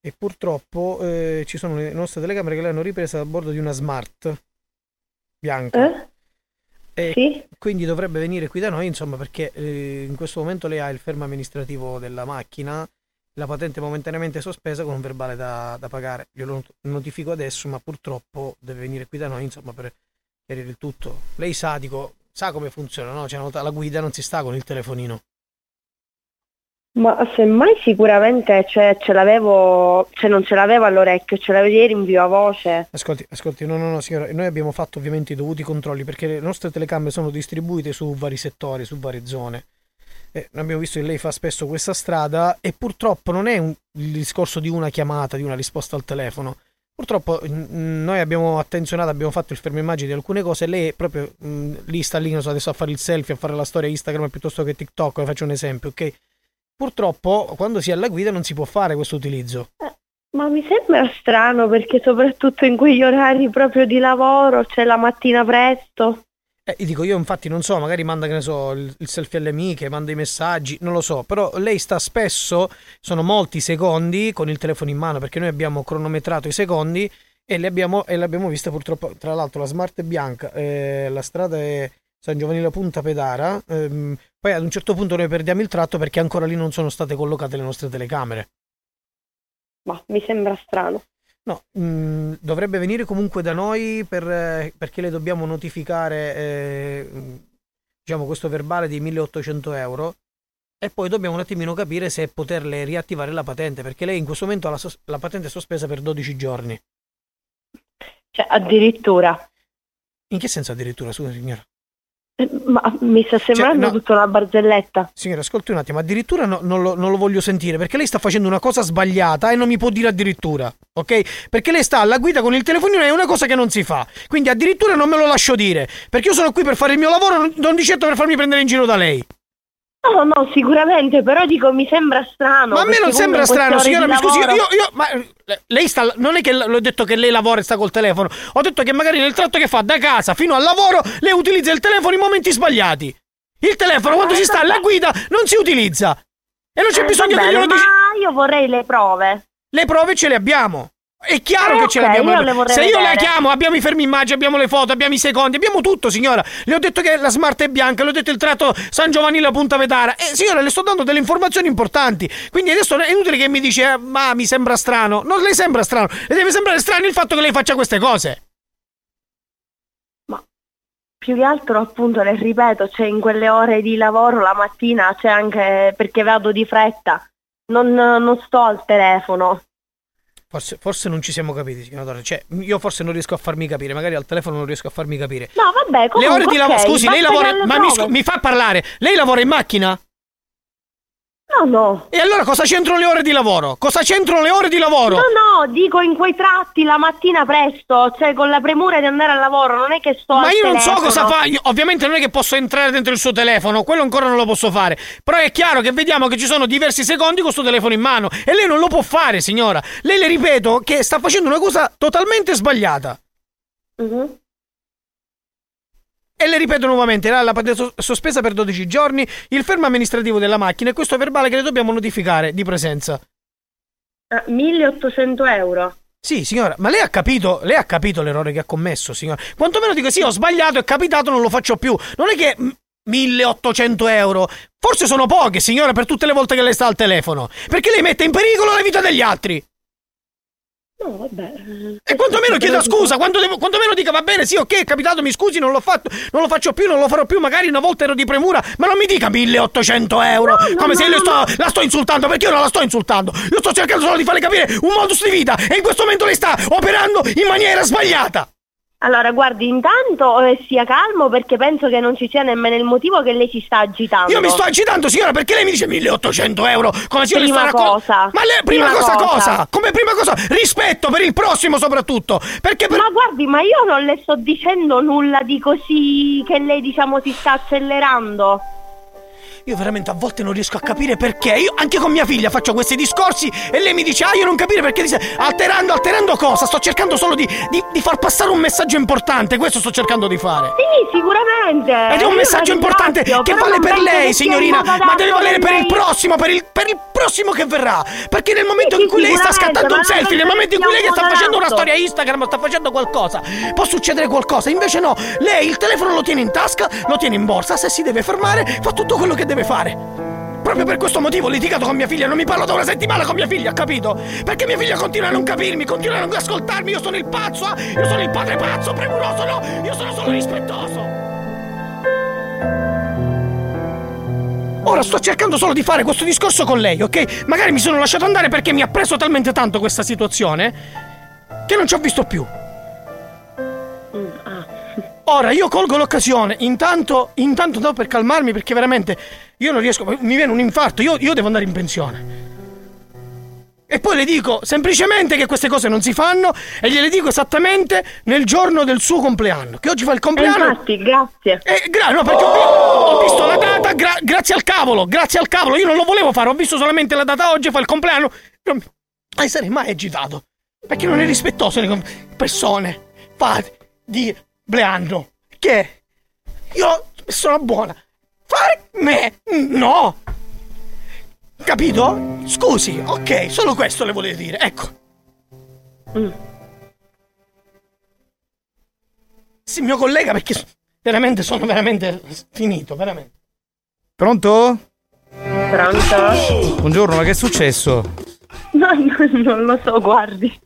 E purtroppo eh, ci sono le nostre telecamere che le hanno riprese a bordo di una smart bianca. Eh? E quindi dovrebbe venire qui da noi, insomma, perché eh, in questo momento lei ha il fermo amministrativo della macchina, la patente momentaneamente sospesa con un verbale da, da pagare. Glielo not- notifico adesso, ma purtroppo deve venire qui da noi, insomma, per chiarire il tutto. Lei sa, dico, sa come funziona, no? Cioè, la guida non si sta con il telefonino. Ma semmai sicuramente cioè, ce l'avevo, cioè non ce l'avevo all'orecchio, ce l'avevo ieri in viva voce. Ascolti, ascolti, no, no, no, signora, noi abbiamo fatto ovviamente i dovuti controlli perché le nostre telecamere sono distribuite su vari settori, su varie zone. Eh, abbiamo visto che lei fa spesso questa strada e purtroppo non è un, il discorso di una chiamata, di una risposta al telefono. Purtroppo mh, noi abbiamo attenzionato, abbiamo fatto il fermo immagini di alcune cose, lei è proprio mh, lì sta lì, so, adesso a fare il selfie, a fare la storia Instagram piuttosto che TikTok, faccio un esempio, ok? Purtroppo quando si è alla guida non si può fare questo utilizzo. Ma mi sembra strano perché soprattutto in quegli orari proprio di lavoro, cioè la mattina presto. Eh, io dico, io infatti non so, magari manda, che ne so, il, il selfie alle amiche, manda i messaggi, non lo so, però lei sta spesso, sono molti secondi con il telefono in mano perché noi abbiamo cronometrato i secondi e le abbiamo, e l'abbiamo vista purtroppo, tra l'altro la smart è bianca, eh, la strada è San Giovanni Punta Pedara, ehm, poi ad un certo punto noi perdiamo il tratto perché ancora lì non sono state collocate le nostre telecamere. Ma mi sembra strano. No, mh, dovrebbe venire comunque da noi per, eh, perché le dobbiamo notificare eh, diciamo, questo verbale di 1800 euro e poi dobbiamo un attimino capire se poterle riattivare la patente perché lei in questo momento ha la, sos- la patente sospesa per 12 giorni. Cioè, addirittura. In che senso addirittura, scusa signora? Eh, Ma mi sta sembrando Cioè, no. tutta una barzelletta. Signora, ascolti un attimo, addirittura no- non, lo, non lo voglio sentire perché lei sta facendo una cosa sbagliata e non mi può dire addirittura, ok? Perché lei sta alla guida con il telefonino e è una cosa che non si fa. Quindi addirittura non me lo lascio dire, perché io sono qui per fare il mio lavoro, non di certo per farmi prendere in giro da lei. No, no, sicuramente, però dico mi sembra strano. ma a me non sembra strano, signora, mi scusi, io, lavoro- io- ma eh, lei sta, non è che l'ho detto che lei lavora e sta col telefono, ho detto che magari nel tratto che fa da casa fino al lavoro lei utilizza il telefono in momenti sbagliati. Il telefono quando si sta alla guida non si utilizza. E non c'è Eh, bisogno va che glielo dici. Ma io vorrei le prove. Le prove ce le abbiamo. È chiaro Eh, che ce ok, le abbiamo. io Se io la vedere. chiamo, abbiamo i fermi immagini, abbiamo le foto, abbiamo i secondi, abbiamo tutto, signora. Le ho detto che la smart è bianca, le ho detto il tratto San Giovanni la Punta Vedara. E signora, le sto dando delle informazioni importanti. Quindi adesso è inutile che mi dice, "Eh, ma mi sembra strano. Non le sembra strano. Le deve sembrare strano il fatto che lei faccia queste cose. Più che altro, appunto, le ripeto, cioè in quelle ore di lavoro la mattina c'è anche perché vado di fretta. Non, non sto al telefono. Forse, forse non ci siamo capiti, signora Torre. Cioè, io forse non riesco a farmi capire, magari al telefono non riesco a farmi capire. No, vabbè, le comunque, ore di lavoro. Scusi, lei lavora. Ma mi, scu- mi fa parlare. Lei lavora in macchina? No, no. E allora cosa c'entrano le ore di lavoro? Cosa c'entrano le ore di lavoro? No, no, dico in quei tratti la mattina presto, cioè con la premura di andare al lavoro, non è che sto Ma io non so telefono. cosa fa. Io- ovviamente non è che posso entrare dentro il suo telefono, quello ancora non lo posso fare. Però è chiaro che vediamo che ci sono diversi secondi con suo telefono in mano. E lei non lo può fare, signora. Lei le ripeto che sta facendo una cosa totalmente sbagliata. Mhm. E le ripeto nuovamente, la la patente sos- sospesa per 12 giorni, il fermo amministrativo della macchina e questo verbale che le dobbiamo notificare di presenza. Ah, 1800 euro. Sì, signora, ma lei ha capito, lei ha capito l'errore che ha commesso, signora. Quantomeno dico sì, ho sbagliato, è capitato, non lo faccio più. Non è che mm, 1800 euro. Forse sono poche, signora, per tutte le volte che lei sta al telefono. Perché lei mette in pericolo la vita degli altri. No, vabbè. E quantomeno chieda scusa, quando devo- quantomeno dica va bene, sì, ok, è capitato, mi scusi, non l'ho fatto, non lo faccio più, non lo farò più, magari una volta ero di premura, ma non mi dica 1800 euro, come se io sto- la sto insultando, perché io non la sto insultando, io sto cercando solo di farle capire un modus di vita e in questo momento lei sta operando in maniera sbagliata. Allora, guardi, intanto eh, sia calmo perché penso che non ci sia nemmeno il motivo che lei si sta agitando. Io mi sto agitando, signora, perché lei mi dice 1800 euro, come se io le sto Prima raccon- cosa. Ma lei, prima, Prima cosa, cosa cosa. Come prima cosa? Rispetto per il prossimo soprattutto, perché per... Ma guardi, ma io non le sto dicendo nulla di così che lei diciamo si sta accelerando. Io veramente a volte non riesco a capire perché. Io anche con mia figlia faccio questi discorsi e lei mi dice, ah, io non capire perché dice, alterando, alterando cosa? Sto cercando solo di, di- di far passare un messaggio importante, questo sto cercando di fare. Sì, sicuramente. Ed è un Io messaggio importante che vale per lei, il signorina, ma deve valere per il lei- prossimo, per il, per il prossimo che verrà. Perché nel momento Sì, in cui lei sta scattando un selfie, nel momento in cui lei sta facendo una storia Instagram, sta facendo qualcosa, può succedere qualcosa. Invece no, lei il telefono lo tiene in tasca, lo tiene in borsa, se si deve fermare, fa tutto quello che deve fare. Proprio per questo motivo ho litigato con mia figlia, non mi parlo da una settimana con mia figlia, capito? Perché mia figlia continua a non capirmi, continua a non ascoltarmi, io sono il pazzo, ah, io sono il padre pazzo, premuroso, no, io sono solo rispettoso. Ora sto cercando solo di fare questo discorso con lei, ok? Magari mi sono lasciato andare perché mi ha preso talmente tanto questa situazione che non ci ho visto più. Ora io colgo l'occasione, intanto, intanto no per calmarmi perché veramente io non riesco, mi viene un infarto, io, io devo andare in pensione. E poi le dico semplicemente che queste cose non si fanno e gliele dico esattamente nel giorno del suo compleanno, che oggi fa il compleanno. Infatti, grazie. Eh, gra- no, perché ho, vi- ho visto la data gra- grazie al cavolo, grazie al cavolo, io non lo volevo fare, ho visto solamente la data oggi, fa il compleanno. Non sarei mai agitato. Perché non è rispettoso nei di persone. Fate di compleanno. Che io sono buona. Fare me? No! Capito? Scusi, ok, solo questo le volevo dire, ecco. Sì, mio collega, perché veramente sono veramente finito, veramente. Pronto? Pronto? Buongiorno, ma che è successo? No, no, non lo so, guardi.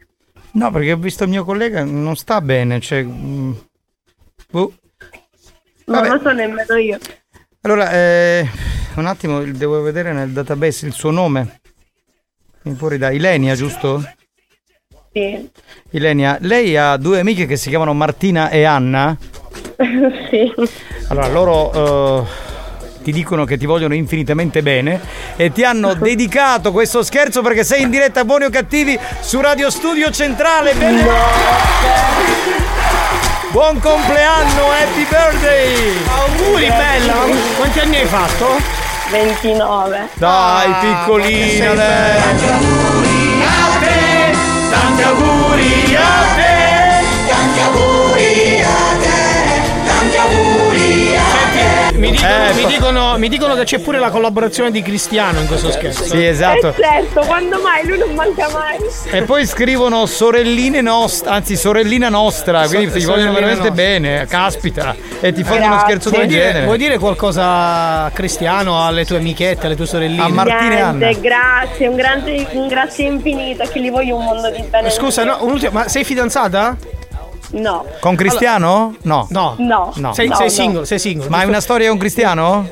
No, perché ho visto il mio collega, non sta bene, cioè... mm, boh. Non lo so nemmeno io. Allora, eh, un attimo, devo vedere nel database il suo nome. Mi può ridare? Ilenia, giusto? Sì. Ilenia, lei ha due amiche che si chiamano Martina e Anna. <laughs> sì. Allora, loro eh, ti dicono che ti vogliono infinitamente bene e ti hanno <laughs> dedicato questo scherzo perché sei in diretta buoni o cattivi su Radio Studio Centrale. Bene? Buon compleanno, happy birthday! Auguri, bella! Quanti anni hai fatto? 29. Dai, piccolina, dai. a te, tanti auguri a te, dicono, Eh, mi dicono- mi dicono che c'è pure la collaborazione di Cristiano in questo scherzo. Sì, esatto. Eh certo, quando mai? Lui non manca mai. E poi scrivono sorelline nostre, anzi sorellina nostra, quindi So- ti vogliono veramente nostra. bene, caspita. E ti fanno uno Grazie. scherzo Vuoi del dire, genere. vuoi dire qualcosa a Cristiano, alle tue amichette, alle tue sorelline? A Martina. Niente, grazie, un, grande, un grazie infinito, che gli voglio un mondo di bene. Scusa, no, un'ultima, ma sei fidanzata? No. Con Cristiano? No. No. No. No. Sei, No, sei no. single, sei single. Ma hai una storia con Cristiano?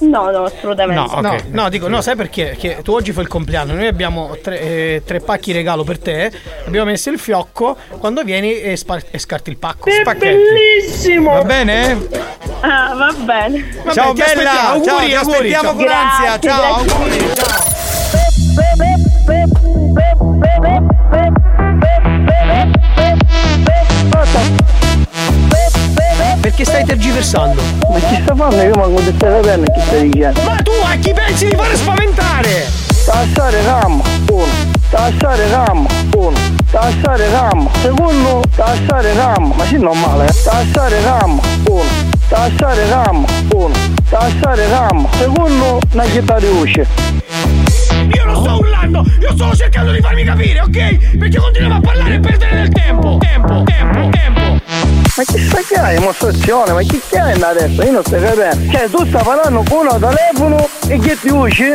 No, no, assolutamente. No, ok. No, dico, no, sai perché? Che tu oggi fai il compleanno, noi abbiamo tre, eh, tre pacchi regalo per te, abbiamo messo il fiocco, quando vieni e, spar- e scarti il pacco. È Spacchetti. bellissimo! Va bene? Ah, va bene. Vabbè, ciao bella, aspettiamo, ciao, auguri, ti auguri, aspettiamo ciao. con ansia. Grazie, Ciao, grazie. auguri. Ciao. Perché stai tergiversando? Ma chi sta facendo? Io manco di stare bene chi stai dicendo. Ma tu a chi pensi di fare spaventare? Tassare RAM, uno. Tassare RAM, uno. Tassare RAM, secondo. Tassare RAM, ma sì normale, eh. Tassare RAM, uno. Tassare RAM, uno. Tassare RAM, secondo. Una chitarra di usce. Io non sto urlando, io sto cercando di farmi capire, ok? Perché continuiamo a parlare e perdere del tempo. Tempo, tempo, tempo. Ma che sta che hai? Dimostrazione, ma chi che hai adesso? Io non sto capendo. Cioè, tu stai parlando con uno telefono e che ti usci?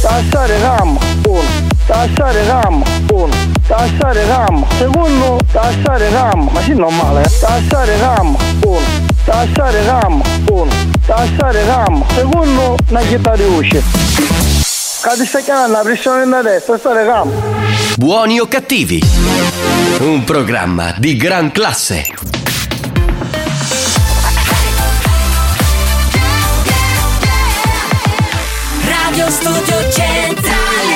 Tassare RAM, uno. Tassare RAM, uno. Tassare RAM, secondo. Tassare RAM, ma sì normale, eh. Tassare RAM, uno. Tassare RAM, uno. Tassare RAM, secondo. Una chitarra usci. Cade sta chiamando la pressione da destra, stare RAM. Buoni o cattivi? Un programma di gran classe. Radio Studio Centrale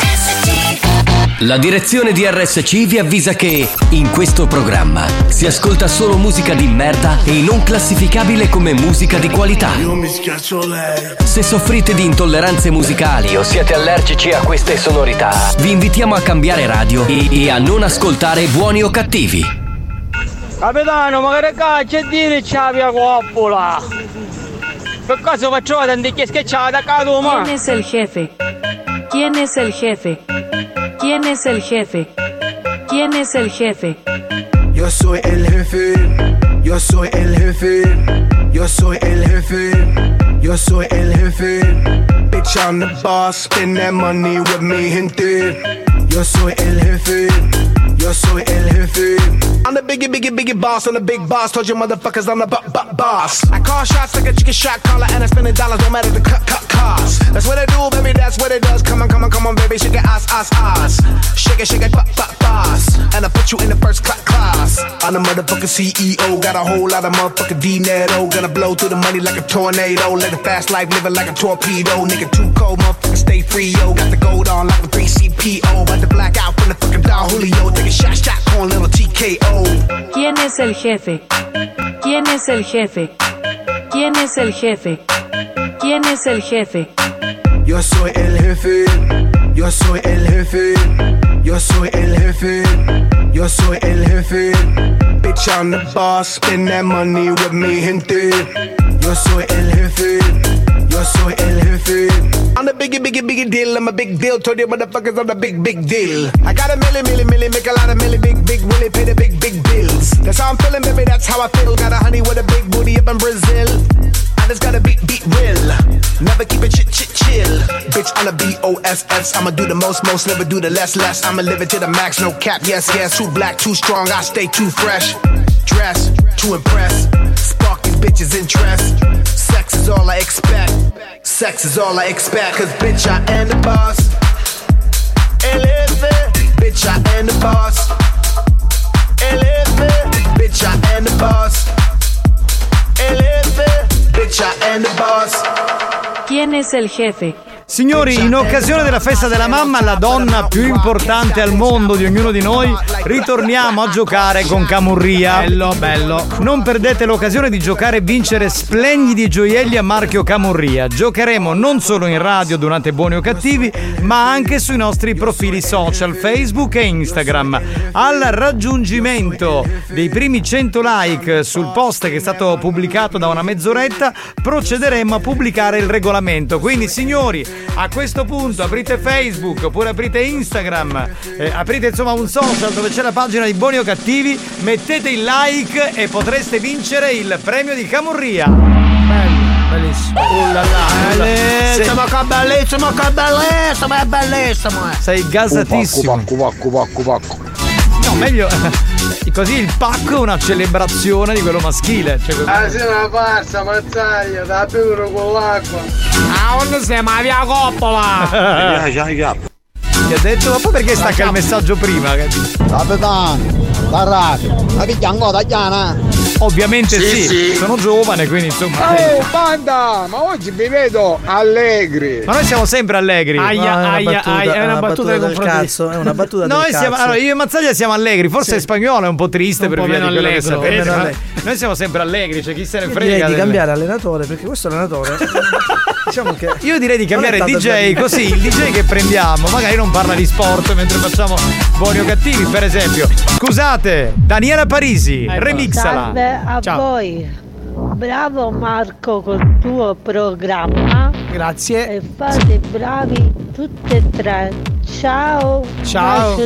RSC La direzione di RSC vi avvisa che in questo programma si ascolta solo musica di merda e non classificabile come musica di qualità. Io mi schiaccio lei. Se soffrite di intolleranze musicali o siete allergici a queste sonorità, vi invitiamo a cambiare radio e, e a non ascoltare buoni o cattivi. Capitano, ma che cazzo dire c'ha via coppola? ¿Quién es el jefe? ¿Quién es el jefe? ¿Quién es el jefe? ¿Quién es el jefe? Yo soy el jefe, yo soy el jefe, yo soy el jefe, yo soy el jefe. Bitch, I'm the boss, spend that money with me, gente. Yo soy el jefe, yo soy el jefe. I'm the biggie, biggie, biggie boss, I'm the big boss. Told you motherfuckers I'm the bu- bu- boss. I call shots like a chicken shot caller, and I spend the dollars, no matter the cut, cut cost. That's what I do, baby, that's what it does. Come on, come on, come on, baby, shake it, ass, ass, ass. Shake it, shake it, pop, pop, boss. And I put you in the first cla- class. I'm the motherfucking CEO, got a whole lot of motherfucking dinero. Gonna blow through the money like a tornado. Let a fast life, living like a torpedo. Nigga, too cold, motherfucker, stay free, yo. Got the gold on like a 3CPO. About to black out from the fucking Don Julio. Take a shot, shot, corn, little TKO. ¿Quién es el jefe? ¿Quién es el jefe? ¿Quién es el jefe? ¿Quién es el jefe? Yo soy el jefe, yo soy el jefe, yo soy el jefe, yo soy el jefe. Bitch, I'm the boss, spend that money with me, gente. Yo soy el jefe, yo soy el jefe. I'm the biggie, biggie, biggie deal. I'm a big deal. Told you motherfuckers I'm the big, big deal. I got a milli, milli, milli, make a lot of milli, big, big, willy, pay the big, big That's how I'm feeling, baby. That's how I feel. Got a honey with a big booty up in Brazil. I just gotta beat, beat real. Never keep it chit, chit, chill. Bitch, I'm a B-O-S-S. I'ma do the most, most, never do the less, less. I'ma live it to the max, no cap, yes, yes. Too black, too strong, I stay too fresh. Dress, to impress. Spark these bitches' interest. Sex is all I expect. Sex is all I expect. Cause bitch, I am the boss. Eleve, bitch, I am the boss. ¿Quién es el jefe? Signori, in occasione della festa della mamma, la donna più importante al mondo di ognuno di noi, ritorniamo a giocare con Camurria. Bello, bello. Non perdete l'occasione di giocare e vincere splendidi gioielli a marchio Camurria. Giocheremo non solo in radio durante Buoni o Cattivi, ma anche sui nostri profili social, Facebook e Instagram. Al raggiungimento dei primi 100 like sul post che è stato pubblicato da una mezz'oretta, procederemo a pubblicare il regolamento. Quindi, signori, a questo punto aprite Facebook oppure aprite Instagram, eh, aprite insomma un social dove c'è la pagina di Buoni o Cattivi, mettete il like e potreste vincere il premio di Camurria. Bello, bellissimo. Uh là là, Bellissimo, che bellissimo, che bellissimo, è bellissimo. eh. Sei gasatissimo. Pacco, pacco, pacco, pacco. No, meglio. <laughs> Così il pacco è una celebrazione di quello maschile. Cioè. Ah, sì, una farsa, mazzaglia, da bere con l'acqua. Ah, non sei ma via coppola. <laughs> Ti ha detto, ma poi perché stacca il messaggio prima? capito? Capitano, la radio, la picchia ancora, Tagliana. Ovviamente sì, Sì, sì. sono giovane, quindi insomma. Oh, banda, ma oggi vi vedo allegri. Ma noi siamo sempre allegri. Aia, No, è una aia, battuta, aia, è una battuta nei del di- cazzo, è una battuta <laughs> del Noi siamo, cazzo. allora, io e Mazzaglia siamo allegri, forse Sì. spagnolo è un po' triste Un per po' via di quello che sapete. allegro. Noi siamo sempre allegri, cioè chi se ne Io frega. direi di del- cambiare allenatore perché questo allenatore <laughs> diciamo che Io direi di cambiare DJ, così il DJ che prendiamo magari non parla di sport mentre facciamo buoni o cattivi, per esempio. Scusate, Daniela Parisi, remixala. Salve a Ciao. voi. Bravo Marco col tuo programma. Grazie. E fate bravi tutti e tre. Ciao. Ciao.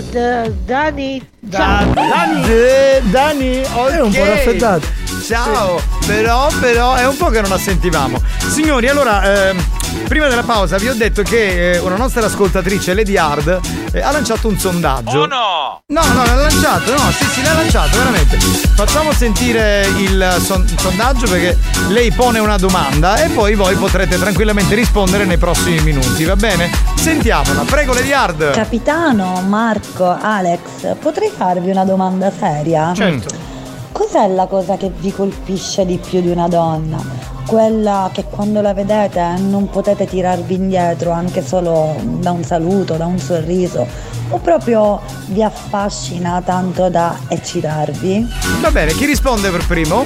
Dani. Da- Ciao. Dani. Eh, Dani, ok. È un po' raffreddato. Ciao, però, però è un po' che non la sentivamo. Signori, allora, ehm, prima della pausa vi ho detto che eh, una nostra ascoltatrice, Lady Hard, eh, ha lanciato un sondaggio. Oh no! No, no, l'ha lanciato, no, sì, sì, l'ha lanciato, veramente. Facciamo sentire il son- sondaggio perché lei pone una domanda e poi voi potrete tranquillamente rispondere nei prossimi minuti, va bene? Sentiamola, prego Lady Hard. Capitano, Marco, Alex, potrei farvi una domanda seria? Certo. cos'è la cosa che vi colpisce di più di una donna? Quella che quando la vedete non potete tirarvi indietro anche solo da un saluto, da un sorriso, o proprio vi affascina tanto da eccitarvi? Va bene, chi risponde per primo?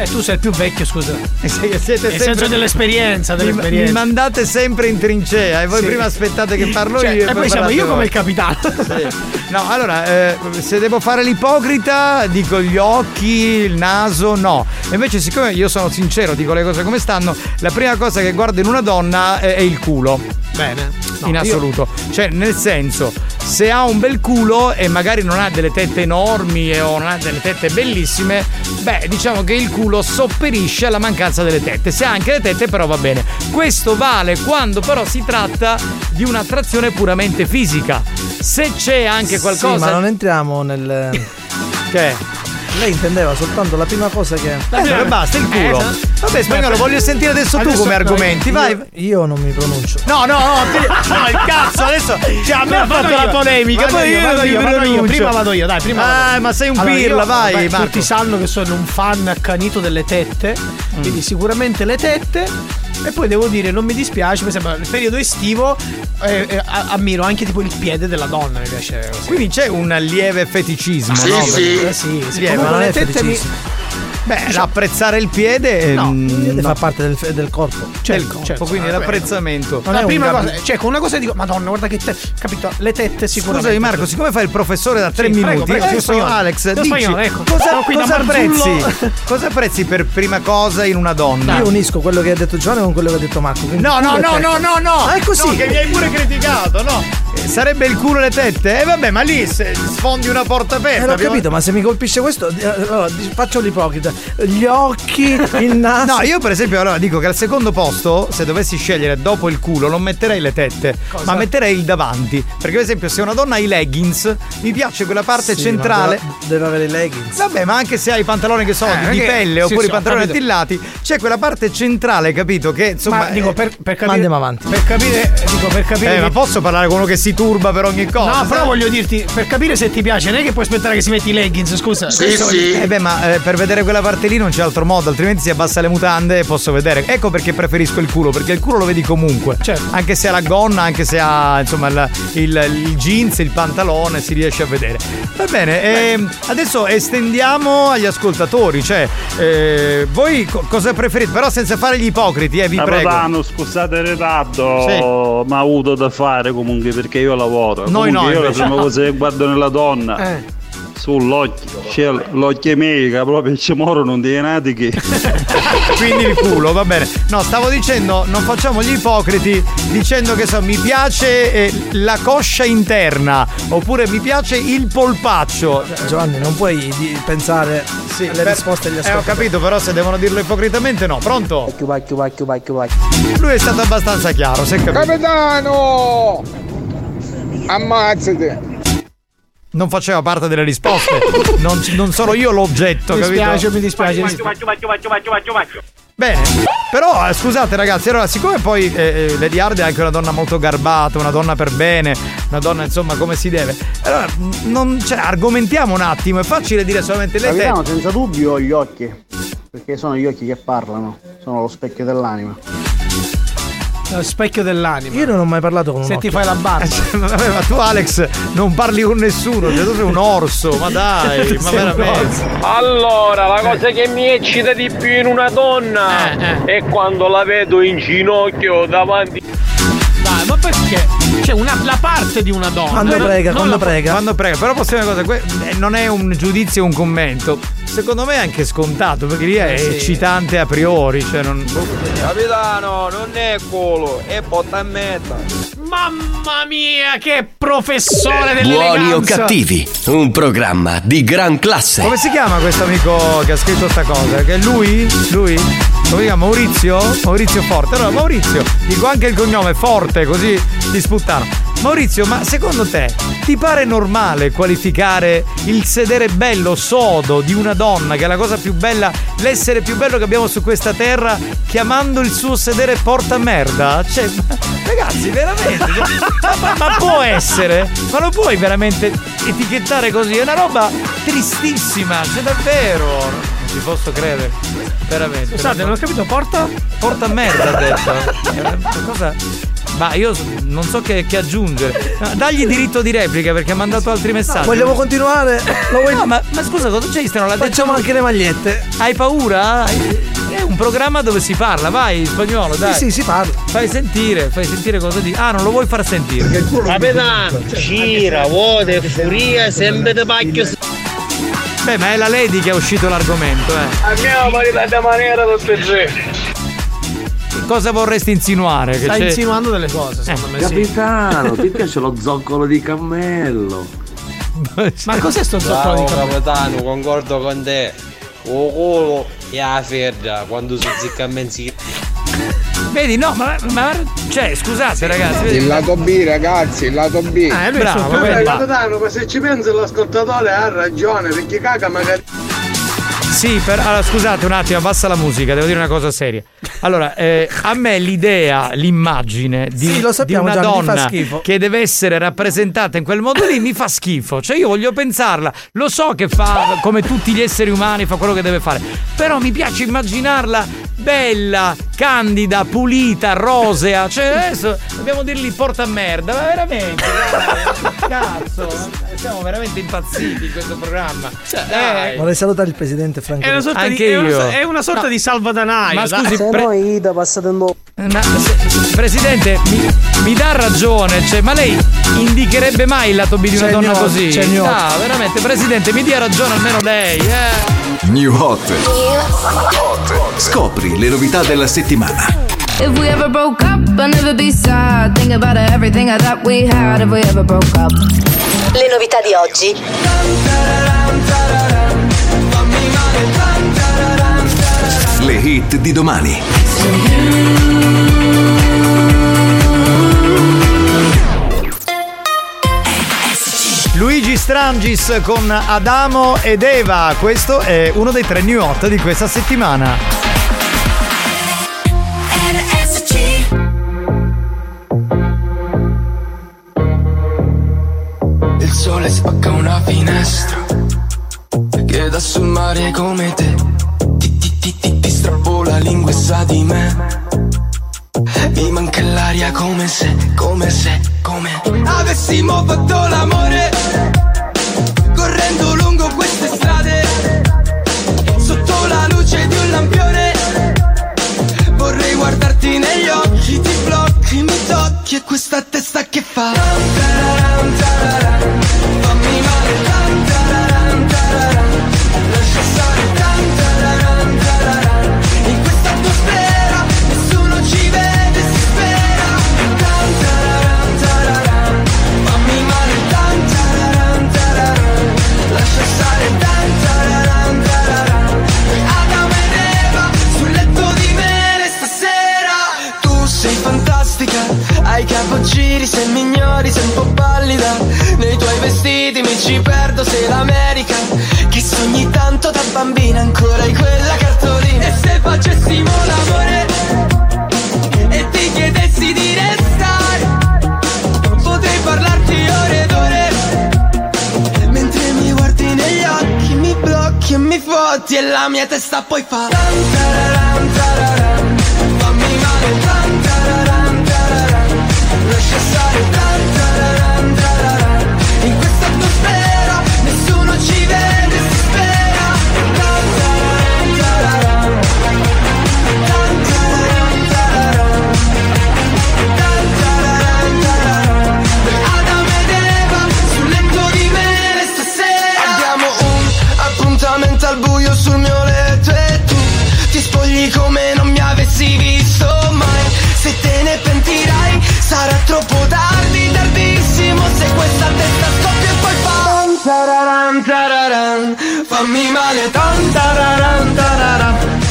E tu sei il più vecchio, scusa. <laughs> siete Nel sempre- senso dell'esperienza, Mi, mi dell'esperienza. mandate sempre in trincea e voi Sì. prima aspettate che parlo Cioè, io. e poi siamo io voi. come il capitano. <laughs> No, allora, eh, se devo fare l'ipocrita, dico gli occhi, il naso, no. E invece, siccome io sono sincero, dico le cose come stanno, la prima cosa che guardo in una donna è, è il culo. Bene. No, in io- assoluto. Cioè, nel senso, se ha un bel culo e magari non ha delle tette enormi e- o non ha delle tette bellissime, beh, diciamo che il culo sopperisce alla mancanza delle tette. Se ha anche le tette, però va bene. Questo vale quando però si tratta di un'attrazione puramente fisica. Se c'è anche qualcosa. Sì, ma non entriamo nel. Che? Lei intendeva soltanto la prima cosa che. Allora, basta il culo. Vabbè, spagnolo, voglio sentire adesso, tu come argomenti, vai. Io, io non mi pronuncio. No, no, no, no, il cazzo, adesso cioè, a me No, ha fatto la io. polemica, Vado poi io, io, vado io, vado io. Prima vado io, dai, prima Ah, vado io. ma sei un Allora, pirla, io- vai, Marco. Tutti sanno che sono un fan accanito delle tette, Mm. quindi sicuramente le tette. E poi devo dire, non mi dispiace, per esempio, nel periodo estivo eh, eh, ammiro anche tipo il piede della donna, mi piace così. Quindi c'è un lieve feticismo, Sì, no? sì. Perché- Eh, sì, sì. Lieve, ma non è tette mi- Beh, apprezzare il piede No, mm, Il piede no. fa parte del, del corpo. del corpo, certo, quindi eh, l'apprezzamento. la prima cosa, cioè con una cosa dico, Madonna, guarda che te, capito? Le tette sicuramente. Scusami Marco, siccome fai il professore da tre Sì, prego, minuti, prego, io io sono. Alex, Io dici spagnolo, ecco. cosa, cosa apprezzi? cosa apprezzi per prima cosa in una donna? Io unisco quello che ha detto Giovanni con quello che ha detto Marco. No, no, no, no, no, no! Ah, è così. No, che mi hai pure criticato, no! Eh, Sarebbe il culo e le tette? E vabbè, ma lì se sfondi una porta aperta. Eh, l'ho abbiamo- capito, ma se mi colpisce questo, eh, allora faccio l'ipocrita. Gli occhi, il <laughs> naso. No, io per esempio allora dico che al secondo posto, se dovessi scegliere dopo il culo, non metterei le tette, ma metterei il davanti. Perché per esempio se una donna ha i leggings, mi piace quella parte Sì, centrale. ma Deve, deve avere i leggings. Vabbè, ma anche se hai i pantaloni che sono Eh, di pelle sì, oppure sì, i pantaloni attillati, c'è quella parte centrale, capito? Che insomma. Ma dico eh, per, per capire. Ma andiamo avanti. Per capire, dico per capire. eh, ma che- posso parlare con uno che si turba per ogni cosa? No, però voglio dirti, per capire se ti piace, non è che puoi aspettare che si metti i leggings, scusa. Questo- Eh beh, ma eh, per vedere quella parte lì non c'è altro modo, altrimenti si abbassa le mutande e posso vedere. Ecco perché preferisco il culo, perché il culo lo vedi comunque. Certo. Anche se ha la gonna, anche se ha insomma il, il- il jeans, il pantalone, si riesce a vedere. Va bene, ehm, adesso estendiamo agli ascoltatori, cioè eh, voi co- cosa preferite? Però senza fare gli ipocriti, eh, vi prego. Capitano, scusate il ritardo, ma ho avuto da fare comunque perché io lavoro. Noi comunque no, io prima cosa che guardo nella donna. Eh. Sull'occhio, c'è l'occhio medica, proprio ci morono non dei nati che. <laughs> Quindi il culo, va bene. No, stavo dicendo, non facciamo gli ipocriti dicendo che so, mi piace eh, la coscia interna oppure mi piace il polpaccio. Giovanni, non puoi di- pensare alle per- risposte agli Eh, ho ascoltatori. capito, però se devono dirlo ipocritamente no. Pronto? Lui è stato abbastanza chiaro, è capito. Capitano! Ammazzate! Non faceva parte delle risposte. non, non sono io l'oggetto, Mi capito? dispiace, mi dispiace. Bene, però eh, scusate ragazzi, allora siccome poi eh, eh, Lady Hard è anche una donna molto garbata, una donna per bene, una donna insomma come si deve, allora non, cioè, argomentiamo un attimo, è facile dire solamente le Capitano, tette. senza dubbio gli occhi, perché sono gli occhi che parlano, sono lo specchio dell'anima. Lo specchio dell'anima. Io non ho mai parlato con un Se ti occhio. fai la barba. Vabbè, ma tu Alex non parli con nessuno, cioè tu sei un orso, ma dai, <laughs> ma veramente. Allora, la cosa che mi eccita di più in una donna è quando la vedo in ginocchio davanti. Dai, ma perché? C'è una, la parte di una donna. Quando prega, non quando la- prega. Quando prega, però possiamo dire una cosa, que- eh, non è un giudizio, un commento. Secondo me è anche scontato, perché lì è Eh, sì. eccitante a priori, cioè non. Capitano, non è culo, è botta e mezza. Mamma mia, che professore dell'eleganza. Buoni o cattivi, un programma di gran classe. Come si chiama questo amico che ha scritto sta cosa? Che è lui? Lui? Come? Maurizio? Maurizio Forte. Allora, Maurizio, dico anche il cognome Forte, così ti sputtano. Maurizio, ma secondo te ti pare normale qualificare il sedere bello, sodo di una donna, che è la cosa più bella, l'essere più bello che abbiamo su questa terra, chiamando il suo sedere porta merda? Cioè, ragazzi, veramente? cioè, ma- ma può essere? Ma lo puoi veramente etichettare così? È una roba tristissima, cioè davvero. Non ci posso credere. Veramente. Scusate, non ho capito, porta? Porta merda ha detto. È una cosa. Ma io non so che, che aggiungere. No, Dagli diritto di replica perché ha mandato altri messaggi. Vogliamo continuare? Lo vuoi- No, ma, ma scusa, cosa c'è? Stiano la Facciamo anche le magliette. Hai paura? È un programma dove si parla, vai, spagnolo, dai. Sì, sì, si parla. Fai sentire, fai sentire cosa di. Ah, non lo vuoi far sentire. Capitano, gira, vuote, furia, sempre di pacchio. Beh, ma è la Lady che ha uscito l'argomento, eh. Andiamo a maniera tutte e tre. Cosa vorresti insinuare? Sta c'è- insinuando delle cose, secondo me. sì. Capitano, <laughs> ti piace lo zoccolo di cammello? <laughs> Ma cos'è sto zoccolo di Bravo cammello? capitano, concordo con te. O culo e la ferra quando si zicca a mensi. Vedi, no, ma, ma cioè, scusate, ragazzi. vedi- Il lato B, ragazzi, il lato B. Ah, è Bravo, capitano, ma se ci pensa l'ascoltatore ha ragione, perché caga magari. Sì, per, allora, scusate un attimo, abbassa la musica, devo dire una cosa seria. Allora, eh, a me l'idea, l'immagine di, Sì, sappiamo, di una Gianni, donna che deve essere rappresentata in quel modo lì mi fa schifo. Cioè, io voglio pensarla, lo so che fa come tutti gli esseri umani, fa quello che deve fare, però mi piace immaginarla bella, candida, pulita, rosea. Cioè, adesso dobbiamo dirgli porta merda, ma veramente, <laughs> cazzo, siamo veramente impazziti in questo programma. Dai. Vorrei salutare il presidente Franco. È una sorta, Anche di, è una, io. è una sorta No. di salvadanaio. Ma scusi, pre- Ida passate un po'. Ma, se- Presidente, mi, mi dà ragione, cioè, ma lei indicherebbe mai il lato B di una C'è donna così? c'è gnocchi. Ah, veramente, Presidente, mi dia ragione almeno lei, eh. New Hot. Scopri le novità della settimana. If we ever broke up, I'd never be sad. Think about everything I thought we had if we ever broke up. Le novità di oggi. Le hit di domani. Luigi Strangis con Adamo ed Eva, questo è uno dei tre new hot di questa settimana. Spacca una finestra che dà sul mare come te. Ti, ti, ti, ti, ti strappo la lingua e sa di me. Mi manca l'aria come se, come se, come avessimo fatto l'amore. Correndo lungo queste strade, sotto la luce di un lampione. Vorrei guardarti negli occhi, ti blocchi, mi tocchi e questa testa che fa. Capogiri, se mi ignori sei un po' pallida. Nei tuoi vestiti mi ci perdo, sei l'America. Che sogni tanto da bambina, ancora hai quella cartolina. E se facessimo l'amore e ti chiedessi di restare, potrei parlarti ore ed ore. Mentre mi guardi negli occhi, mi blocchi e mi fotti e la mia testa poi fa. Se te ne pentirai sarà troppo tardi, tardissimo. Se questa testa scoppia e poi fa. Fammi male.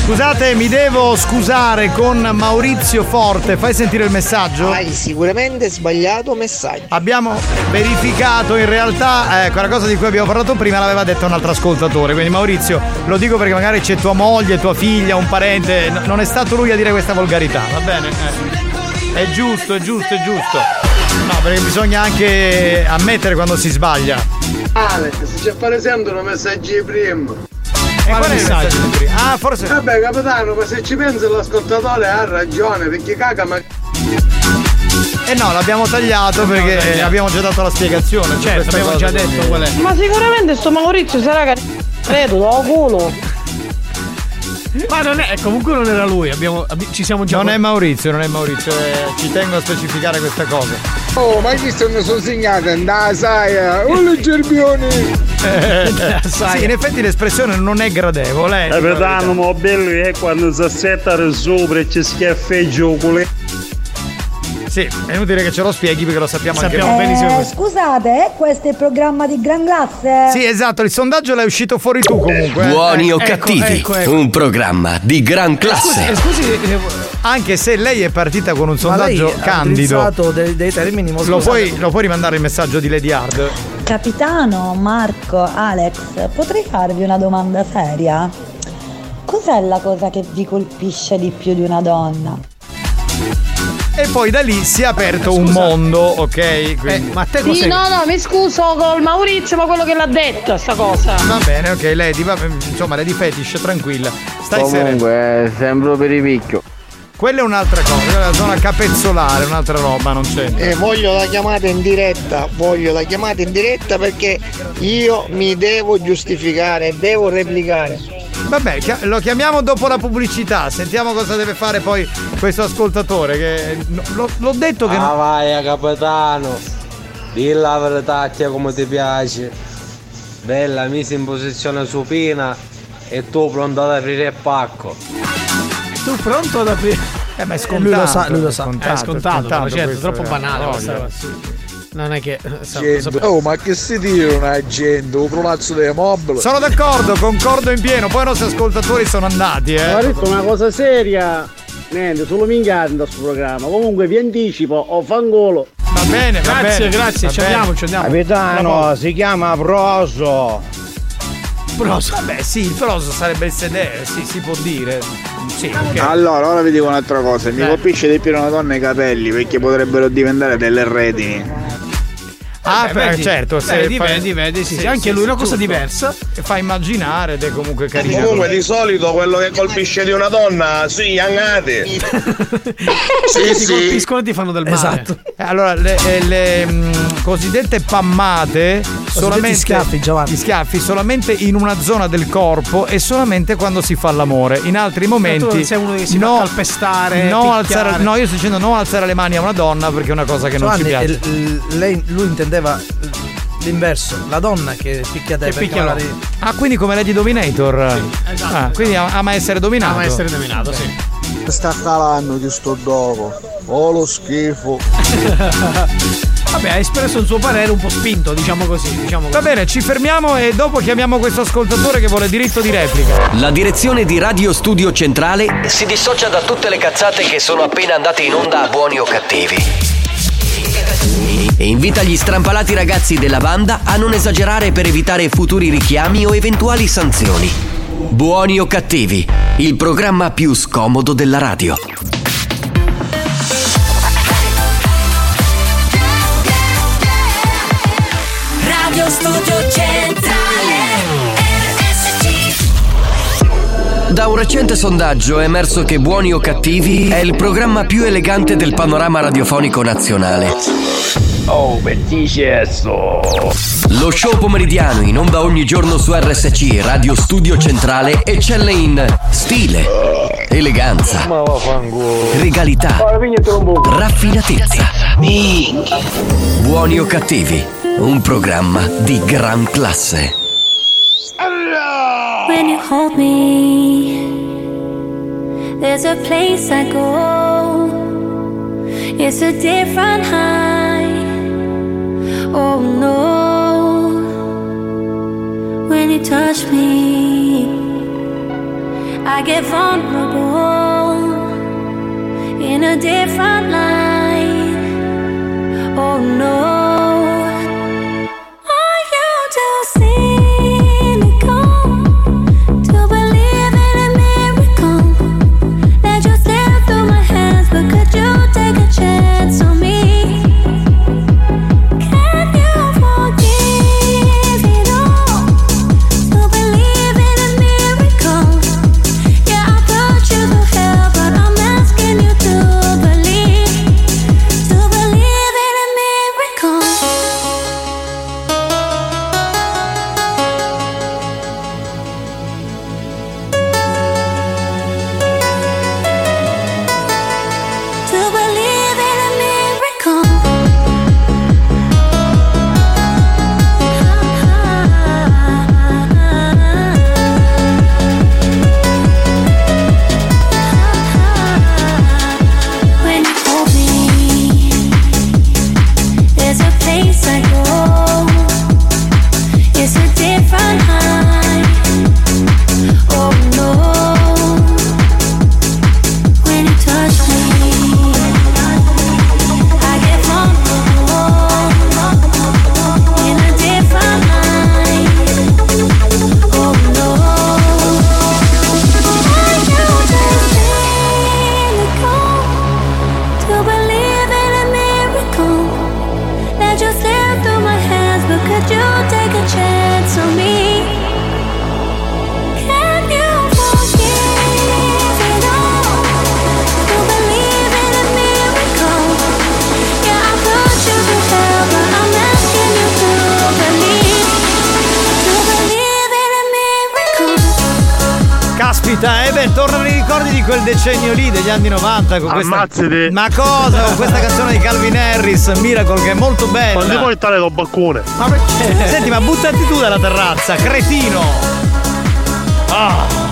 Scusate, mi devo scusare con Maurizio Forte. Fai sentire il messaggio? Hai sicuramente sbagliato messaggio. Abbiamo verificato in realtà, ecco, la cosa di cui abbiamo parlato prima l'aveva detta un altro ascoltatore. Quindi Maurizio, lo dico perché magari c'è tua moglie, tua figlia, un parente. n- non è stato lui a dire questa volgarità, va bene? Eh. È giusto, è giusto, è giusto. No, perché bisogna anche ammettere quando si sbaglia. Alex, ci appare sempre un messaggio prima. E qual è il messaggio prima? Ah, forse. Vabbè capitano, ma se ci pensa l'ascoltatore ha ragione, perché caga ma. Eh no, l'abbiamo tagliato perché eh, abbiamo già dato la spiegazione. Certo, abbiamo già detto qual è. Ma sicuramente sto Maurizio sarà credo, do culo. <laughs> Ma non è, comunque non era lui, abbiamo, abbi- ci siamo già. Non è Maurizio, non è Maurizio, eh, ci tengo a specificare questa cosa. Oh, ma chi sono sono segnate? Andà, sai, eh, le <laughs> gerbioni! sì, in effetti l'espressione non è gradevole. eh, la Capitano, ma bello è quando si assetta sopra e ci schiaffeggia il culetto. Sì, è inutile che ce lo spieghi perché lo sappiamo, anche Eh, noi. scusate, questo è il programma di Gran Classe? Sì, esatto, il sondaggio l'hai uscito fuori tu comunque. eh. Buoni o ecco, cattivi, ecco, ecco. un programma di gran classe. Scusi, eh, Anche se lei è partita con un Ma lei sondaggio ha candido. dei, dei termini molto Lo puoi, lo puoi rimandare il messaggio di Lady Hard? Capitano, Marco, Alex, potrei farvi una domanda seria? Cos'è la cosa che vi colpisce di più di una donna? E poi da lì si è aperto un mondo, ok? Quindi... ma te Sì, no, no, mi scuso col Maurizio, ma quello che l'ha detto sta cosa. Va bene, ok, Lady, va, insomma, Lady Fetish, tranquilla. Stai sereno. Comunque, sembro per i picchio. Quella è un'altra cosa, quella è la zona capezzolare, un'altra roba, non c'è. E voglio la chiamata in diretta, voglio la chiamata in diretta perché io mi devo giustificare, devo replicare. Vabbè, lo chiamiamo dopo la pubblicità, sentiamo cosa deve fare poi questo ascoltatore. Che no- l'ho, l'ho detto che Ah non- vai capitano, di la verità come ti piace. Bella, messa in posizione supina e tu pronto ad aprire il pacco. Tu pronto ad aprire? Eh, ma è lui lo sa, lui lo sa. è scontato, è scontato, scontato certo, questo, troppo eh, banale ovvio. Non è che. eh, sa- oh, ma che si tira una gente? Un prolazzo dei mobili? Sono d'accordo, concordo in pieno. Poi i nostri ascoltatori sono andati, eh. Ho detto una cosa seria. Niente, solo minchiate da sto programma. Comunque vi anticipo, ho fangolo. Va bene, va Grazie, bene. grazie, va ci bene. andiamo, ci andiamo. Capitano, si chiama Proso. Proso. Vabbè, sì, il proso sarebbe il sedere, sì, si può dire. Sì, ok. Allora, ora vi dico un'altra cosa, mi Eh. colpisce di più una donna i capelli perché potrebbero diventare delle retini. Ah, Beh, beh, vedi, certo, se vedi, fai- vedi, vedi, sì, sì, anche lui è una cosa diversa. Che fa immaginare ed è comunque carino. Comunque di solito quello che colpisce di una donna, sì, angate. <laughs> Sì, <laughs> ti colpiscono e ti fanno del male. Esatto. Eh, Allora, le, eh, le, mh, cosiddette pammate solamente schiaffi, Giovanni. gli schiaffi solamente in una zona del corpo e solamente quando si fa l'amore. In altri momenti non sei uno che si no, fa calpestare, no, alzare, no, io sto dicendo no alzare le mani a una donna perché è una cosa che non ci Giovanni, piace. il- lei, lui intendeva l'inverso, la donna che picchia te Che perché picchia magari- Ah, quindi come Lady Dominator. esatto, Ah, quindi ama essere dominato. Ama essere dominato, sì. Sta calando di sto dopo. Oh lo schifo. <laughs> Vabbè, ha espresso il suo parere un po' spinto, diciamo così. Diciamo Va così. bene, ci fermiamo e dopo chiamiamo questo ascoltatore che vuole diritto di replica. La direzione di Radio Studio Centrale si dissocia da tutte le cazzate che sono appena andate in onda a buoni o cattivi. E invita gli strampalati ragazzi della banda a non esagerare per evitare futuri richiami o eventuali sanzioni. Buoni o cattivi, il programma più scomodo della radio. Radio Studio Centrale Da un recente sondaggio è emerso che Buoni o Cattivi è il programma più elegante del panorama radiofonico nazionale. Oh, bellissimo! Lo show pomeridiano in onda ogni giorno su RSC Radio Studio Centrale eccelle in stile, eleganza, regalità, raffinatezza. Buoni o Cattivi, un programma di gran classe. When you hold me, there's a place I go. It's a different high. Oh no. When you touch me, I get vulnerable in a different light. Oh no. 90 con questa. Ammazzati. Ma cosa? Con questa canzone di Calvin Harris, Miracle, che è molto bella. Non ti puoi stare col balcone. Ma perché? Senti, ma buttati tu dalla terrazza, cretino! Ah!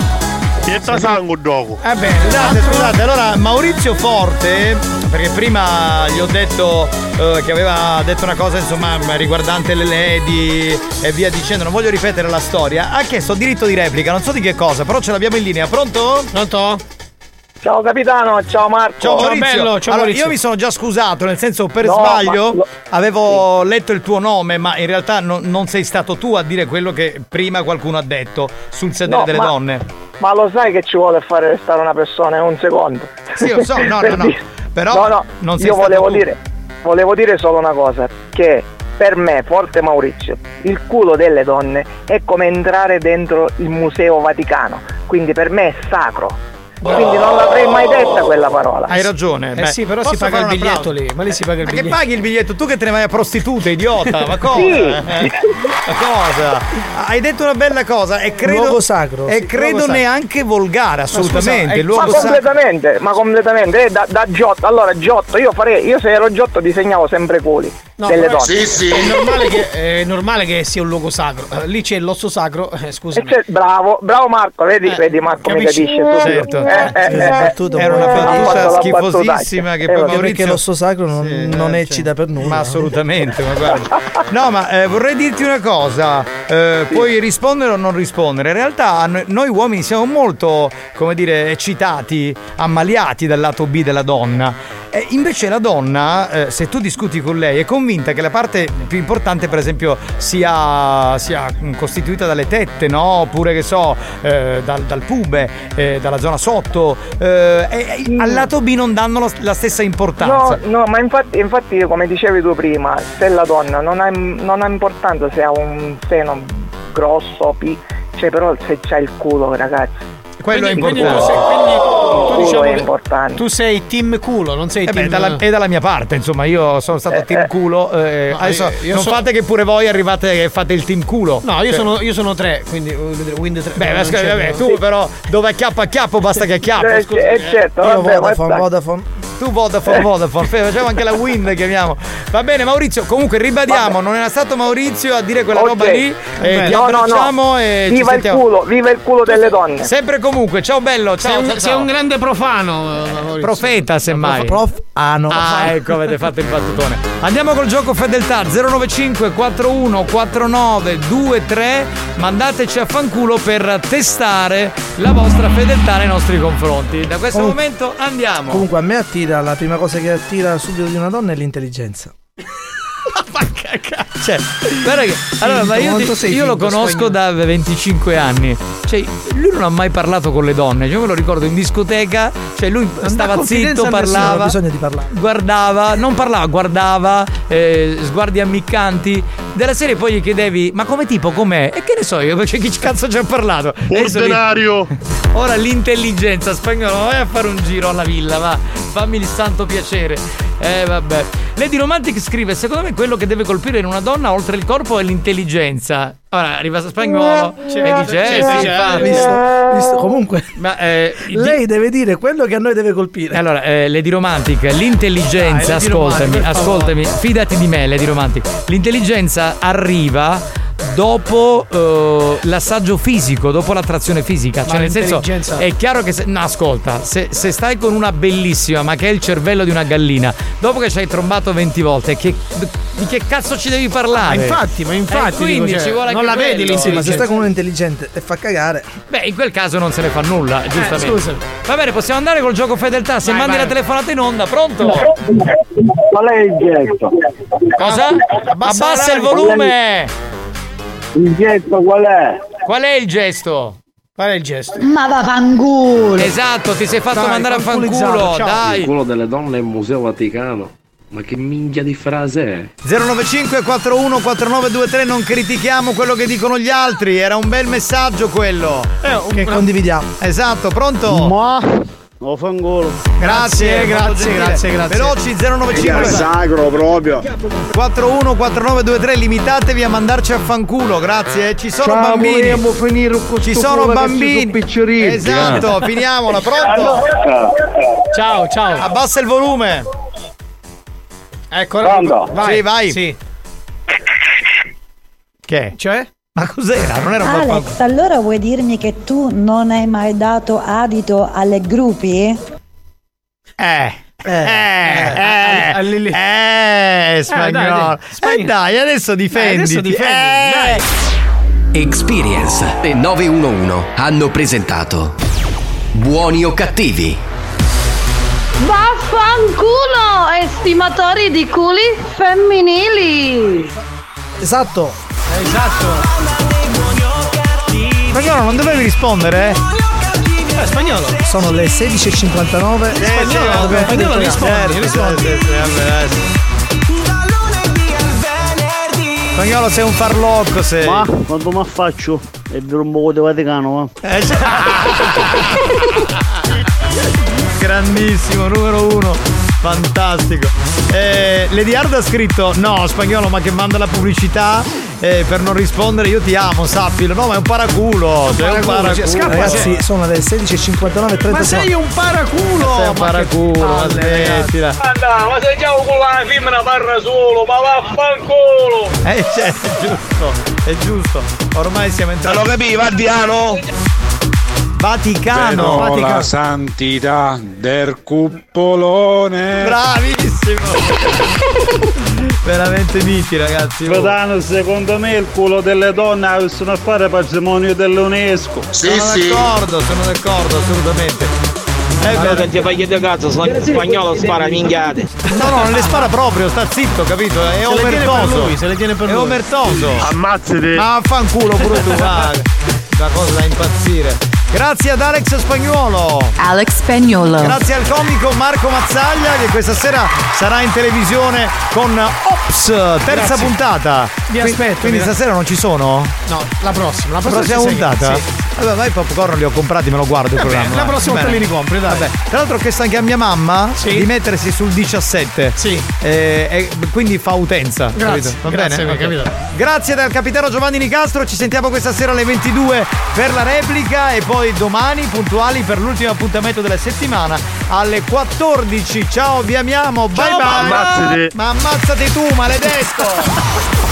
Pietta sangue dopo. Va bene, scusate, scusate, allora Maurizio Forte, perché prima gli ho detto eh, che aveva detto una cosa insomma riguardante le lady e via dicendo, non voglio ripetere la storia, ha chiesto diritto di replica, non so di che cosa, però ce l'abbiamo in linea, pronto? Pronto? Ciao capitano, ciao Marco. Ciao Maurizio. allora, io mi sono già scusato, nel senso per No, sbaglio ma avevo letto il tuo nome, ma in realtà no- non sei stato tu a dire quello che prima qualcuno ha detto sul sedere No, delle ma- donne. Ma lo sai che ci vuole fare restare una persona in un secondo? Sì, lo so, <laughs> no, no, no. Però no, no, non sei io stato volevo tu. dire, volevo dire solo una cosa, che per me, Forte Maurizio, il culo delle donne è come entrare dentro il Museo Vaticano, quindi per me è sacro. Quindi non l'avrei mai detta quella parola. Hai ragione. Eh beh, sì, però si paga il biglietto lì, ma lì si paga il Ma che biglietto. paghi il biglietto? Tu che te ne vai a prostitute, idiota? Ma cosa? Sì. Eh? Ma cosa? Hai detto una bella cosa e credo. Luogo sacro, E sì, credo sacro. neanche volgare, assolutamente. Ma il luogo ma sacro. completamente, ma completamente, eh, da, da Giotto. Allora, Giotto, io farei, io se ero Giotto disegnavo sempre culi No, delle donne. È normale, che, è normale che sia un luogo sacro. Eh, Lì c'è l'osso sacro, eh, scusami. c'è- bravo, bravo Marco, vedi, vedi Marco mi capisci? capisce subito. Certo. Eh, eh, eh, battuta Era una battuta schifosissima che poi Maurizio Perché l'osso sacro non, Sì, non eccita per nulla. Ma assolutamente, ma guarda. No, ma eh, vorrei dirti una cosa, eh, puoi rispondere o non rispondere. In realtà noi, noi uomini siamo molto, come dire, eccitati, ammaliati dal lato B della donna. E invece la donna, eh, se tu discuti con lei, è convinta che la parte più importante, per esempio, sia, sia costituita dalle tette, no? Oppure che so, eh, dal, dal pube, eh, dalla zona sotto. eh, e al lato B non danno la, la stessa importanza. No, no, ma infatti, infatti, come dicevi tu prima, se la donna non ha, non ha importanza se ha un seno grosso, pi- cioè però se c'ha il culo, ragazzi. Quello è Quindi- importante. quindi tu sei- quindi tu diciamo è importante. Tu sei team culo, non sei Eh team beh, dalla, è dalla mia parte, insomma, io sono stato team culo. eh, No, adesso io- io non so- fate che pure voi arrivate e fate il team culo. No, io Cioè- sono, io sono tre, quindi Wind 3. Beh, scusa, vabbè, tu però dove acchiappa acchiappo basta che acchiappo. Eh, scusa. eh, certo, Io vabbè, Vodafone, dai. Vodafone. Tu Vodafone, Vodafone, facciamo anche la win, chiamiamo. Va bene, Maurizio. Comunque ribadiamo, non era stato Maurizio a dire quella Ok. roba lì. E ti No, no, no. abbracciamo e ci Viva il sentiamo. culo, viva il culo delle donne. Sempre e comunque, ciao bello, ciao. Sei un, ciao, sei ciao. un grande profano. eh. Profeta, semmai. Prof, ah no. Ah, ecco, avete fatto il battutone. Andiamo col gioco fedeltà 095 41 49 23. Mandateci a fanculo per testare la vostra fedeltà nei nostri confronti. Da questo Comunque- momento andiamo. Comunque a me attira, la prima cosa che attira subito di una donna è l'intelligenza. Cioè, guarda che. Allora, ma io, ti- io lo conosco da 25 anni. Cioè, lui non ha mai parlato con le donne. Io me lo ricordo in discoteca. Cioè, lui stava zitto, nessuno, parlava. di parlare. Guardava, non parlava, guardava, eh, sguardi ammiccanti. Della serie poi gli chiedevi, ma come tipo, com'è? E che ne so io, <laughs> cioè, chi cazzo ci ha parlato? Ordinario. <laughs> Ora l'intelligenza spagnolo, vai a fare un giro alla villa, va. Fammi il santo piacere. Eh vabbè. Lady Romantic scrive: Secondo me quello che deve colpire in una donna oltre il corpo è l'intelligenza. Ora arriva spagnolo e dice: Eh, Sì, sì, sì, infatti. visto, visto. Comunque, Ma eh, lei deve dire quello che a noi deve colpire. allora, eh, Lady Romantic, l'intelligenza, Dai, Lady ascoltami, Romantic, ascoltami, fidati di me, Lady Romantic. L'intelligenza arriva dopo eh, l'assaggio fisico, dopo l'attrazione fisica. Ma Cioè, nel senso, l'intelligenza- è chiaro che se, no, ascolta, se, se stai con una bellissima, ma che è il cervello di una gallina, dopo che ci hai trombato 20 volte, che, di che cazzo ci devi parlare? Ma infatti, ma infatti, Eh, quindi dico, cioè, ci vuole non la vedi quello. Sì, ma se l'intelligenza. stai con uno intelligente e fa cagare. Beh, in quel caso non se ne fa nulla, giustamente. scusami. Va bene, possiamo andare col gioco fedeltà. Se Vai, mandi vai. la telefonata in onda, pronto? Qual è il gesto? Cosa? Abbassa Abbassa il volume! Il gesto qual è? Qual è il gesto? Qual è il gesto? Ma vaffanculo! Esatto, ti sei fatto Dai, mandare a fanculo, ciao. Il dai. culo delle donne è il Museo Vaticano. Ma che minchia di frase è? 095 41 4923 non critichiamo quello che dicono gli altri, era un bel messaggio quello. Che condividiamo. Esatto, pronto? Ma lo fangolo. Grazie, Grazie, grazie, grazie, grazie. Veloci È 095 sacro proprio. 41 4923 limitatevi a mandarci a fanculo, grazie. eh. Ci sono Ciao, bambini. finire con Ci sono bambini. Esatto, finiamola, pronto? Ciao, ciao. Abbassa il volume. Ecco, Pronto? vai. Sì, vai. Sì. Che? Cioè? Ma cos'era? Non era un Alex, allora vuoi dirmi che tu non hai mai dato adito alle gruppi? Eh. Eh, eh, a- Lili- eh, spagnolo. Eh, dai, adesso difenditi. adesso difenditi, Eh. Experience e 911 hanno presentato Buoni o cattivi? Vaffanculo, estimatori di culi femminili. Esatto. Esatto. Spagnolo, non dovevi rispondere? Eh, spagnolo. Sono le 16.59. Spagnolo, Dobbiamo spagnolo, fare il rispondi, rispondi. Spagnolo sei un farlocco sei. Ma quando mi affaccio è vero un po' di Vaticano, ma. Eh, già. <laughs> Grandissimo, numero uno. Fantastico. Eh, Lady Hard ha scritto: No, spagnolo, ma che manda la pubblicità eh, per non rispondere, io ti amo, sappilo. No, ma è un paraculo. Un paraculo, paraculo. cioè, scappa, Ragazzi, sono le 16.59 e 30 Ma sei un paraculo! Sei un paraculo, ma smettila. Anda, ma se già con la femmina parla solo, ma vaffanculo! Eh, cioè, è giusto, è giusto. Ormai siamo entrati. Lo capivi, Vardiano? Vaticano. Vaticano. la santità del cuppolone. Bravissimo! <laughs> Veramente miti, ragazzi. oh. Fratello, secondo me il culo delle donne sono a fare patrimonio dell'UNESco. sono d'accordo, sono d'accordo, assolutamente. Allora beh, che ti fai di cazzo, spagnolo spara minchiate. no, no, non le spara proprio, sta zitto, capito? È Se le tiene per omertoso. lui, se le tiene per È lui. omertoso. Ammazzati. Ma fanculo pure tu, <laughs> va. La cosa da impazzire. Grazie ad Alex Spagnuolo. Alex Spagnolo. Grazie al comico Marco Mazzaglia che questa sera sarà in televisione con Ops, terza Grazie. puntata. Vi Qui- aspetto, Quindi vi- stasera non ci sono? No, la prossima. La La prossima, prossima ci sei. puntata? Sì. Vabbè, ma i popcorn li ho comprati, me lo guardo il programma. la prossima volta li ricompri, dai. Vabbè. Tra l'altro ho chiesto anche a mia mamma Sì. di mettersi sul 17. Sì. Eh, e quindi fa utenza. Grazie, capito? Va grazie, bene? capitato. Grazie dal capitano Giovanni Nicastro. Ci sentiamo questa sera alle 22 per la replica e poi domani puntuali per l'ultimo appuntamento della settimana alle 14. Ciao, vi amiamo. Bye Ciao, bye. bye. Ammazzati. Ma ammazzati tu, maledetto.